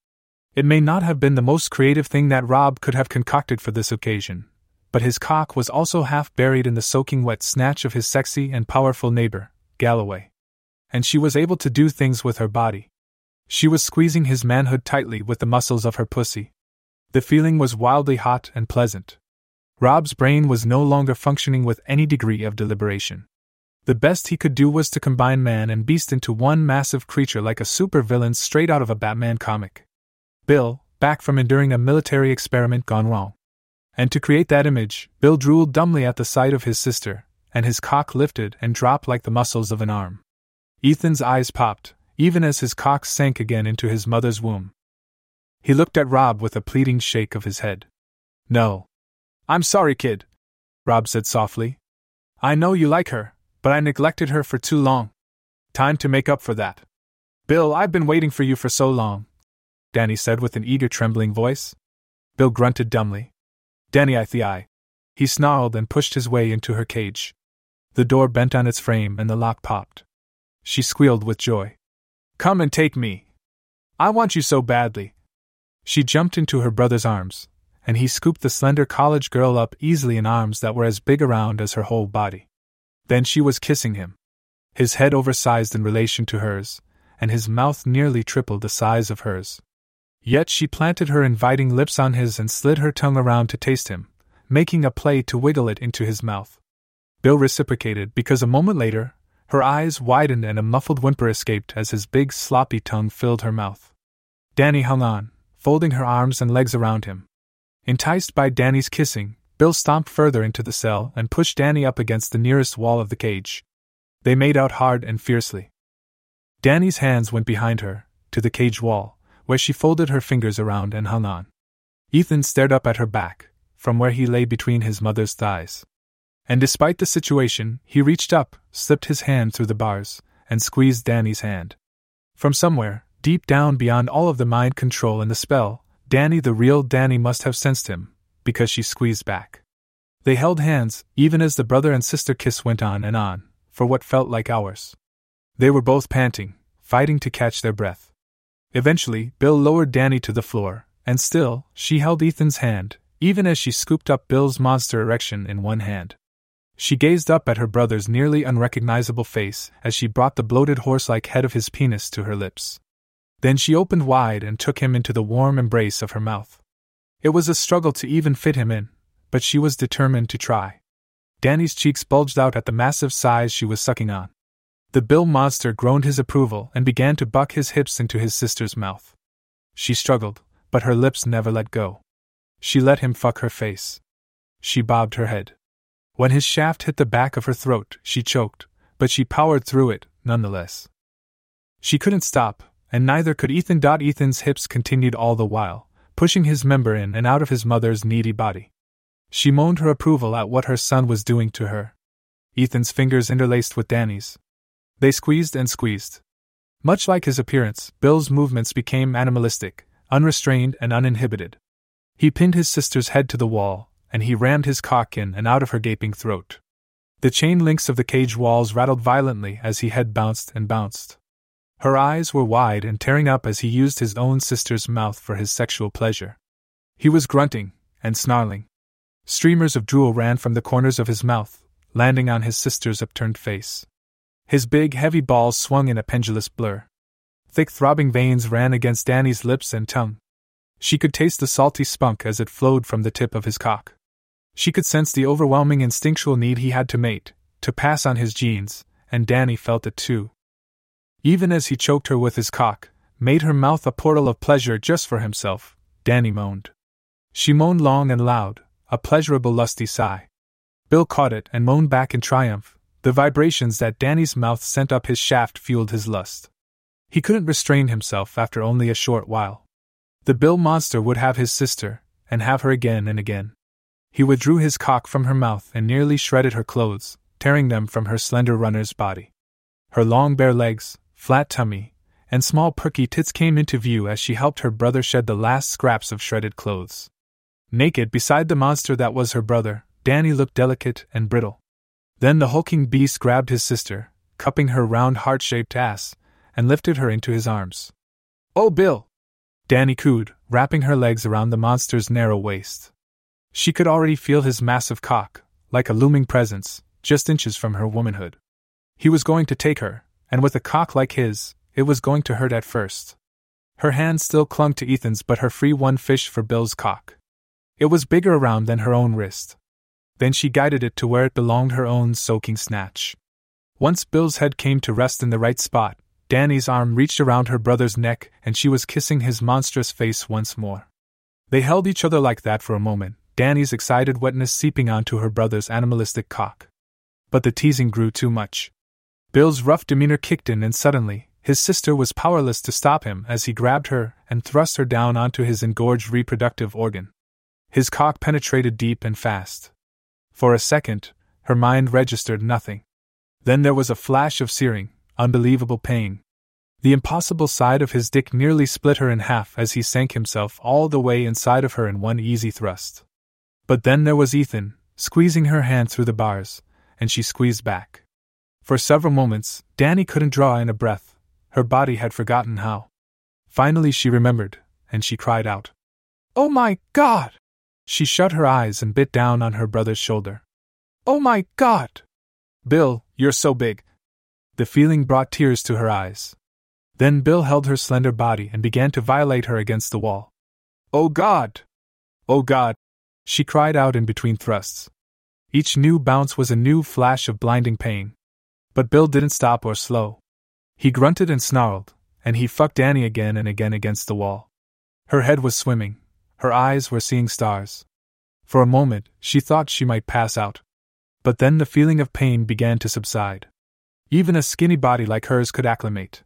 B: It may not have been the most creative thing that Rob could have concocted for this occasion, but his cock was also half buried in the soaking wet snatch of his sexy and powerful neighbor, Galloway. And she was able to do things with her body. She was squeezing his manhood tightly with the muscles of her pussy. The feeling was wildly hot and pleasant. Rob's brain was no longer functioning with any degree of deliberation. The best he could do was to combine man and beast into one massive creature like a supervillain straight out of a Batman comic. Bill, back from enduring a military experiment gone wrong. And to create that image, Bill drooled dumbly at the sight of his sister, and his cock lifted and dropped like the muscles of an arm. Ethan's eyes popped, even as his cock sank again into his mother's womb. He looked at Rob with a pleading shake of his head. No. I'm sorry, kid, Rob said softly. I know you like her, but I neglected her for too long. Time to make up for that. Bill, I've been waiting for you for so long, Danny said with an eager, trembling voice. Bill grunted dumbly. Danny, I thee He snarled and pushed his way into her cage. The door bent on its frame and the lock popped. She squealed with joy. Come and take me. I want you so badly. She jumped into her brother's arms, and he scooped the slender college girl up easily in arms that were as big around as her whole body. Then she was kissing him. His head oversized in relation to hers, and his mouth nearly triple the size of hers. Yet she planted her inviting lips on his and slid her tongue around to taste him, making a play to wiggle it into his mouth. Bill reciprocated because a moment later, her eyes widened and a muffled whimper escaped as his big sloppy tongue filled her mouth. Danny hung on, folding her arms and legs around him. Enticed by Danny's kissing, Bill stomped further into the cell and pushed Danny up against the nearest wall of the cage. They made out hard and fiercely. Danny's hands went behind her, to the cage wall, where she folded her fingers around and hung on. Ethan stared up at her back, from where he lay between his mother's thighs. And despite the situation, he reached up, slipped his hand through the bars, and squeezed Danny's hand. From somewhere, deep down beyond all of the mind control and the spell, Danny, the real Danny, must have sensed him, because she squeezed back. They held hands, even as the brother and sister kiss went on and on, for what felt like hours. They were both panting, fighting to catch their breath. Eventually, Bill lowered Danny to the floor, and still, she held Ethan's hand, even as she scooped up Bill's monster erection in one hand. She gazed up at her brother's nearly unrecognizable face as she brought the bloated horse like head of his penis to her lips. Then she opened wide and took him into the warm embrace of her mouth. It was a struggle to even fit him in, but she was determined to try. Danny's cheeks bulged out at the massive size she was sucking on. The Bill monster groaned his approval and began to buck his hips into his sister's mouth. She struggled, but her lips never let go. She let him fuck her face. She bobbed her head. When his shaft hit the back of her throat, she choked, but she powered through it, nonetheless. She couldn't stop, and neither could Ethan. Ethan's hips continued all the while, pushing his member in and out of his mother's needy body. She moaned her approval at what her son was doing to her. Ethan's fingers interlaced with Danny's. They squeezed and squeezed. Much like his appearance, Bill's movements became animalistic, unrestrained, and uninhibited. He pinned his sister's head to the wall, and he rammed his cock in and out of her gaping throat. The chain links of the cage walls rattled violently as he head bounced and bounced. Her eyes were wide and tearing up as he used his own sister's mouth for his sexual pleasure. He was grunting and snarling. Streamers of drool ran from the corners of his mouth, landing on his sister's upturned face. His big, heavy balls swung in a pendulous blur. Thick, throbbing veins ran against Danny's lips and tongue. She could taste the salty spunk as it flowed from the tip of his cock. She could sense the overwhelming instinctual need he had to mate, to pass on his genes, and Danny felt it too. Even as he choked her with his cock, made her mouth a portal of pleasure just for himself, Danny moaned. She moaned long and loud, a pleasurable lusty sigh. Bill caught it and moaned back in triumph. The vibrations that Danny's mouth sent up his shaft fueled his lust. He couldn't restrain himself after only a short while. The Bill monster would have his sister, and have her again and again. He withdrew his cock from her mouth and nearly shredded her clothes, tearing them from her slender runner's body. Her long bare legs, flat tummy, and small perky tits came into view as she helped her brother shed the last scraps of shredded clothes. Naked beside the monster that was her brother, Danny looked delicate and brittle. Then the hulking beast grabbed his sister, cupping her round heart shaped ass, and lifted her into his arms. Oh, Bill! Danny cooed, wrapping her legs around the monster's narrow waist. She could already feel his massive cock, like a looming presence, just inches from her womanhood. He was going to take her, and with a cock like his, it was going to hurt at first. Her hand still clung to Ethan's, but her free one fished for Bill's cock. It was bigger around than her own wrist. Then she guided it to where it belonged her own soaking snatch. Once Bill's head came to rest in the right spot, Danny's arm reached around her brother's neck and she was kissing his monstrous face once more. They held each other like that for a moment, Danny's excited wetness seeping onto her brother's animalistic cock. But the teasing grew too much. Bill's rough demeanor kicked in, and suddenly, his sister was powerless to stop him as he grabbed her and thrust her down onto his engorged reproductive organ. His cock penetrated deep and fast. For a second, her mind registered nothing. Then there was a flash of searing, unbelievable pain. The impossible side of his dick nearly split her in half as he sank himself all the way inside of her in one easy thrust. But then there was Ethan, squeezing her hand through the bars, and she squeezed back. For several moments, Danny couldn't draw in a breath. Her body had forgotten how. Finally, she remembered, and she cried out, Oh my God! She shut her eyes and bit down on her brother's shoulder. Oh my god! Bill, you're so big. The feeling brought tears to her eyes. Then Bill held her slender body and began to violate her against the wall. Oh God! Oh God! She cried out in between thrusts. Each new bounce was a new flash of blinding pain. But Bill didn't stop or slow. He grunted and snarled, and he fucked Annie again and again against the wall. Her head was swimming, her eyes were seeing stars. For a moment, she thought she might pass out. But then the feeling of pain began to subside. Even a skinny body like hers could acclimate.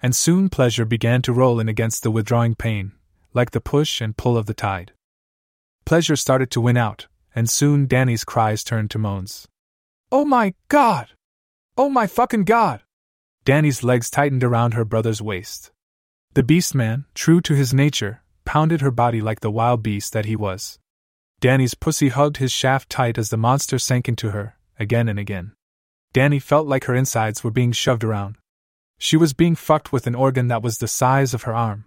B: And soon pleasure began to roll in against the withdrawing pain, like the push and pull of the tide. Pleasure started to win out, and soon Danny's cries turned to moans. Oh my god! Oh my fucking god! Danny's legs tightened around her brother's waist. The beast man, true to his nature, pounded her body like the wild beast that he was. Danny's pussy hugged his shaft tight as the monster sank into her, again and again. Danny felt like her insides were being shoved around, she was being fucked with an organ that was the size of her arm.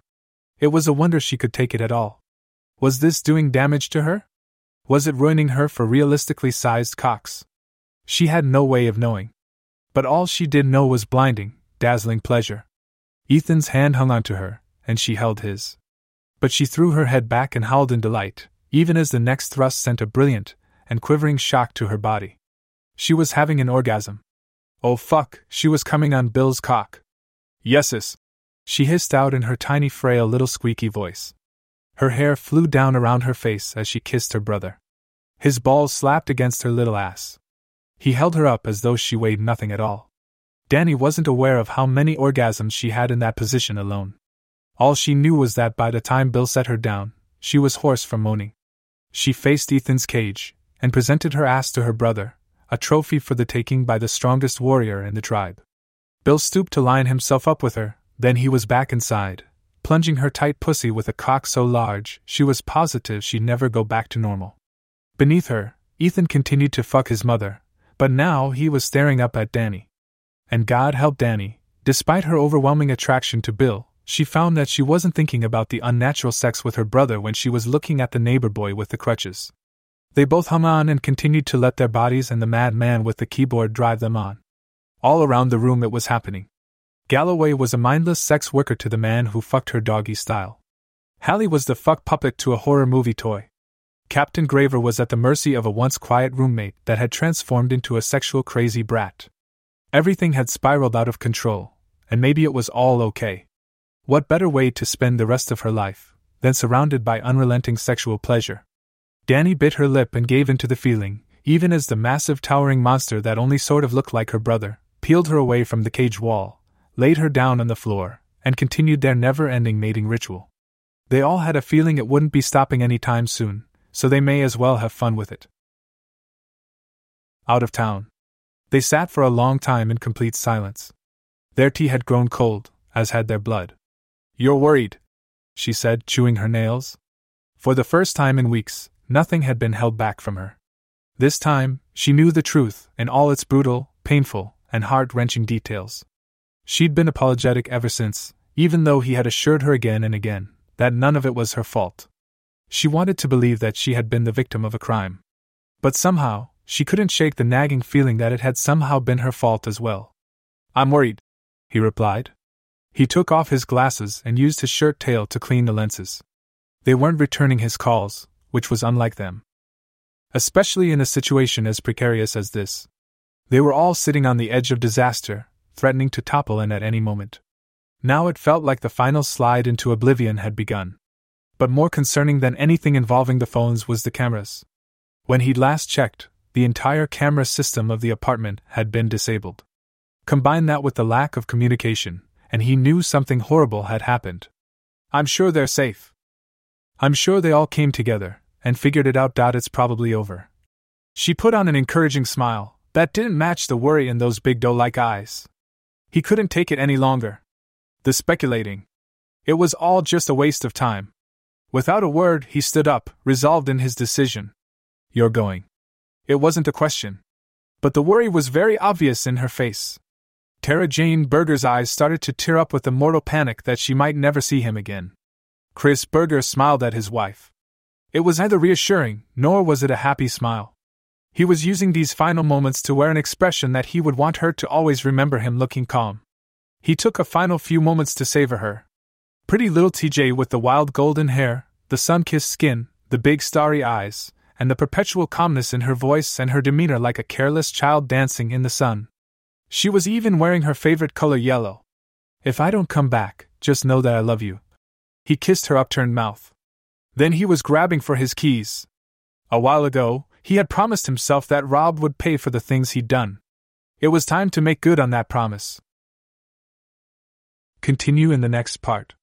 B: It was a wonder she could take it at all. Was this doing damage to her? Was it ruining her for realistically sized cocks? She had no way of knowing. But all she did know was blinding, dazzling pleasure. Ethan's hand hung onto her, and she held his. But she threw her head back and howled in delight, even as the next thrust sent a brilliant and quivering shock to her body. She was having an orgasm. Oh fuck, she was coming on Bill's cock. Yeses, she hissed out in her tiny, frail, little squeaky voice. Her hair flew down around her face as she kissed her brother. His balls slapped against her little ass. He held her up as though she weighed nothing at all. Danny wasn't aware of how many orgasms she had in that position alone. All she knew was that by the time Bill set her down, she was hoarse from moaning. She faced Ethan's cage and presented her ass to her brother, a trophy for the taking by the strongest warrior in the tribe. Bill stooped to line himself up with her, then he was back inside, plunging her tight pussy with a cock so large she was positive she'd never go back to normal. Beneath her, Ethan continued to fuck his mother, but now he was staring up at Danny. And God help Danny, despite her overwhelming attraction to Bill, she found that she wasn't thinking about the unnatural sex with her brother when she was looking at the neighbor boy with the crutches. They both hung on and continued to let their bodies and the mad man with the keyboard drive them on. All around the room it was happening. Galloway was a mindless sex worker to the man who fucked her doggy style. Hallie was the fuck puppet to a horror movie toy. Captain Graver was at the mercy of a once quiet roommate that had transformed into a sexual crazy brat. Everything had spiraled out of control, and maybe it was all okay. What better way to spend the rest of her life than surrounded by unrelenting sexual pleasure? Danny bit her lip and gave in to the feeling, even as the massive towering monster that only sort of looked like her brother peeled her away from the cage wall, laid her down on the floor, and continued their never ending mating ritual. They all had a feeling it wouldn't be stopping any time soon, so they may as well have fun with it. Out of town. They sat for a long time in complete silence. Their tea had grown cold, as had their blood. You're worried, she said, chewing her nails. For the first time in weeks, nothing had been held back from her. This time, she knew the truth in all its brutal, painful, and heart wrenching details. She'd been apologetic ever since, even though he had assured her again and again that none of it was her fault. She wanted to believe that she had been the victim of a crime. But somehow, she couldn't shake the nagging feeling that it had somehow been her fault as well. I'm worried, he replied. He took off his glasses and used his shirt tail to clean the lenses. They weren't returning his calls, which was unlike them. Especially in a situation as precarious as this. They were all sitting on the edge of disaster, threatening to topple in at any moment. Now it felt like the final slide into oblivion had begun. But more concerning than anything involving the phones was the cameras. When he'd last checked, the entire camera system of the apartment had been disabled. Combine that with the lack of communication, and he knew something horrible had happened. I'm sure they're safe. I'm sure they all came together and figured it out. It's probably over. She put on an encouraging smile, that didn't match the worry in those big doe like eyes. He couldn't take it any longer. The speculating. It was all just a waste of time. Without a word, he stood up, resolved in his decision. You're going. It wasn't a question. But the worry was very obvious in her face. Tara Jane Berger's eyes started to tear up with the mortal panic that she might never see him again. Chris Berger smiled at his wife. It was neither reassuring, nor was it a happy smile. He was using these final moments to wear an expression that he would want her to always remember him looking calm. He took a final few moments to savor her. Pretty little TJ with the wild golden hair, the sun kissed skin, the big starry eyes, and the perpetual calmness in her voice and her demeanor like a careless child dancing in the sun. She was even wearing her favorite color yellow. If I don't come back, just know that I love you. He kissed her upturned mouth. Then he was grabbing for his keys. A while ago, he had promised himself that Rob would pay for the things he'd done. It was time to make good on that promise. Continue in the next part.